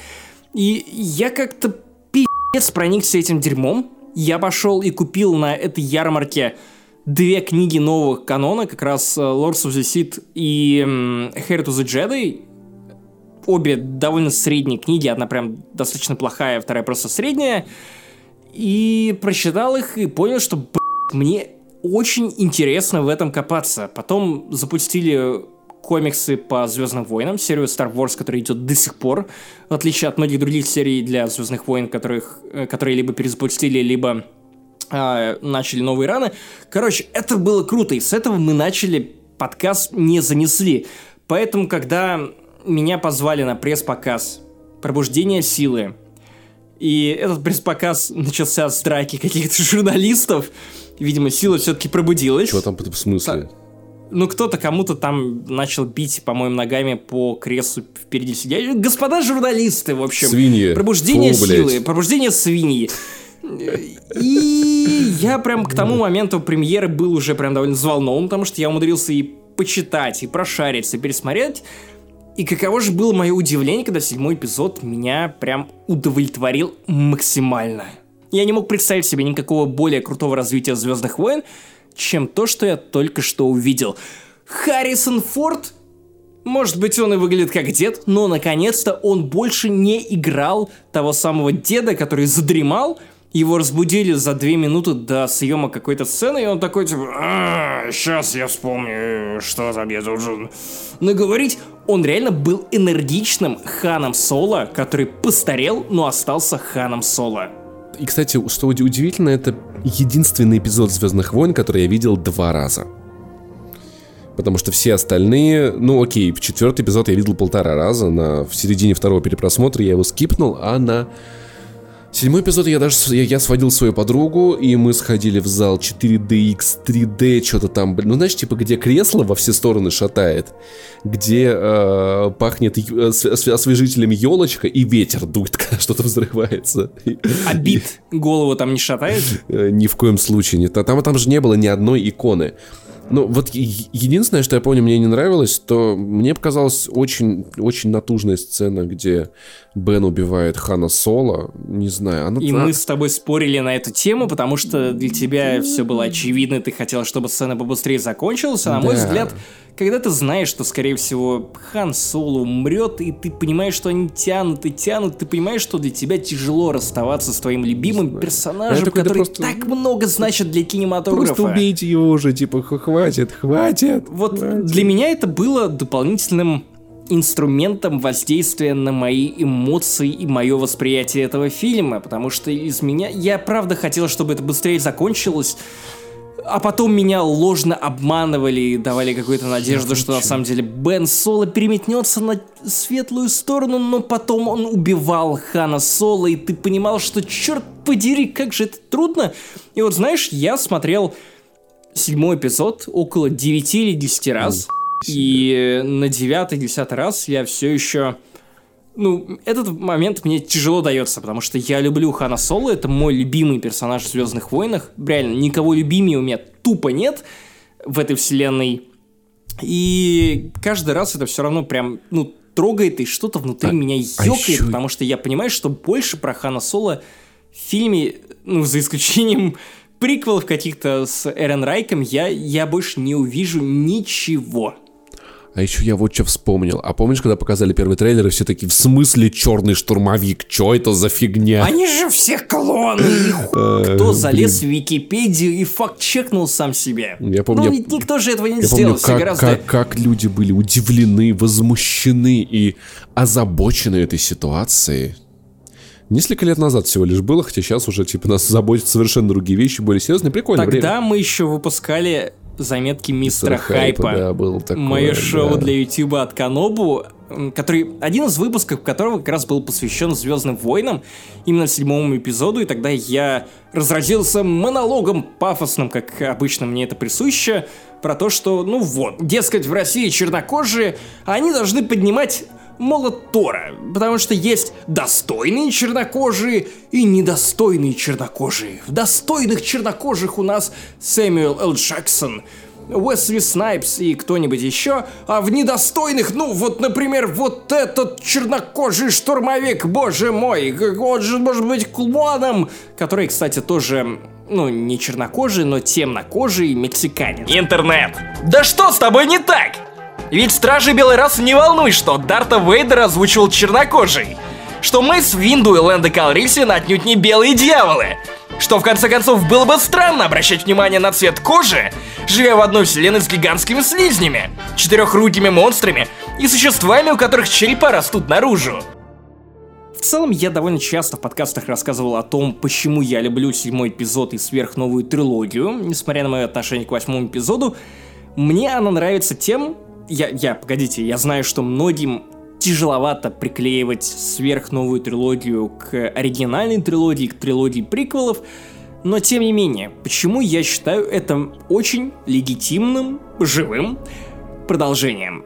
И я как-то пи***ц проникся этим дерьмом. Я пошел и купил на этой ярмарке две книги нового канона, как раз э, Lords of the Sith и Heir to the Jedi. Обе довольно средние книги, одна прям достаточно плохая, вторая просто средняя. И прочитал их и понял, что, мне очень интересно в этом копаться. Потом запустили комиксы по Звездным войнам, серию Star Wars, которая идет до сих пор, в отличие от многих других серий для Звездных войн, которых, э, которые либо перезапустили, либо э, начали новые раны. Короче, это было круто, и с этого мы начали подкаст не занесли. Поэтому, когда меня позвали на пресс-показ «Пробуждение силы», и этот пресс-показ начался с драки каких-то журналистов, видимо, сила все-таки пробудилась. Чего там в смысле? Ну, кто-то кому-то там начал бить, по-моему, ногами по креслу впереди сидя. Господа журналисты, в общем. Свиньи. Пробуждение Фу, блядь. силы, пробуждение свиньи. И я прям к тому моменту премьеры был уже прям довольно взволнован, потому что я умудрился и почитать, и прошариться, и пересмотреть. И каково же было мое удивление, когда седьмой эпизод меня прям удовлетворил максимально. Я не мог представить себе никакого более крутого развития Звездных войн, чем то, что я только что увидел. Харрисон Форд может быть, он и выглядит как дед, но наконец-то он больше не играл того самого деда, который задремал. Его разбудили за две минуты до съема какой-то сцены, и он такой, типа, сейчас я вспомню, что там я должен наговорить. Он реально был энергичным Ханом Соло, который постарел, но остался Ханом Соло. И, кстати, что уди- удивительно, это единственный эпизод Звездных войн, который я видел два раза. Потому что все остальные, ну окей, четвертый эпизод я видел полтора раза, на, в середине второго перепросмотра я его скипнул, а на седьмой эпизод я даже я, я сводил свою подругу, и мы сходили в зал 4DX, 3D, что-то там, ну знаешь, типа где кресло во все стороны шатает, где э, пахнет э, освежителем елочка и ветер дует, когда что-то взрывается. А бит голову там не шатает? Э, Ни в коем случае. Не, та- там, там же не было ни одной иконы. Ну, вот единственное, что я помню, мне не нравилось, то мне показалась очень, очень натужная сцена, где Бен убивает Хана Соло. Не знаю, она... И мы с тобой спорили на эту тему, потому что для тебя все было очевидно, ты хотел, чтобы сцена побыстрее закончилась, а на мой Да. взгляд, когда ты знаешь, что, скорее всего, Хан Соло умрет, и ты понимаешь, что они тянут и тянут, ты понимаешь, что для тебя тяжело расставаться с твоим любимым персонажем, когда который просто- так много значит для кинематографа. Просто убейте его уже, типа, «Х- хватит, хватит. Вот хватит». для меня это было дополнительным инструментом воздействия на мои эмоции и мое восприятие этого фильма, потому что из меня... Я правда хотел, чтобы это быстрее закончилось, а потом меня ложно обманывали и давали какую-то надежду, что на самом деле Бен Соло переметнется на светлую сторону, но потом он убивал Хана Соло, и ты понимал, что черт подери, как же это трудно. И вот знаешь, я смотрел седьмой эпизод около 9 или 10 раз. И на девятый, десятый раз я все еще... Ну, этот момент мне тяжело дается, потому что я люблю Хана Соло, это мой любимый персонаж в Звездных войнах. Реально, никого любимее у меня тупо нет в этой вселенной. И каждый раз это все равно прям, ну, трогает и что-то внутри А- меня а ёкает, ещё- потому что я понимаю, что больше про Хана Соло в фильме, ну, за исключением приквелов каких-то с Эрен Райком, я, я больше не увижу ничего. А еще я вот что вспомнил. А помнишь, когда показали первый трейлер, и все такие, в смысле черный штурмовик? Че это за фигня? Они же все клоны! Хуй кто залез в Википедию и факт-чекнул сам себя? Я помню, Ну, ведь никто же этого не сделал. как, люди были удивлены, возмущены и озабочены этой ситуацией. Несколько лет назад всего лишь было, хотя сейчас уже типа нас заботят совершенно другие вещи, более серьезные, прикольно. Тогда мы еще выпускали заметки мистера Мистера Хайпа, Хайпа. да, было такое, Мое шоу да. для Ютуба от Канобу, который один из выпусков которого как раз был посвящен Звездным войнам, именно седьмому эпизоду, и тогда я разразился монологом пафосным, как обычно мне это присуще, про то, что, ну вот, дескать, в России чернокожие, они должны поднимать молот Тора, потому что есть достойные чернокожие и недостойные чернокожие. В достойных чернокожих у нас Сэмюэл Л. Джексон, Уэсли Снайпс и кто-нибудь еще, а в недостойных, ну вот, например, вот этот чернокожий штурмовик, боже мой, он же может быть клоном, который, кстати, тоже, ну, не чернокожий, но темнокожий мексиканец. Интернет! Да что с тобой не так? Ведь Стражи Белой Расы не волнует, что Дарта Вейдера озвучивал чернокожий. Что Мэйс Винду и Лэнда Калрисиан отнюдь не белые дьяволы. Что в конце концов было бы странно обращать внимание на цвет кожи, живя в одной вселенной с гигантскими слизнями, четырехрукими монстрами и существами, у которых черепа растут наружу. В целом, я довольно часто в подкастах рассказывал о том, почему я люблю седьмой эпизод и сверхновую трилогию, несмотря на мое отношение к восьмому эпизоду. Мне она нравится тем... Я, я, погодите, я знаю, что многим тяжеловато приклеивать сверхновую трилогию к оригинальной трилогии, к трилогии приквелов, но тем не менее, почему я считаю это очень легитимным, живым продолжением?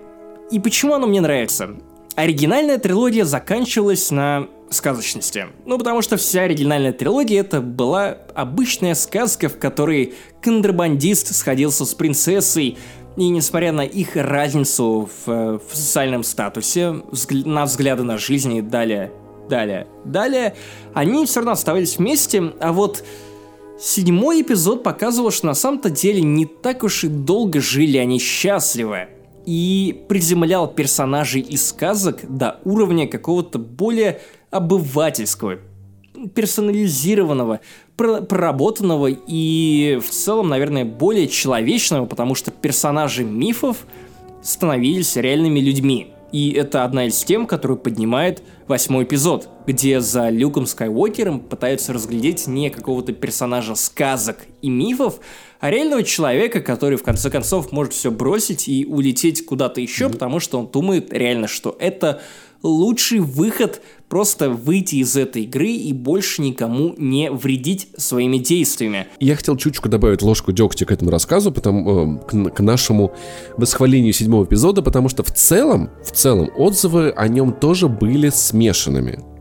И почему оно мне нравится? Оригинальная трилогия заканчивалась на сказочности. Ну, потому что вся оригинальная трилогия это была обычная сказка, в которой контрабандист сходился с принцессой, и несмотря на их разницу в, э, в социальном статусе, взгля- на взгляды на жизнь и далее, далее, далее, они все равно оставались вместе, а вот седьмой эпизод показывал, что на самом-то деле не так уж и долго жили они счастливо и приземлял персонажей из сказок до уровня какого-то более обывательского, персонализированного, проработанного и в целом, наверное, более человечного, потому что персонажи мифов становились реальными людьми. И это одна из тем, которую поднимает восьмой эпизод, где за Люком Скайуокером пытаются разглядеть не какого-то персонажа сказок и мифов, а реального человека, который в конце концов может все бросить и улететь куда-то еще, потому что он думает реально, что это лучший выход просто выйти из этой игры и больше никому не вредить своими действиями. Я хотел чуточку добавить ложку дегтя к этому рассказу, потому, э, к, к нашему восхвалению седьмого эпизода, потому что в целом, в целом отзывы о нем тоже были смешанными.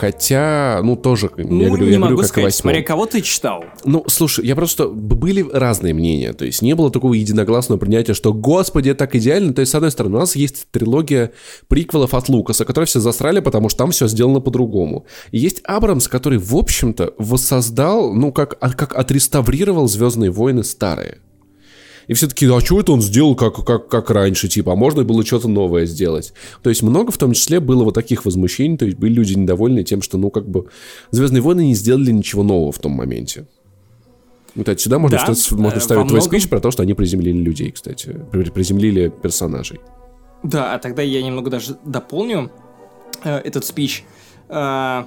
Хотя, ну, тоже, я ну, говорю, не я могу говорю, как сказать, восьмом. смотря кого ты читал. Ну, слушай, я просто... Были разные мнения, то есть не было такого единогласного принятия, что, господи, так идеально. То есть, с одной стороны, у нас есть трилогия приквелов от Лукаса, которые все засрали, потому что там все сделано по-другому. И есть Абрамс, который, в общем-то, воссоздал, ну, как, а- как отреставрировал «Звездные войны» старые. И все таки а что это он сделал как, как, как раньше, типа, а можно было что-то новое сделать? То есть много в том числе было вот таких возмущений, то есть были люди недовольны тем, что, ну, как бы, «Звездные войны» не сделали ничего нового в том моменте. Вот отсюда можно, Да, вставить- можно э, вставить во твой многом- спич про то, что они приземлили людей, кстати. При- Приземлили персонажей. Да, а тогда я немного даже дополню э, этот спич. Э,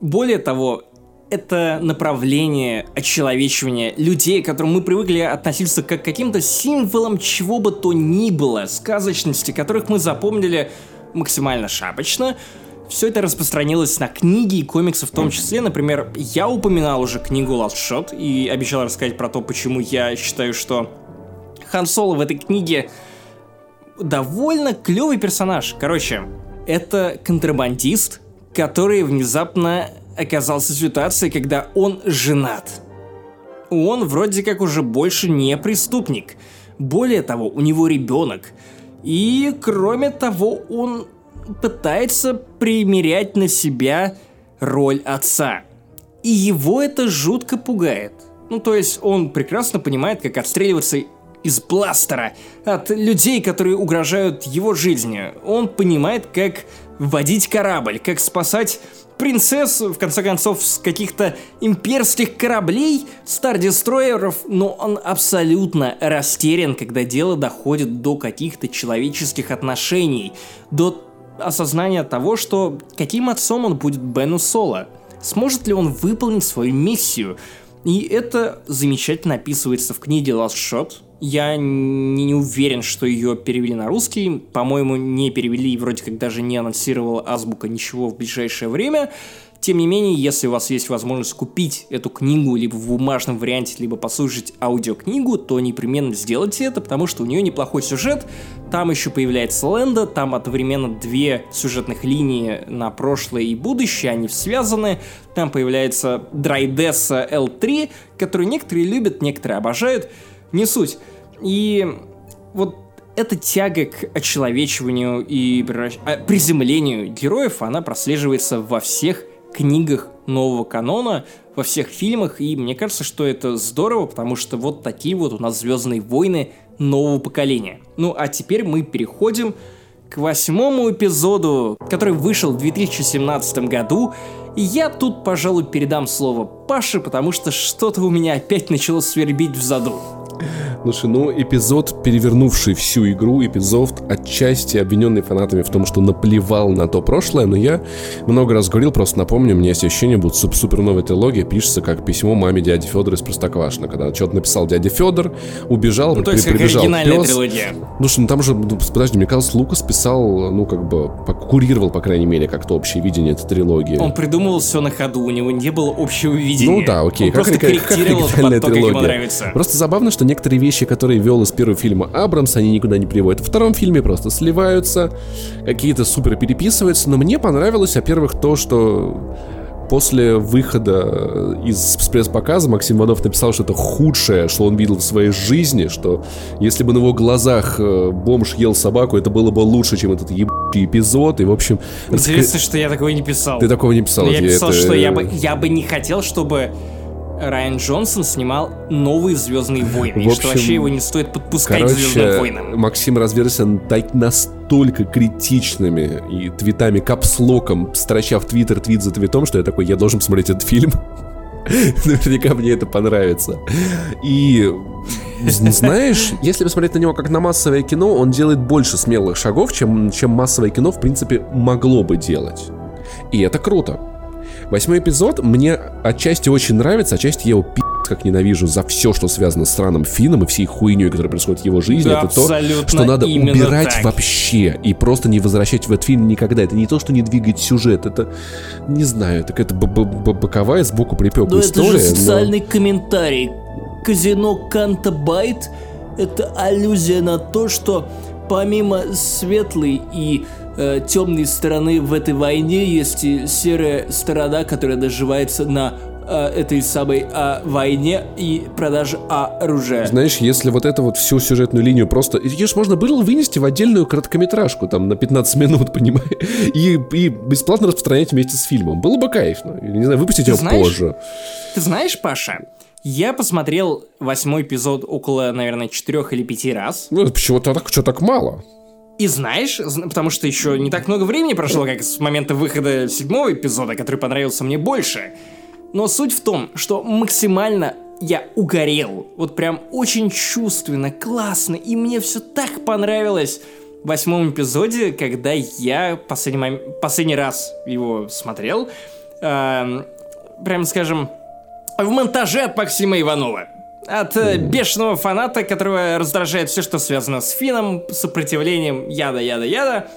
более того, это направление очеловечивания людей, к которым мы привыкли относиться как к каким-то символам чего бы то ни было, сказочности, которых мы запомнили максимально шапочно. Все это распространилось на книги и комиксы в том числе. Например, я упоминал уже книгу Last Shot и обещал рассказать про то, почему я считаю, что Хан Соло в этой книге довольно клевый персонаж. Короче, это контрабандист, который внезапно оказался в ситуации, когда он женат. Он вроде как уже больше не преступник. Более того, у него ребенок. И кроме того, он пытается примерять на себя роль отца. И его это жутко пугает. Ну, то есть он прекрасно понимает, как отстреливаться из бластера от людей, которые угрожают его жизни. Он понимает, как водить корабль, как спасать принцесс, в конце концов, с каких-то имперских кораблей, стар-дестройеров, но он абсолютно растерян, когда дело доходит до каких-то человеческих отношений, до осознания того, что каким отцом он будет Бену Соло. Сможет ли он выполнить свою миссию? И это замечательно описывается в книге Last Shot. Я не, уверен, что ее перевели на русский. По-моему, не перевели и вроде как даже не анонсировала Азбука ничего в ближайшее время. Тем не менее, если у вас есть возможность купить эту книгу либо в бумажном варианте, либо послушать аудиокнигу, то непременно сделайте это, потому что у нее неплохой сюжет. Там еще появляется Лэнда, там одновременно две сюжетных линии на прошлое и будущее, они связаны. Там появляется Драйдесса L3, которую некоторые любят, некоторые обожают. Не суть. И вот эта тяга к очеловечиванию и а, приземлению героев, она прослеживается во всех книгах нового канона, во всех фильмах, и мне кажется, что это здорово, потому что вот такие вот у нас Звездные войны нового поколения. Ну а теперь мы переходим к восьмому эпизоду, который вышел в 2017 году, и я тут, пожалуй, передам слово Паше, потому что что-то у меня опять начало свербить в заду. Слушай, ну эпизод, перевернувший всю игру, эпизод отчасти обвиненный фанатами в том, что наплевал на то прошлое, но я много раз говорил, просто напомню, у меня есть ощущение, будто суп суперновая трилогия пишется как письмо маме дяди Федора из Простоквашино, когда что-то написал дядя Федор, убежал, Ну, то есть как прибежал оригинальная пес. трилогия. Слушай, ну там же, ну, подожди, мне казалось, Лукас писал, ну как бы, курировал, по крайней мере, как-то общее видение этой трилогии. Он придумывал все на ходу, у него не было общего видения. Ну да, окей. Он просто ори- корректировал это оригинальная под то, как ему трилогия. нравится. Просто забавно, что некоторые вещи, которые вел из первого фильма Абрамс, они никуда не приводят. Во втором фильме просто сливаются, какие-то супер переписываются. Но мне понравилось, во-первых, то, что после выхода из пресс-показа Максим Иванов написал, что это худшее, что он видел в своей жизни, что если бы на его глазах э, бомж ел собаку, это было бы лучше, чем этот ебучий эпизод. И, в общем... Интересно, что я такого не писал. Ты такого не писал. Но я тебе писал, это- что я бы, я бы не хотел, чтобы Райан Джонсон снимал новые Звездные войны. и В что общем, вообще его не стоит подпускать к Звездным Короче, войнам. Максим разверся так настолько критичными и твитами капслоком, строча в твиттер твит за твитом, что я такой, я должен посмотреть этот фильм. Наверняка мне это понравится. И знаешь, если посмотреть на него как на массовое кино, он делает больше смелых шагов, чем, чем массовое кино, в принципе, могло бы делать. И это круто. Восьмой эпизод мне отчасти очень нравится, отчасти я его пи*** как ненавижу за все, что связано с странным Финном и всей хуйней, которая происходит в его жизни. Да, это то, что надо убирать так. вообще и просто не возвращать в этот фильм никогда. Это не то, что не двигать сюжет, это, не знаю, это какая-то б- б- б- боковая сбоку припека Но Ну, это история. же но- социальный комментарий. Казино Канта Байт — это аллюзия на то, что помимо светлой и э, темной стороны в этой войне есть и серая сторона, которая наживается на э, этой самой э, войне и продаже оружия. Знаешь, если вот эту вот всю сюжетную линию просто... Ее ж можно было вынести в отдельную короткометражку, там, на 15 минут, понимаешь? И, и бесплатно распространять вместе с фильмом. Было бы кайфно. Не знаю, выпустить Ты ее знаешь, позже. Ты знаешь, Паша, я посмотрел восьмой эпизод около, наверное, четырех или пяти раз. Ну, почему-то так, что так мало? И знаешь, зн- потому что еще не так много времени прошло, как с момента выхода седьмого эпизода, который понравился мне больше. Но суть в том, что максимально я угорел. Вот прям очень чувственно, классно, и мне все так понравилось в восьмом эпизоде, когда я последний, мом- последний раз его смотрел. эм, прям скажем, в монтаже от Максима Иванова. От э, бешеного фаната, которого раздражает все, что связано с Фином, сопротивлением, яда-яда-яда.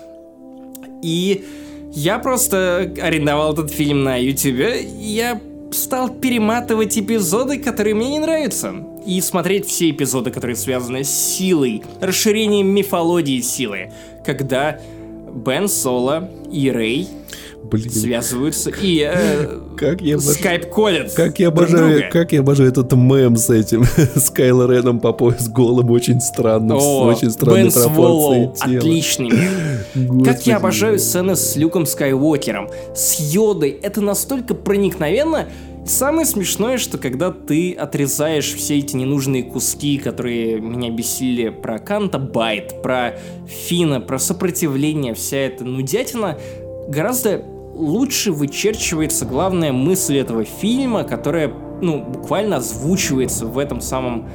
И я просто арендовал этот фильм на Ютубе, и я стал перематывать эпизоды, которые мне не нравятся. И смотреть все эпизоды, которые связаны с силой, расширением мифологии силы. Когда Бен Соло и Рэй Блин. связываются и э, Как я обожаю- скайп-колят Как я друг обожаю, друга. как я обожаю этот мем с этим, с Кайло Реном по пояс голым, очень странным, О, очень странной Бен Своллоу, тела. отличный мем. Как я обожаю сцены с Люком Скайуокером, с Йодой. Это настолько проникновенно. Самое смешное, что когда ты отрезаешь все эти ненужные куски, которые меня бесили про Канта Байт, про Фина, про сопротивление, вся эта нудятина, гораздо лучше вычерчивается главная мысль этого фильма, которая, ну, буквально озвучивается в этом самом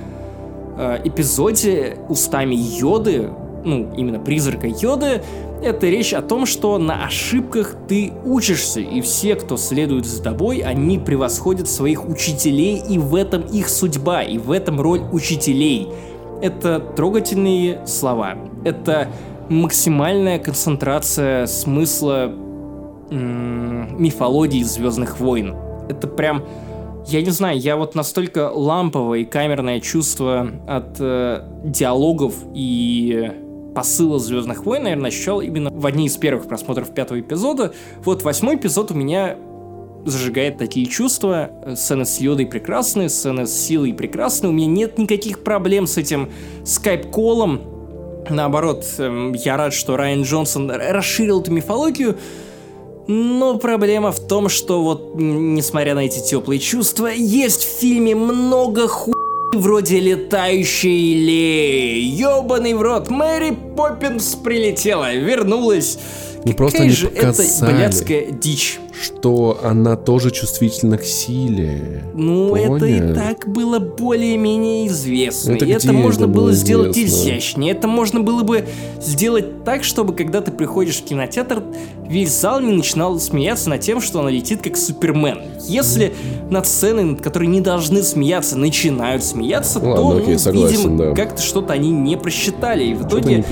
э, эпизоде устами Йоды, ну, именно призрака Йоды, это речь о том, что на ошибках ты учишься, и все, кто следует за тобой, они превосходят своих учителей, и в этом их судьба, и в этом роль учителей. Это трогательные слова. Это максимальная концентрация смысла мифологии Звездных войн. Это прям я не знаю, я вот настолько ламповое и камерное чувство от э, диалогов и посыла Звездных войн, наверное, ощущал именно в одни из первых просмотров пятого эпизода. Вот восьмой эпизод у меня зажигает такие чувства. Сцены с Йодой прекрасные, сцены с Силой прекрасные. У меня нет никаких проблем с этим скайп-колом. Наоборот, эм, я рад, что Райан Джонсон расширил эту мифологию. Но проблема в том, что вот, несмотря на эти теплые чувства, есть в фильме много ху... Вроде летающей Леи. Ёбаный в рот, Мэри Поппинс прилетела, вернулась. Ну, просто Какая они же показали. это блядская дичь. Что она тоже чувствительна к силе. Ну, это и Понял. так было более-менее известно. Это это можно это было было сделать известно? изящнее. Это можно было бы сделать так, чтобы когда ты приходишь в кинотеатр, весь зал не начинал смеяться над тем, что она летит как Супермен. Если над сценой, над которой не должны смеяться, начинают смеяться, Ладно, то, окей, ну, согласен, видимо, да. как-то что-то они не просчитали. И в итоге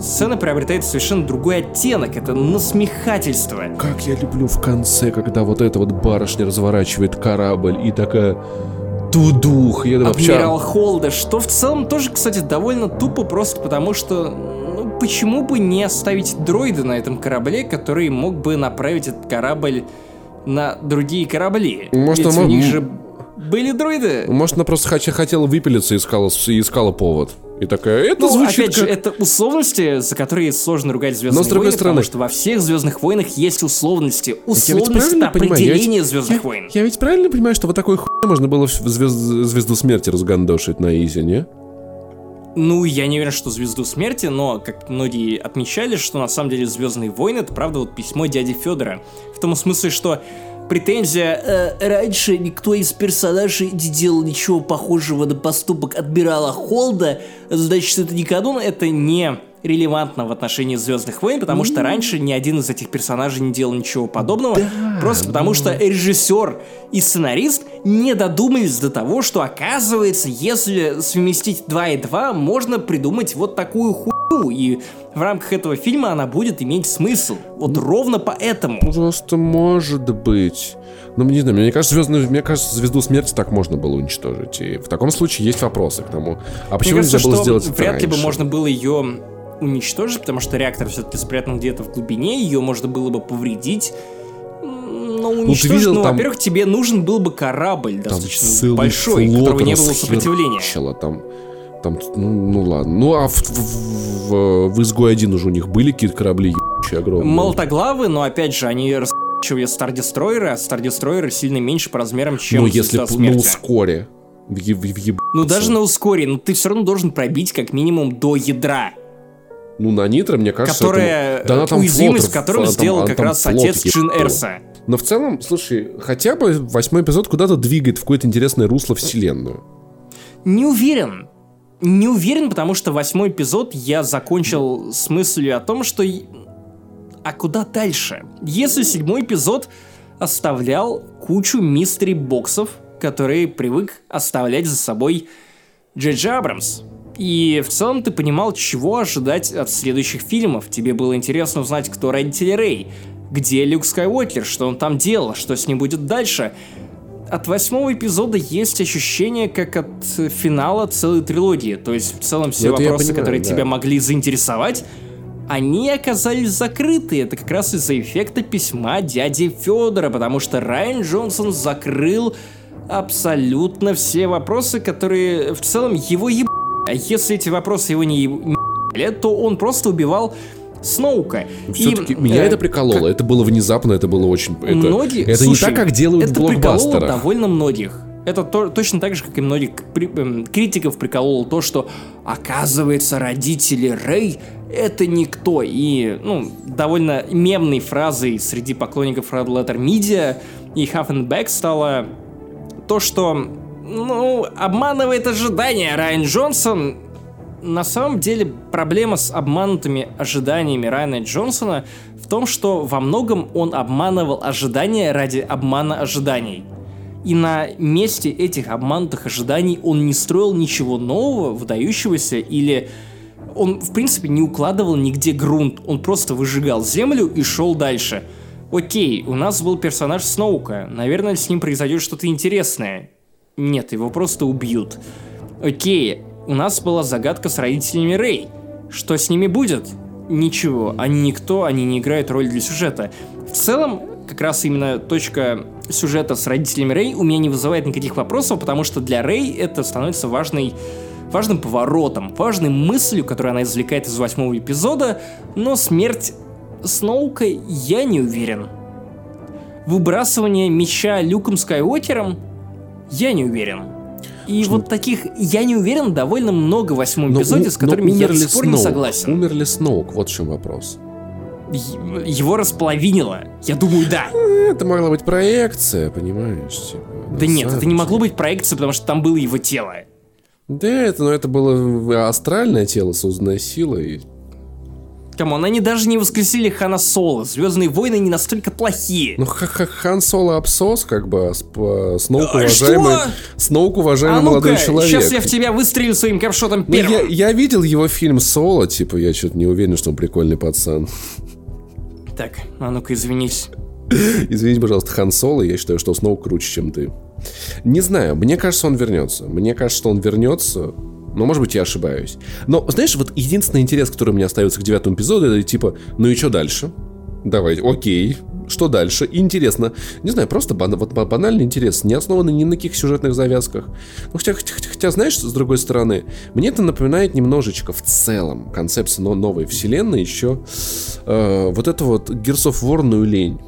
сцена приобретает совершенно другой оттенок. Это насмехательство. Как я люблю в конце, когда вот эта вот барышня разворачивает корабль и такая... Тудух, я вообще... Адмирал Холда, что в целом тоже, кстати, довольно тупо, просто потому что, ну, почему бы не оставить дроида на этом корабле, который мог бы направить этот корабль на другие корабли? Может, Ведь он у них же были дроиды. Может, она просто хот- хотела выпилиться и искала, и искала повод. И такая, это Ну, звучит опять же, как... это условности, за которые сложно ругать Звездные Но, с другой войны, стороны- потому что во всех Звездных войнах есть условности. Условности это ведь- определение Звездных я- войн. Я ведь правильно понимаю, что вот такой хуй можно было в звезд- звезду смерти разгандошить на изи, не? Ну, я не уверен, что Звезду Смерти, но, как многие отмечали, что на самом деле Звездные войны это правда вот письмо дяди Федора. В том смысле, что претензия «Э, раньше никто из персонажей не делал ничего похожего на поступок адмирала Холда, значит, это не канон, это не релевантно в отношении Звездных войн, потому что раньше ни один из этих персонажей не делал ничего подобного, просто потому что режиссер и сценарист не додумались до того, что оказывается, если совместить 2 и 2, можно придумать вот такую хуйню, и в рамках этого фильма она будет иметь смысл. Вот ровно поэтому. Просто может быть. Ну, не знаю, мне кажется, звездную, мне кажется, звезду смерти так можно было уничтожить. И в таком случае есть вопросы к тому. А почему Мне кажется, нельзя было сделать это вряд ли бы раньше? можно было ее уничтожить, потому что реактор все-таки спрятан где-то в глубине, ее можно было бы повредить. Но уничтожить, видел ну, там- во-первых, тебе нужен был бы корабль Там достаточно большой, которого не было сопротивления. Там, там, ну, ну ладно. Ну, а в, в, в, в изгой один уже у них были какие-то корабли ебучие огромные. Молотоглавы, но опять же, они расчивали Стардестройеры, а Стардестройеры сильно меньше по размерам, чем Ну, если на Смерти. ускоре. В, в, еб- Ну, даже на ускоре, но ты все равно должен пробить как минимум до ядра, Ну, на Нитро, мне кажется, которая, это- да там уязвимость флотер, которым там- сделал она как там раз флот отец Джин. Эрса. Но в целом, слушай, хотя бы восьмой эпизод куда-то двигает в какое-то интересное русло вселенную. Не уверен. Не уверен, потому что восьмой эпизод я закончил с мыслью о том, что... А куда дальше? Если седьмой эпизод оставлял кучу мистери-боксов, которые привык оставлять за собой Джей Абрамс. И в целом ты понимал, чего ожидать от следующих фильмов. Тебе было интересно узнать, кто родители Рэй, где Люк Скайуокер, что он там делал, что с ним будет дальше. От восьмого эпизода есть ощущение, как от финала целой трилогии. То есть, в целом, все Ну, вопросы, понимаю, которые да. тебя могли заинтересовать, они оказались закрыты. Это как раз из-за эффекта письма дяди Федора, потому что Райан Джонсон закрыл абсолютно все вопросы, которые в целом его еб... А если эти вопросы его не ебали, то он просто убивал Сноука. Все-таки И, меня э, это прикололо. Это было внезапно, это было очень... Это, многих, это слушай, не так, как делают это в блокбастерах. довольно многих. Это то- точно так же, как и многих при- эм, критиков прикололо то, что оказывается родители Рэй это никто. И, ну, довольно мемной фразой среди поклонников Red Letter Media и Half and Back стало то, что, ну, обманывает ожидания Райан Джонсон. На самом деле проблема с обманутыми ожиданиями Райана Джонсона в том, что во многом он обманывал ожидания ради обмана ожиданий. И на месте этих обманутых ожиданий он не строил ничего нового, выдающегося, или он, в принципе, не укладывал нигде грунт. Он просто выжигал землю и шел дальше. Окей, у нас был персонаж Сноука. Наверное, с ним произойдет что-то интересное. Нет, его просто убьют. Окей, у нас была загадка с родителями Рэй. Что с ними будет? Ничего, они никто, они не играют роль для сюжета. В целом, как раз именно точка сюжета с родителями Рэй у меня не вызывает никаких вопросов, потому что для Рэй это становится важной важным поворотом, важной мыслью, которую она извлекает из восьмого эпизода, но смерть Сноука я не уверен. Выбрасывание меча Люком Скайуокером я не уверен. И вот таких я не уверен довольно много в восьмом Но эпизоде, у- с но которыми я до сих пор не согласен. Умер ли Сноук? Вот в чем вопрос. Его располовинило. Я думаю, да. Это могла быть проекция, понимаешь? типа, Да нет, это не могло быть проекцией, потому что там было его тело. Да, это, но это было астральное тело, созданное силой. Come on, они даже не воскресили Хана Соло. Звездные войны не настолько плохие. Ну, ха -ха Хан Соло обсос, как бы, а сп- а, Сноук А, уважаемый, что? Сноук уважаемый а ну-ка, молодой человек. сейчас я в тебя выстрелю своим cumshot ом Ну, я, первым. я видел его фильм Соло, типа, я что-то не уверен, что он прикольный пацан. Так, а ну-ка извинись. Извините, пожалуйста, Хан Соло, я считаю, что Сноук круче, чем ты. Не знаю, мне кажется, он вернется. Мне кажется, что он вернется, но, может быть, я ошибаюсь. Но, знаешь, вот единственный интерес, который у меня остается к девятому эпизоду, это типа, ну и что дальше? Давайте, окей, что дальше? Интересно. Не знаю, просто бана- вот ба- банальный интерес, не основанный ни на каких сюжетных завязках. Ну, хотя, хотя, хотя- знаешь, с другой стороны, мне это напоминает немножечко в целом концепция но- новой вселенной еще э, вот эту вот Gears of лень.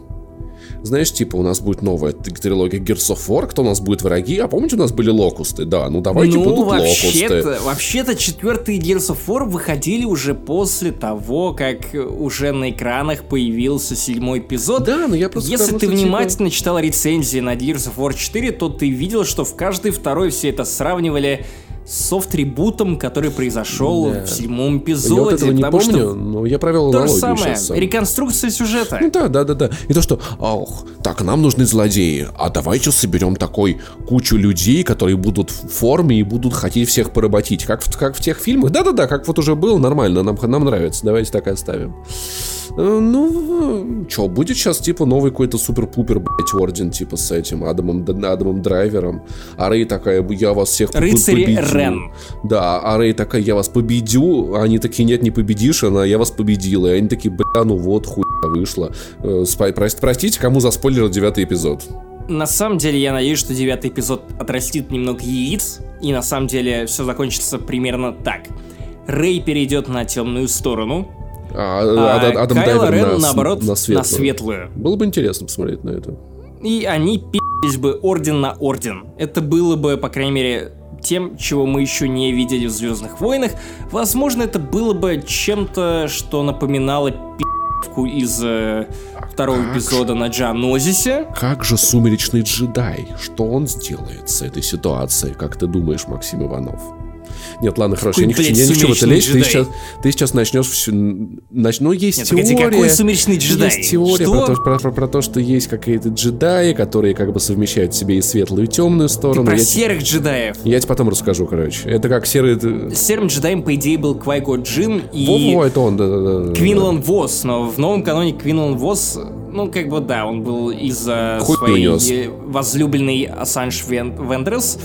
Знаешь, типа, у нас будет новая трилогия Gears of War, кто у нас будет враги, а помните, у нас были локусты? Да, ну давайте ну, будут вообще-то, локусты. вообще-то четвертые Gears of War выходили уже после того, как уже на экранах появился седьмой эпизод. Да, но я просто Если потому ты что, типа, внимательно читал рецензии на Gears of War 4, то ты видел, что в каждый второй все это сравнивали софт-ребутом, который произошел Да. в седьмом Я эпизоде. вот этого не помню, но я провел То же самое, сейчас реконструкция сюжета. Ну да, да, да, да. И то, что, ох, так, нам нужны злодеи, а давайте соберем такой кучу людей, которые будут в форме и будут хотеть всех поработить. Как в, как в тех фильмах. Да-да-да, как вот уже было, нормально, нам, нам нравится, давайте так и оставим. Э, Ну, что, будет сейчас, типа, новый какой-то супер-пупер, блядь, орден, типа, с этим Адамом, Адамом Драйвером. А Рэй такая, я вас всех Рыцари победю. Рен. Да, а Рэй такая, я вас победю, а они такие, нет, не победишь, она, я вас победила. И они такие, бля, ну вот, хуй вышло. Э, спа- прос- простите, кому заспойлерил девятый эпизод. На самом деле, я надеюсь, что девятый эпизод отрастит немного яиц, и на самом деле все закончится примерно так. Рэй перейдет на темную сторону, А, а Ад- Адам Кайло Дайвер Рен, на, наоборот, на светлую. на светлую. Было бы интересно посмотреть на это. И они пи***лись бы орден на орден. Это было бы, по крайней мере, тем, чего мы еще не видели в Звездных войнах. Возможно, это было бы чем-то, что напоминало пи***вку из э, второго эпизода на Джанозисе. Как же сумеречный джедай? Что он сделает с этой ситуацией? Как ты думаешь, Максим Иванов? Нет, ладно, хорошо, я не Какой, хочу, блядь, я не хочу в это лезть. Ты сейчас, ты сейчас начнешь все... Нач... Ну, есть Нет, теория... погоди, какой сумеречный джедай? Есть теория Что? про то, про, про- про то, что есть какие-то джедаи, которые как бы совмещают в себе и светлую, и темную Ты сторону. про Я, серых джедаев. я тебе потом расскажу, короче. Это как серый... Серым джедаем, по идее, был Квайго Джин и Во-во, это он, да-да-да. Квинлан Вос, но в новом каноне Квинлан Вос, ну, как бы, да, он был из-за Хуй своей возлюбленной Ассанж Вен- Вендрес.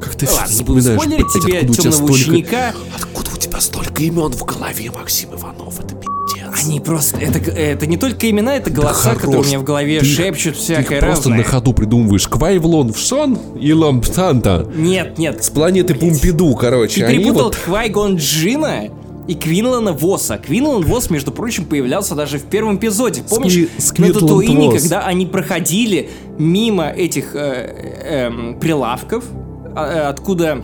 Как ты Ладно, не буду спойлерить тебе темного столько- ученика. Откуда у тебя столько имен в голове, Максим Иванов? Это пиздец. Они просто... Это, это не только имена, это голоса, хорош. которые у меня в голове Ты шепчут Ты всякое просто разное. на ходу придумываешь. Квайвлон в Шон и Ламптанта. Нет, нет. С планеты Пумпиду, короче. Ты они перепутал вот... Квайгон Джина и Квинлана Воса. Квинлан Вос, между прочим, появлялся даже в первом эпизоде. Помнишь, Скви- на Татуине, когда они проходили мимо этих э, эм, прилавков, э, откуда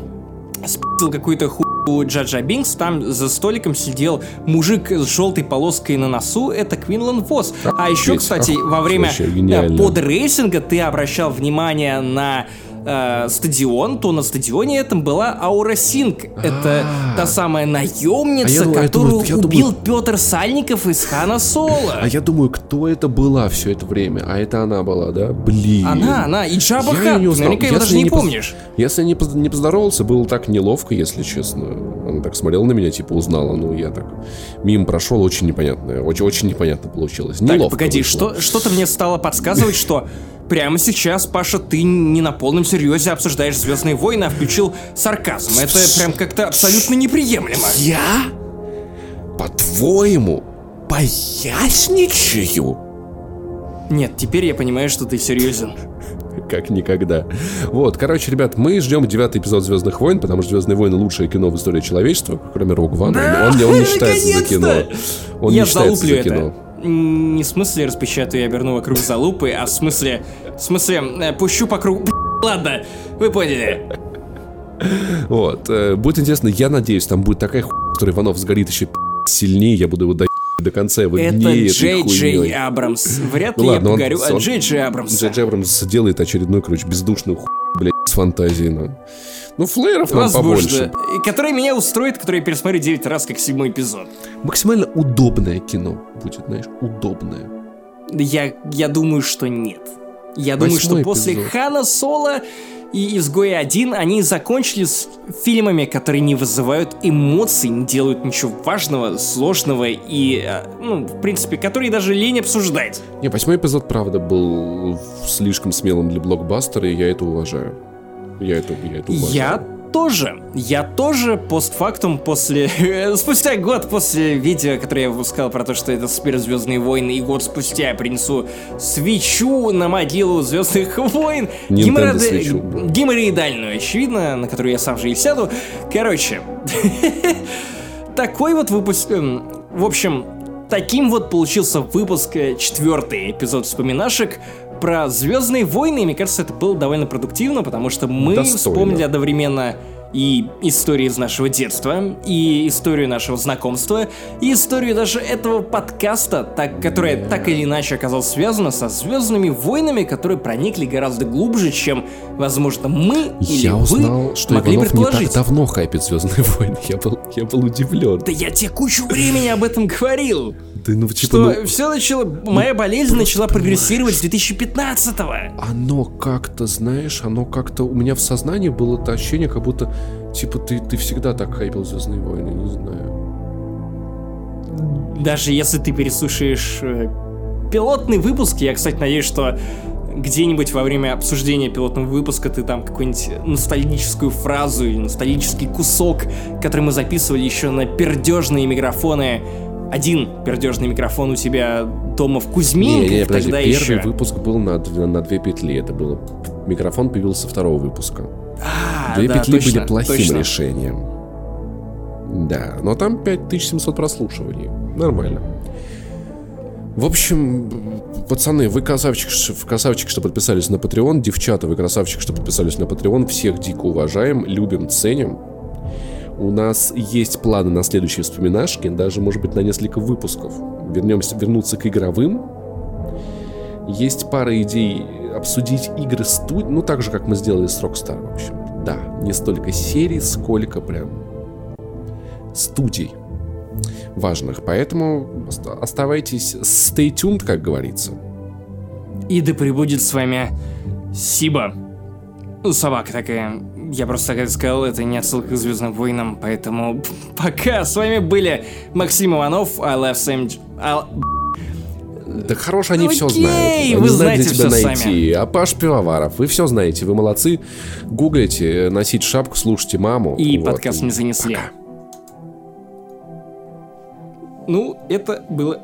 спил какую-то ху Джаджа Бинкс, там за столиком сидел мужик с желтой полоской на носу, это Квинлан Вос. А еще, кстати, во время э, подрейсинга ты обращал внимание на э, стадион, то на стадионе этом была Аура Синг. Это та самая А наемница, я я которую я убил Петр Сальников из Хана Соло. А я думаю, кто это была все это время? А это она была, да? Блин. Она, она, и Джаба Я Хат, наверняка его даже не помнишь. Если поз- не поздоровался, было так неловко, если честно. Она так смотрела на меня, типа узнала. Ну, я так мимо прошел, очень непонятно. Очень, очень непонятно получилось. Так, Неловко погоди, вышло. что, что-то мне стало подсказывать, что прямо сейчас, Паша, ты не на полном серьезе обсуждаешь Звездные войны, а включил сарказм. Это прям как-то абсолютно неприемлемо. Я? По-твоему, поясничаю? Нет, теперь я понимаю, что ты серьезен. Как никогда. Вот, короче, ребят, мы ждем девятый эпизод Звездных войн, потому что Звездные войны лучшее кино в истории человечества, кроме Рог Ван. Он, не- он не считается за кино. Он я не считается за это. кино. М, Не в смысле распечатаю и оберну вокруг залупы, а в смысле... В смысле, э, пущу по кругу... Ладно, вы поняли. Вот. э, Будет интересно, я надеюсь, там будет такая хуйня, в которой Иванов сгорит еще сильнее, я буду его до до конца его Это дней этой Джей Джей. Абрамс. Вряд Ну ли ладно, я погорю он- от Джей Джей Абрамса. Джей Джей Абрамс делает очередной, короче, бездушную хуй, блядь, с фантазией. Ну, ну флееров нам Возможно. побольше. И Который меня устроит, который я пересмотрю 9 раз, как седьмой эпизод. Максимально удобное кино будет, знаешь, удобное. Я, я думаю, что нет. Я думаю, что Восьмой после эпизод. Хана Соло и Изгоя 1 они закончили с фильмами, которые не вызывают эмоций, не делают ничего важного, сложного и, э, ну, в принципе, которые даже лень обсуждать. Не, восьмой эпизод, правда, был слишком смелым для блокбастера, и я это уважаю. Я это, я это уважаю. Я тоже. Я тоже постфактум после... спустя год после видео, которое я выпускал про то, что это суперзвездные войны, и год спустя я принесу свечу на могилу звездных войн. Геморроидальную, очевидно, на которую я сам же и сяду. Короче, такой вот выпуск... эм, В общем, таким вот получился выпуск, э, четвертый эпизод вспоминашек про Звездные войны. И мне кажется, это было довольно продуктивно, потому что мы Достойно. вспомнили одновременно и истории из нашего детства, и историю нашего знакомства, и историю даже этого подкаста, так, которая так или иначе оказалась связана со Звездными войнами, которые проникли гораздо глубже, чем, возможно, мы или Я вы узнал, что могли Иванов не предположить. так давно хайпит Звездные войны. Я был, я был удивлен. Да я тебе кучу времени об этом говорил. Да ну, типа, Что ну, все начало, моя болезнь начала прогрессировать с 2015-го. оно как-то, знаешь, оно как-то у меня в сознании было это ощущение, как будто, типа, ты, ты всегда так хайпил Звездные войны, не знаю. Даже если ты переслушаешь э, пилотный выпуск, я, кстати, надеюсь, что где-нибудь во время обсуждения пилотного выпуска ты там какую-нибудь ностальгическую фразу или ностальгический кусок, который мы записывали еще на пердежные микрофоны. Один пердежный микрофон у тебя дома в Кузьминках, Не, не, подожди, тогда первый еще. выпуск был на, на две петли, это было... Микрофон появился второго выпуска. А, Две да, петли точно, были плохим точно. решением. Да, но там 5700 прослушиваний. Нормально. В общем, пацаны, вы красавчик, красавчик, что подписались на Patreon. Девчата, вы красавчик, что подписались на Patreon. Всех дико уважаем, любим, ценим. У нас есть планы на следующие вспоминашки, даже, может быть, на несколько выпусков. Вернемся, вернуться к игровым. Есть пара идей обсудить игры студий, ну так же, как мы сделали с Rockstar, в общем. Да, не столько серий, сколько прям студий важных. Поэтому оста- оставайтесь stay tuned, как говорится. И да пребудет с вами Сиба. Ну, собака такая. Я просто так это сказал, это не отсылка к Звездным войнам, поэтому пока. С вами были Максим Иванов, I love Sam... I- Да хорош, они все Окей, знают. Они вы знают, где знаете тебя всё найти. А Паш Пивоваров, вы все знаете, вы молодцы. Гуглите, носите шапку, слушайте маму. И Вот. подкаст не занесли. Пока. Ну, это было